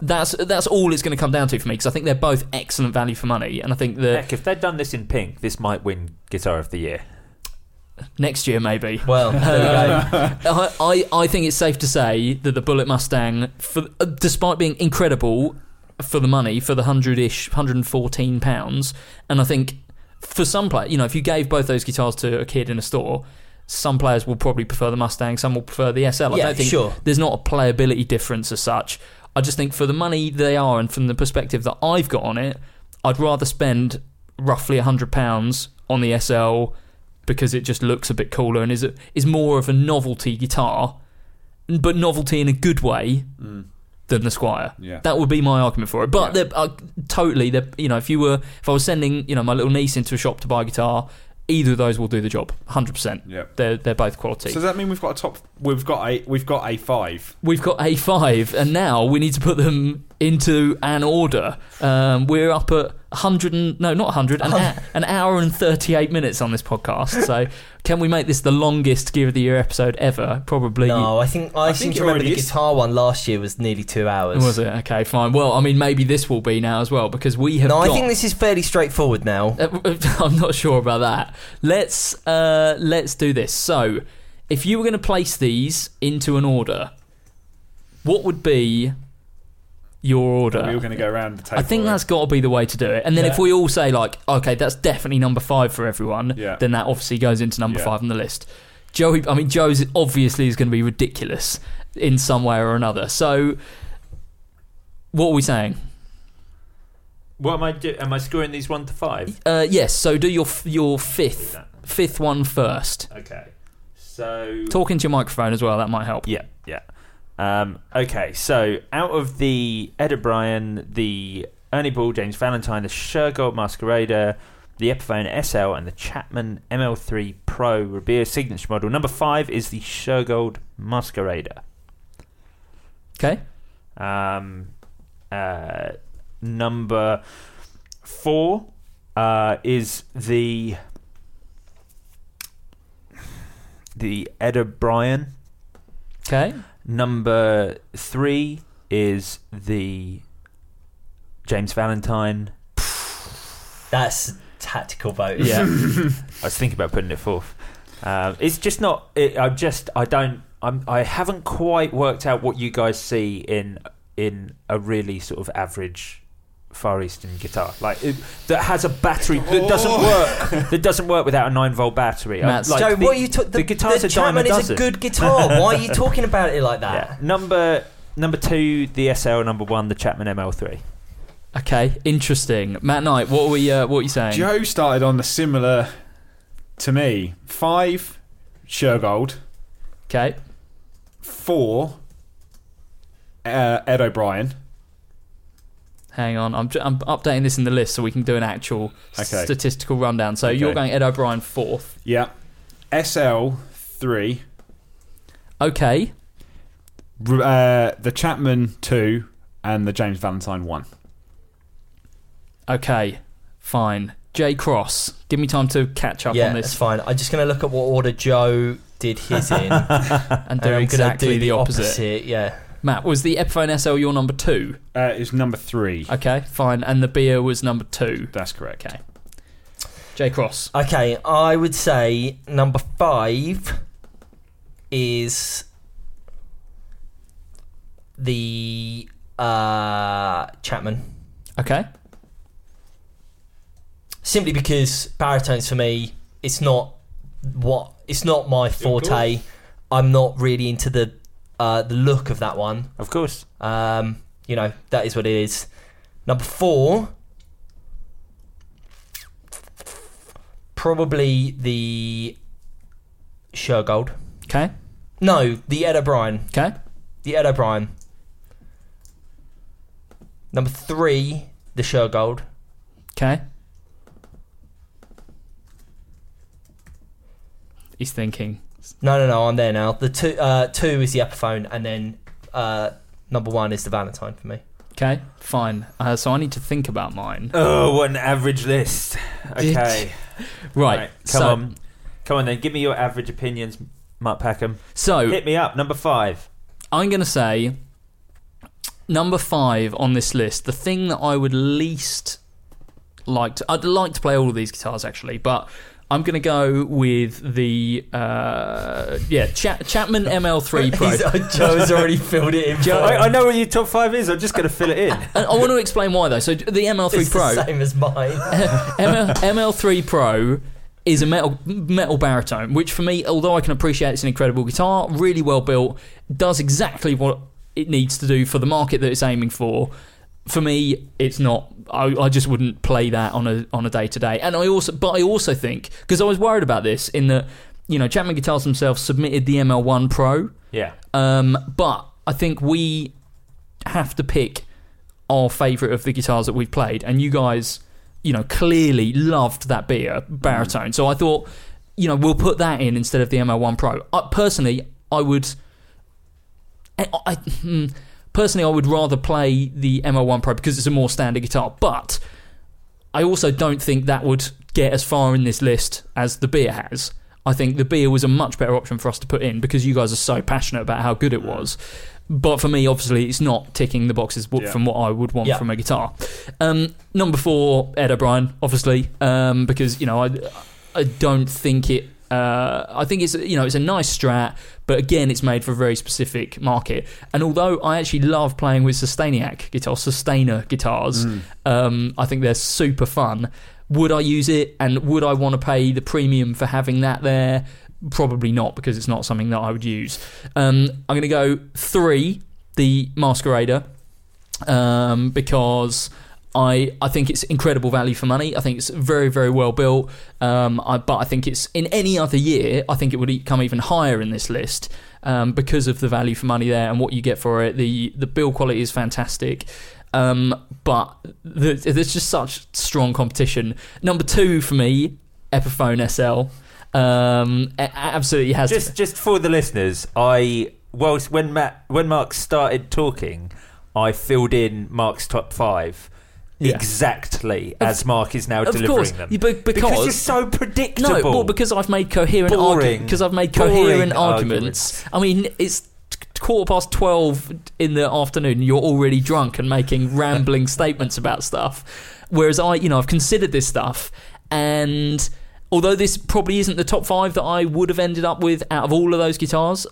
That's that's all it's going to come down to for me because I think they're both excellent value for money, and I think that Heck, if they'd done this in pink, this might win Guitar of the Year. next year maybe. well, there we go. I, I I think it's safe to say that the Bullet Mustang, for uh, despite being incredible for the money, for the hundred ish, hundred and fourteen pounds, and I think for some players, you know, if you gave both those guitars to a kid in a store, some players will probably prefer the Mustang, some will prefer the SL. I Yeah, don't think sure. there's not a playability difference as such. I just think for the money they are, and from the perspective that I've got on it, I'd rather spend roughly hundred pounds on the SL because it just looks a bit cooler and is a, is more of a novelty guitar, but novelty in a good way than the Squier. Yeah. That would be my argument for it. But Yeah. they're uh, totally, they're, you know, if you were, if I was sending, you know, my little niece into a shop to buy a guitar, either of those will do the job, hundred percent. Yep. They're they're both quality. So does that mean we've got a top? We've got a we've got a five. We've got a five, and now we need to put them into an order. Um, we're up at 100 and no, not 100, an, an hour and 38 minutes on this podcast. So, can we make this the longest Gear of the Year episode ever? Probably. No, I think I, I seem think to remember the is. guitar one last year was nearly two hours. Was it okay? Fine. Well, I mean, maybe this will be now as well because we have. No, I think this is fairly straightforward now. Uh, I'm not sure about that. Let's uh, let's do this. So, if you were going to place these into an order, what would be your order? we were going to go around the table. I think that's got to be the way to do it. And then if we all say like, okay, that's definitely number five for everyone, Yeah. then that obviously goes into number Yeah. five on the list. Joey, I mean, Joe's obviously is going to be ridiculous in some way or another. So, what are we saying? What am I do? Am I scoring these one to five? Uh, yes. So do your f- your fifth fifth one first. Okay. So Talk into your microphone as well. That might help. Yeah, yeah. Um, okay, so out of the Ed O'Brien, the Ernie Ball, James Valentine, the Shergold Masquerader, the Epiphone SL, and the Chapman ML3 Pro Rabea signature model, number five is the Shergold Masquerader. Okay. Um, uh, number four uh, is the the Ed O'Brien. Okay. Number three is the James Valentine. That's tactical vote. Yeah. I was thinking about putting it fourth. Um, it's just not. It, I'm just. I don't. I'm. I haven't quite worked out what you guys see in in a really sort of average Far Eastern guitar, like it, that has a battery that doesn't work. That doesn't work without a nine volt battery. I- Matt's- like Joe, the, what are you talking? the, guitar's the a dime a Chapman is a dozen. good guitar. Why are you talking about it like that? Yeah. Number number two, the SL. Number one, the Chapman ML3. Okay, interesting. Matt Knight, what were we? Uh, what were you saying? Joe started on the similar to me. Five, Shergold. Okay, Four, uh, Ed O'Brien. Hang on. I'm, j- I'm updating this in the list so we can do an actual Okay. statistical rundown. So Okay. you're going Ed O'Brien fourth. Yeah. SL three. Okay, Uh, the Chapman two, and the James Valentine one. okay, fine. J Cross, give me time to catch up yeah, on that's this fine. I'm just going to look at what order Joe did his in, and and do I'm exactly do the opposite. Yeah. Matt, was the Epiphone SL your number two? Uh, is number three. Okay, fine. And the beer was number two. That's correct. Okay. J Cross. Okay, I would say number five is the uh, Chapman. Okay. Simply because baritones for me, it's not what it's not my forte. I'm not really into the uh, the look of that one. Of course. Um, you know that is what it is. Number four, probably the Shergold. Okay. No, the Ed O'Brien. Okay. The Ed O'Brien. Number three, the Shergold. Okay. He's thinking. No, no, no. I'm there now. The two, uh, two is the Epiphone, and then uh, number one is the Valentine for me. Okay, fine. Uh, so I need to think about mine. Oh, what an average list. Did- Okay. Right. Come so, on. Come on then. Give me your average opinions, Mark Packham. So Hit me up. Number five. I'm going to say number five on this list. The thing that I would least like to, I'd like to play all of these guitars actually, but I'm going to go with the uh, yeah Cha- Chapman ML3 Pro. Joe's already filled it in. Joe- I. I know what your top five is. I'm just going to fill it in. And I want to explain why though. So the ML3 It's Pro. the same as mine. ML, ML3 Pro is a metal metal baritone, which for me, although I can appreciate it's an incredible guitar, really well built, does exactly what it needs to do for the market that it's aiming for. For me, it's not. I, I just wouldn't play that on a on a day to day. And I also, but I also think because I was worried about this in that you know Chapman Guitars themselves submitted the ML1 Pro. Yeah. Um, but I think we have to pick our favourite of the guitars that we've played, and you guys, you know, clearly loved that beer baritone. So I thought, you know, we'll put that in instead of the ML1 Pro. I, personally, I would. I, I, hmm, personally, I would rather play the ML1 Pro because it's a more standard guitar, but I also don't think that would get as far in this list as the beer has. I think the beer was a much better option for us to put in because you guys are so passionate about how good it was. But for me, obviously, it's not ticking the boxes Yeah. from what I would want Yeah. from a guitar. Um, number four, Ed O'Brien, obviously, um, because you know I, I don't think it. Uh, I think it's you know it's a nice strat, but again, it's made for a very specific market. And although I actually love playing with Sustainiac guitars, Sustainer guitars, um, I think they're super fun. Would I use it, and would I want to pay the premium for having that there? Probably not, because it's not something that I would use. Um, I'm going to go three, the Masquerader, um, because I I think it's incredible value for money. I think it's very very well built. Um, I, but I think it's in any other year, I think it would come even higher in this list um, because of the value for money there and what you get for it. The the build quality is fantastic. Um, but the, there's just such strong competition. Number two for me, Epiphone SL. Um, absolutely has just just for the listeners, I whilst when Matt when Mark started talking, I filled in Mark's top five. Yeah. Exactly as Mark is now Of delivering course, them. you- but because- you're so predictable. No, well, because I've made coherent arguments. Because I've made coherent arguments. arguments. I mean, it's quarter past twelve in the afternoon. You're already drunk and making rambling statements about stuff. Whereas I, you know, I've considered this stuff, And although this probably isn't the top five that I would have ended up with out of all of those guitars,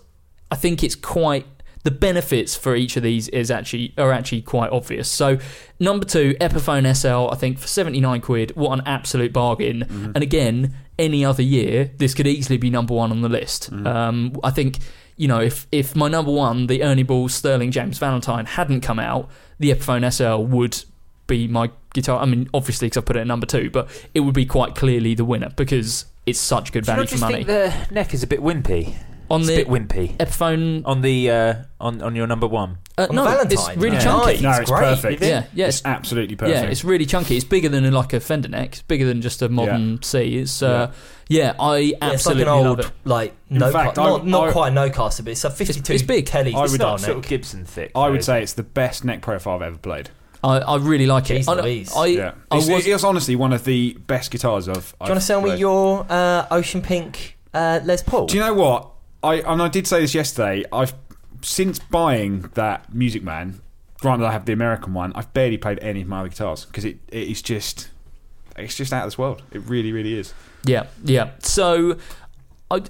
I think it's quite the benefits for each of these is actually are actually quite obvious. So number two, Epiphone SL, I think for seventy nine quid, what an absolute bargain. And again, any other year, this could easily be number one on the list. Um, I think you know if if my number one, the Ernie Ball Sterling James Valentine, hadn't come out, the Epiphone SL would be my guitar. I mean, obviously because I put it at number two, but it would be quite clearly the winner because it's such good Do you value not for just money. think the neck is a bit wimpy? On it's the a bit wimpy Epiphone, on the uh, on on your number one. uh, On no, the it's Valentine? really Yeah. chunky. No, It's it's perfect. Yeah, yeah, It's absolutely perfect. Yeah, it's really chunky. It's bigger than like a Fender neck. It's bigger than just a modern C. It's uh, yeah, I Yeah, it's like absolutely an old, love it. like no, fact, not, I- not I- quite Nocaster, but it's a 52 it's big. Kelly I would- style Sort of. Gibson thick. I would say it's the best neck profile I've ever played. I, I really like it. Jeez I, Louise. I, Yeah, I it's, was, it's honestly one of the best guitars I've. Do you want to sell me your uh, Ocean Pink uh, Les Paul? Do you know what? I and I did say this yesterday. I've since buying that Music Man. Granted, I have the American one. I've barely played any of my other guitars because it, it is just it's just out of this world. It really, really is. yeah, yeah. So I.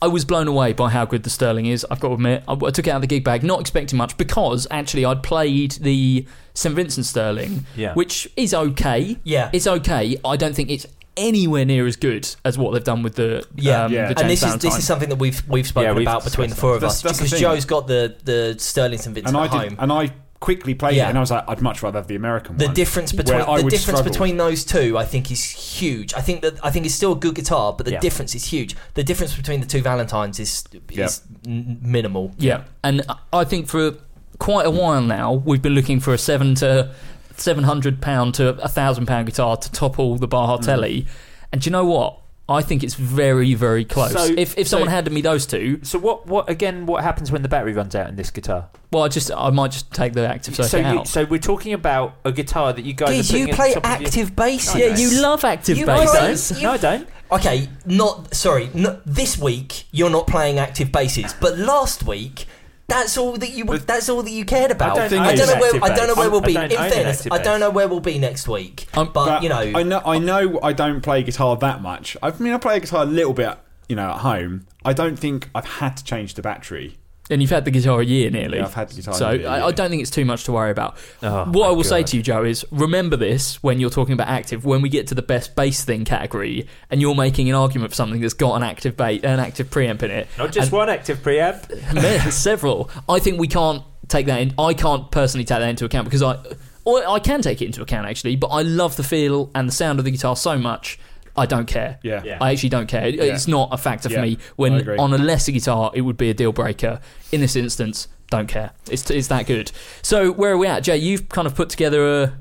I was blown away by how good the Sterling is. I've got to admit, I, I took it out of the gig bag, not expecting much, because actually I'd played the St Vincent Sterling, Yeah. which is okay. Yeah. it's okay. I don't think it's anywhere near as good as what they've done with the Yeah, um, Yeah. the and James this is this is something that we've we've spoken Yeah, we've about between the four of That's- us that's because. Joe's got the the Sterling St Vincent And I at did, home. and I quickly played Yeah. it, and I was like, I'd much rather have the American the one. difference between the difference struggle. between those two, I think, is huge. I think that I think it's still a good guitar, but the Yeah. difference is huge. The difference between the two Valentines is Yeah. is n- minimal. Yeah, and I think for quite a while now we've been looking for a seven to seven hundred pound to a thousand pound guitar to topple the Bar Mm. And do you know what? I think it's very very close. So- if if so- someone handed me those two, So what? What again? What happens when the battery runs out in this guitar? well, I just I might just take the active circuit So, you, out. so we're talking about a guitar that you guys. Geez, are you play at the top of your- active bass. Yeah, you love active You bass. guys- don't you? you- No, I don't. Okay, not sorry. No, this week you're not playing active basses, but last week. That's all that you. But- That's all that you cared about. don't own I don't know where. I don't know where we'll I be. don't In own fairness, I don't know where we'll be next week. Um, but, But you know, I know, I know, I don't play guitar that much. I mean, I play guitar a little bit, you know, at home. I don't think I've had to change the battery. And you've had the guitar a year nearly. Yeah, I've had the guitar So a I, I year. don't think it's too much to worry about. Oh, what I will say to you, Joe, is remember this when you're talking about active. When we get to the best bass thing category, and you're making an argument for something that's got an active bass, an active preamp in it, Not just and- one active preamp. Several. I think we can't take that in. I can't personally take that into account because I, or I can take it into account actually. But I love the feel and the sound of the guitar so much. I don't care. Yeah. Yeah. I actually don't care. It- It's not a factor for Yeah, me. When on a lesser guitar, it would be a deal breaker. In this instance, don't care. It's it's that good. So where are we at, Jay? You've kind of put together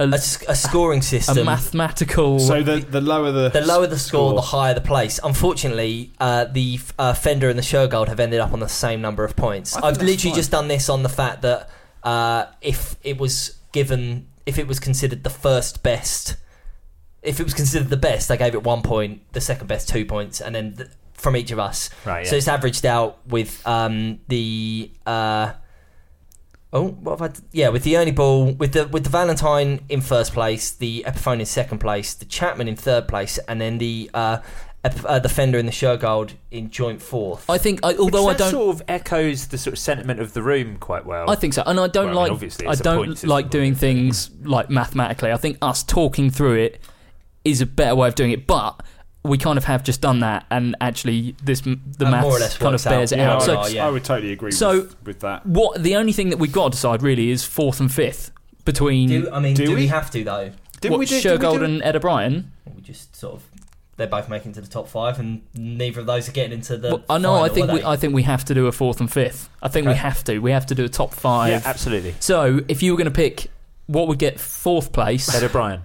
a. scoring a system. A mathematical. So the the lower the the lower the score, the higher the place. Unfortunately, uh, the uh, Fender and the Shergold have ended up on the same number of points. I think I've literally fine. just done this on the fact that uh, if it was given, if it was considered the first best, if it was considered the best, I gave it one point, the second best two points, and then th- from each of us. Right. So it's averaged out with um, the. Uh, Oh, what have I? d- Yeah, with the Ernie Ball, with the with the Valentine in first place, the Epiphone in second place, the Chapman in third place, and then the uh, Ep- uh, the Fender and the Shergold in joint fourth. I think, I, although I Which don't, sort of echoes the sort of sentiment of the room quite well. I think so, and I don't Well, I mean, like. obviously I it's a don't system, like doing isn't things like mathematically. I think us talking through it is a better way of doing it, but we kind of have just done that, and actually, this the Uh, maths more or less kind of works out. bears it yeah, out. I, So, Oh, yeah. I would totally agree So- with, with that. what the only thing that we've got to decide really is fourth and fifth between do I mean? Do Do, we? we? have to though? Didn't what, we do, did we Shergold do- and Ed O'Brien. We just sort of they're both making to the top five, and neither of those are getting into the. Well, I know. I think we. I think we have to do a fourth and fifth. I think we have to. We have to do a top five. yeah, absolutely. So if you were going to pick what would get fourth place, Ed O'Brien.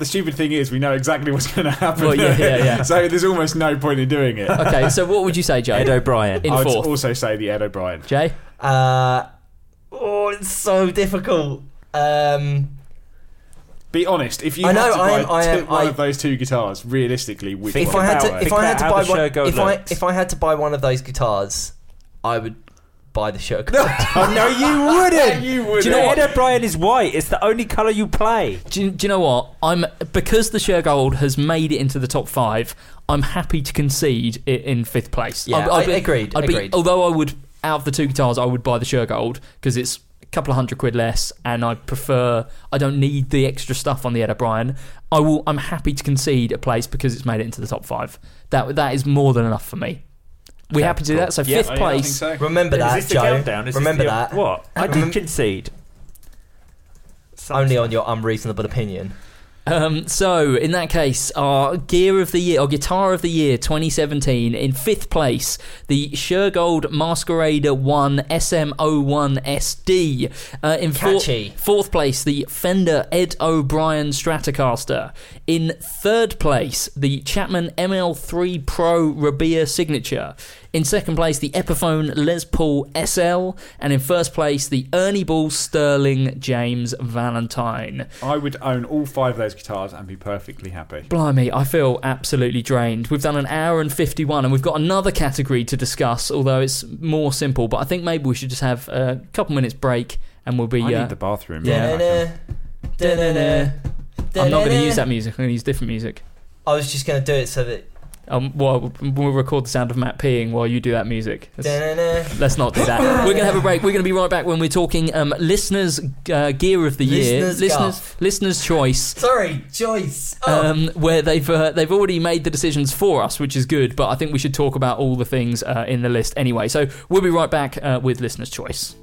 The stupid thing is, we know exactly what's going to happen. Well, yeah, yeah, yeah. so there's almost no point in doing it. okay. So what would you say, Jay? Ed O'Brien. in I would fourth. also say the Ed O'Brien. Jay. Uh, oh, it's so difficult. Um, Be honest. If you I know, had to I buy am- I two- am- one I- of those two guitars, realistically, which if one? I had to, if I had to how buy the one, Shergold if I looks. if I had to buy one of those guitars, I would buy the shirt. oh no, you wouldn't. you would. Do you know what? Ed O'Brien is white. It's the only colour you play. Do you, do you know what? I'm because the Shergold has made it into the top five. I'm happy to concede it in fifth place. Yeah, I'd- I'd I- agreed, I'd be- agreed. although I would, out of the two guitars, I would buy the Shergold because it's a couple of hundred quid less, and I prefer. I don't need the extra stuff on the Ed O'Brien. I will. I'm happy to concede a place because it's made it into the top five. That that is more than enough for me. We Okay, happy to do that? So Yeah, fifth Oh, yeah, I think place. so. Remember Is that, this the Joe. countdown? Is this Remember the- that. What? I Remem- did concede. Only on your unreasonable opinion. Um, so, in that case, our gear of the year, or guitar of the year 2017, in fifth place, the Shergold Masquerader 1 SM01 SD. Uh, in four- Catchy. fourth place, the Fender Ed O'Brien Stratocaster. In third place, the Chapman ML3 Pro Rabea Signature. In second place, the Epiphone Les Paul SL. And in first place, the Ernie Ball Sterling James Valentine. I would own all five of those guitars and be perfectly happy. Blimey, I feel absolutely drained. We've done an hour and 51, and we've got another category to discuss, although it's more simple. But I think maybe we should just have a couple minutes break, and we'll be. I uh, need the bathroom. Yeah. Yeah. Da-na-na. I'm not going to use that music. I'm going to use different music. I was just going to do it so that. Um, well, we'll record the sound of Matt peeing while you do that music. Let's not do that. We're going to have a break. We're going to be right back when we're talking um, listeners' uh, gear of the year, Listeners' listeners, listeners' choice. Sorry, choice. Oh. um, where they've uh, they've already made the decisions for us, which is good. But I think we should talk about all the things uh, in the list anyway. So we'll be right back uh, with listener's choice.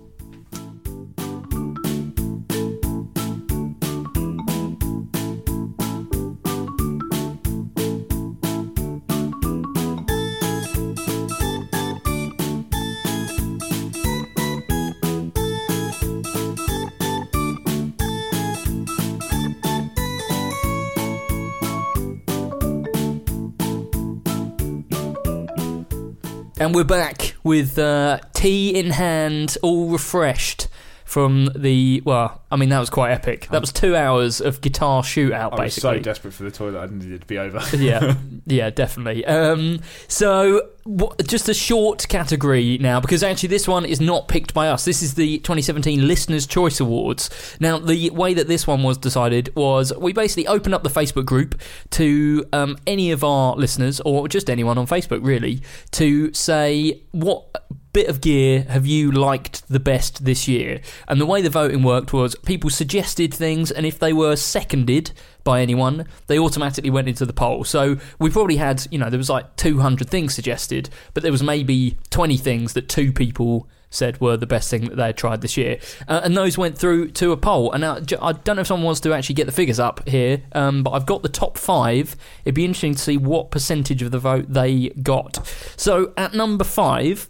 And we're back with uh, tea in hand, all refreshed from the. Well, I mean, that was quite epic. That was two hours of guitar shootout, I was basically. so desperate for the toilet, I needed it to be over. yeah, yeah, definitely. Um, so, just a short category now, because actually this one is not picked by us. This is the 2017 Listeners' Choice Awards. Now, the way that this one was decided was we basically opened up the Facebook group to um, any of our listeners, or just anyone on Facebook, really, to say what bit of gear have you liked the best this year? And the way the voting worked was people suggested things, and if they were seconded by anyone, they automatically went into the poll. So we probably had, you know, there was like 200 things suggested, but there was maybe 20 things that two people said were the best thing that they had tried this year. Uh, and those went through to a poll. And now, I don't know if someone wants to actually get the figures up here, um, but I've got the top five. It'd be interesting to see what percentage of the vote they got. So at number five,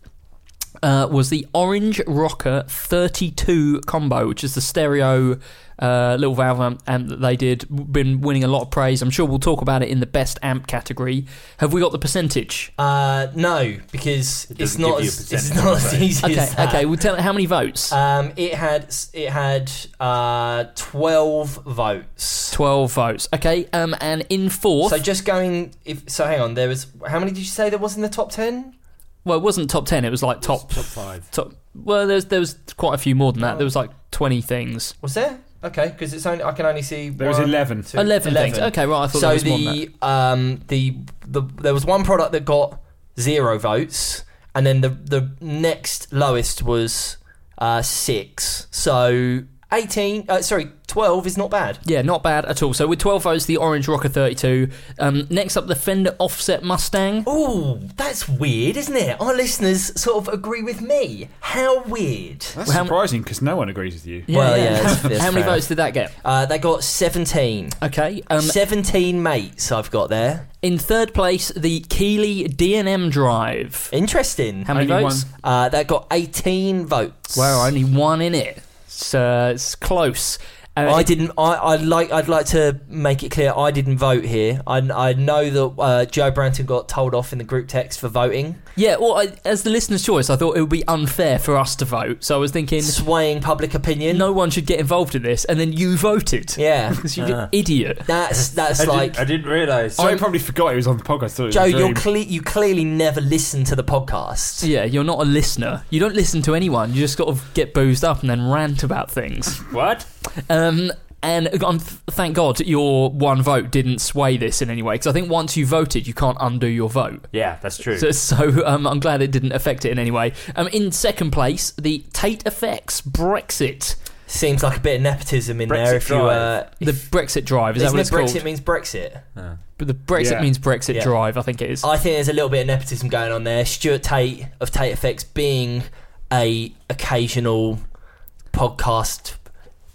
uh, was the Orange Rocker 32 combo, which is the stereo uh, little valve amp, amp that they did. Been winning a lot of praise. I'm sure we'll talk about it in the best amp category. Have we got the percentage? Uh, no, because it's doesn't not give you a as it's not as easy Okay, as that. okay. We'll tell how many votes. Um, it had it had uh twelve votes. 12 votes. Okay, um, and in fourth, So just going if so, hang on. There was how many did you say there was in the top ten? Well, it wasn't top 10. It was like top Top five. top. Well, there's there was quite a few more than that. There was like 20 things. Was there? Okay, because it's only I can only see There was one, 11. two- 11, things. Okay, right. I thought so there was more than that. the um the the there was one product that got zero votes, and then the the next lowest was uh six. So eighteen. Uh, sorry, twelve is not bad. Yeah, not bad at all. So with 12 votes, the Orange Rocker 32. Um, next up, the Fender Offset Mustang. Oh, that's weird, isn't it? Our listeners sort of agree with me. How weird. That's How m- surprising because no one agrees with you. Well, yeah, that's- How, that's how many fair. votes did that get? Uh, they got 17. Okay. Um, 17 mates I've got there. in third place, the Keeley D&M Drive. Interesting. How many Only votes? one. Uh, that got 18 votes. Wow, only one in it. It's, uh, it's close. Uh, I didn't. I, I'd like. I'd like to make it clear. I didn't vote here. I, I know that uh, Joe Branton got told off in the group text for voting, Yeah, well, I, as the listener's choice, I thought it would be unfair for us to vote. So I was thinking, swaying public opinion. no one should get involved in this, and then you voted. Yeah, because you're an Ah. idiot. that's that's I, like didn't, I didn't realise. So he probably forgot he was on the podcast. thought Joe. You're cle- you clearly never listen to the podcast. Yeah, you're not a listener. You don't listen to anyone. You just got to get boozed up and then rant about things. What? Um, and um, thank God your one vote didn't sway this in any way, because I think once you voted, you can't undo your vote. Yeah, that's true. So, so um, I'm glad it didn't affect it in any way. Um, in second place, the Tate Effects Brexit. Seems like a bit of nepotism in Brexit there. If you uh. The Brexit Drive, is that isn't what it it's Brexit called? means Brexit. But the Brexit Yeah. means Brexit Yeah. Drive, I think it is. I think there's a little bit of nepotism going on there. Stuart Tate of Tate Effects being a occasional podcast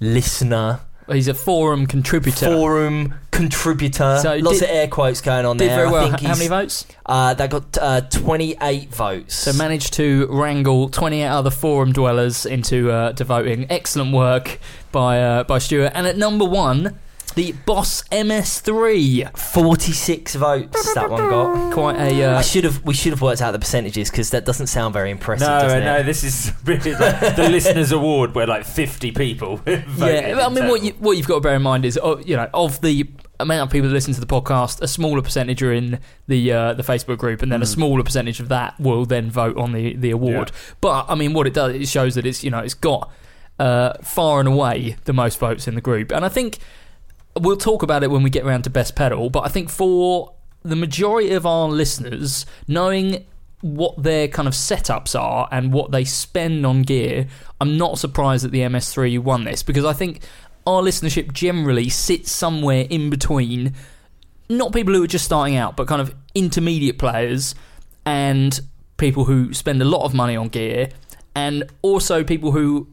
listener, He's a forum contributor. forum contributor. So Lots did- of air quotes going on Did there. very well. I think H- How many votes? Uh, they got uh, 28 votes. So managed to wrangle 28 other forum dwellers into uh, to voting. Excellent work by uh, by Stuart. And at number one, the Boss MS3. 46 votes that one got. Quite a uh, I should have. We should have worked out the percentages because that doesn't sound very impressive. No, no, it? this is really like the listeners' award where like 50 people voted. yeah. I mean, what you what you've got to bear in mind is, oh, you know, of the amount of people that listen to the podcast, a smaller percentage are in the uh, the Facebook group, and then a smaller percentage of that will then vote on the the award. But I mean, what it does, it shows that it's you know it's got uh, far and away the most votes in the group, and I think we'll talk about it when we get around to best pedal. But I think for the majority of our listeners, knowing what their kind of setups are and what they spend on gear, I'm not surprised that the MS3 won this because I think our listenership generally sits somewhere in between not people who are just starting out, but kind of intermediate players and people who spend a lot of money on gear, and also people who,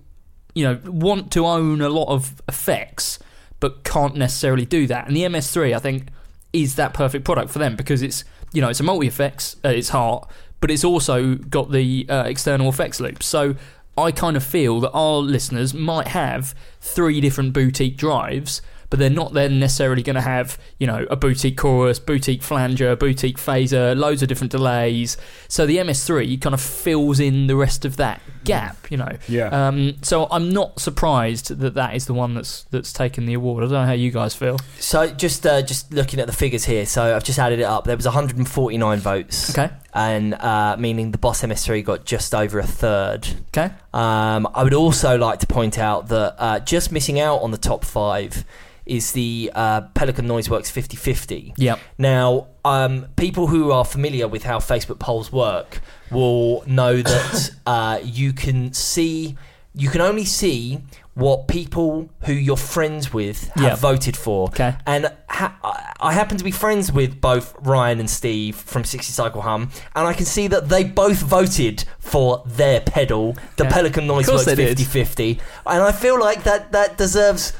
you know, want to own a lot of effects but can't necessarily do that. And the MS3, I think, is that perfect product for them because it's, you know, it's a multi effects at its heart, but it's also got the uh, external effects loop. So I kind of feel that our listeners might have three different boutique drives, but they're not then necessarily going to have, you know, a boutique chorus, boutique flanger, boutique phaser, loads of different delays. So the MS3 kind of fills in the rest of that gap, you know. Yeah. Um, so I'm not surprised that that is the one that's that's taken the award. I don't know how you guys feel. So just uh, just looking at the figures here, so I've just added it up. There was 149 votes. Okay. And uh, meaning the Boss MS3 got just over a third. Okay. Um, I would also like to point out that uh, just missing out on the top five is the uh, Pelican Noiseworks 50-50. Yep. Now, um, people who are familiar with how Facebook polls work will know that uh, you can see, you can only see what people who you're friends with have Yeah. voted for. Okay. And ha- I- happen to be friends with both Ryan and Steve from 60 Cycle Hum, and I can see that they both voted for their pedal, the Okay. Pelican Noise Noiseworks they 50-50. And I feel like that, that deserves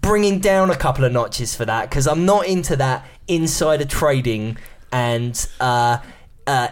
bringing down a couple of notches for that because I'm not into that insider trading and uh, uh,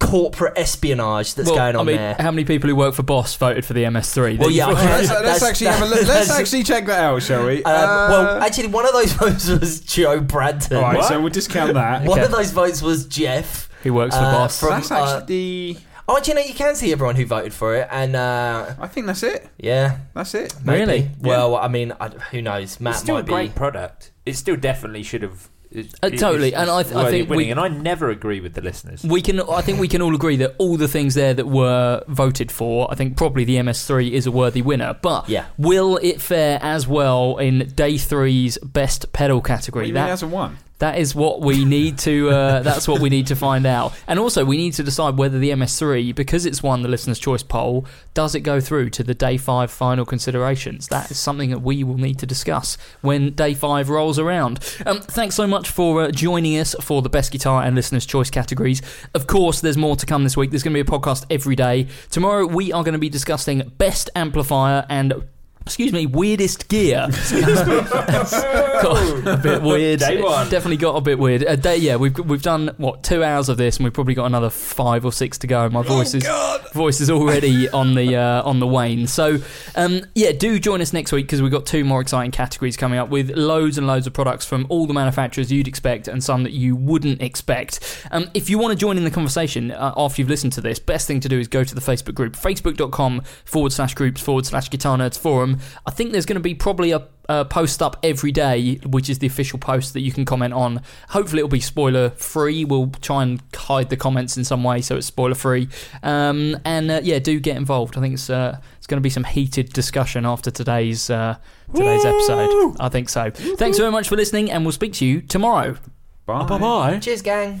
corporate espionage that's well, going on I mean, there. how many people who work for Boss voted for the MS3? Well, yeah, Let's, let's that's- actually have a. Let's actually check that out, shall we? Um, well, actually, one of those votes was Joe Branton. all right, What? so we'll discount that. One Okay. of those votes was Jeff. Who works for Uh, Boss? from- That's uh, actually the. Oh, do you know you can see everyone who voted for it, and uh, I think that's it. yeah, That's it. maybe. Really? Well, I mean, I, who knows? Matt It's still a might great be. product. It still definitely should have. It, Uh, it- totally, it's- and I th- I think winning, we- and I never agree with the listeners. We can, I think, we can all agree that all the things there that were voted for, I think probably the MS3 is a worthy winner. But Yeah. will it fare as well in day three's best pedal What do category? you mean it That hasn't won. That is what we need to. Uh, that's what we need to find out. And also, we need to decide whether the MS3, because it's won the listeners' choice poll, does it go through to the day five final considerations? That is something that we will need to discuss when day five rolls around. Um, thanks so much for uh, joining us for the best guitar and listeners' choice categories. Of course, there's more to come this week. There's going to be a podcast every day. Tomorrow, we are going to be discussing best amplifier and excuse me, weirdest gear. got a bit weird. Day one. Definitely got a bit weird. A day, yeah, we've we've done what two hours of this, and we've probably got another five or six to go. My voice is voice is already on the uh, on the wane. So, um, yeah, do join us next week because we've got two more exciting categories coming up with loads and loads of products from all the manufacturers you'd expect and some that you wouldn't expect. Um, if you want to join in the conversation uh, after you've listened to this, best thing to do is go to the Facebook group, facebook.com forward slash groups forward slash guitar nerds forum. I think there's going to be probably a uh, post up every day, which is the official post that you can comment on. Hopefully, it'll be spoiler free. We'll try and hide the comments in some way so it's spoiler free. Um, and uh, yeah, do get involved. I think it's uh, it's going to be some heated discussion after today's uh, today's episode. I think so. Thanks very much for listening, and we'll speak to you tomorrow. Bye. Bye bye. Cheers, gang.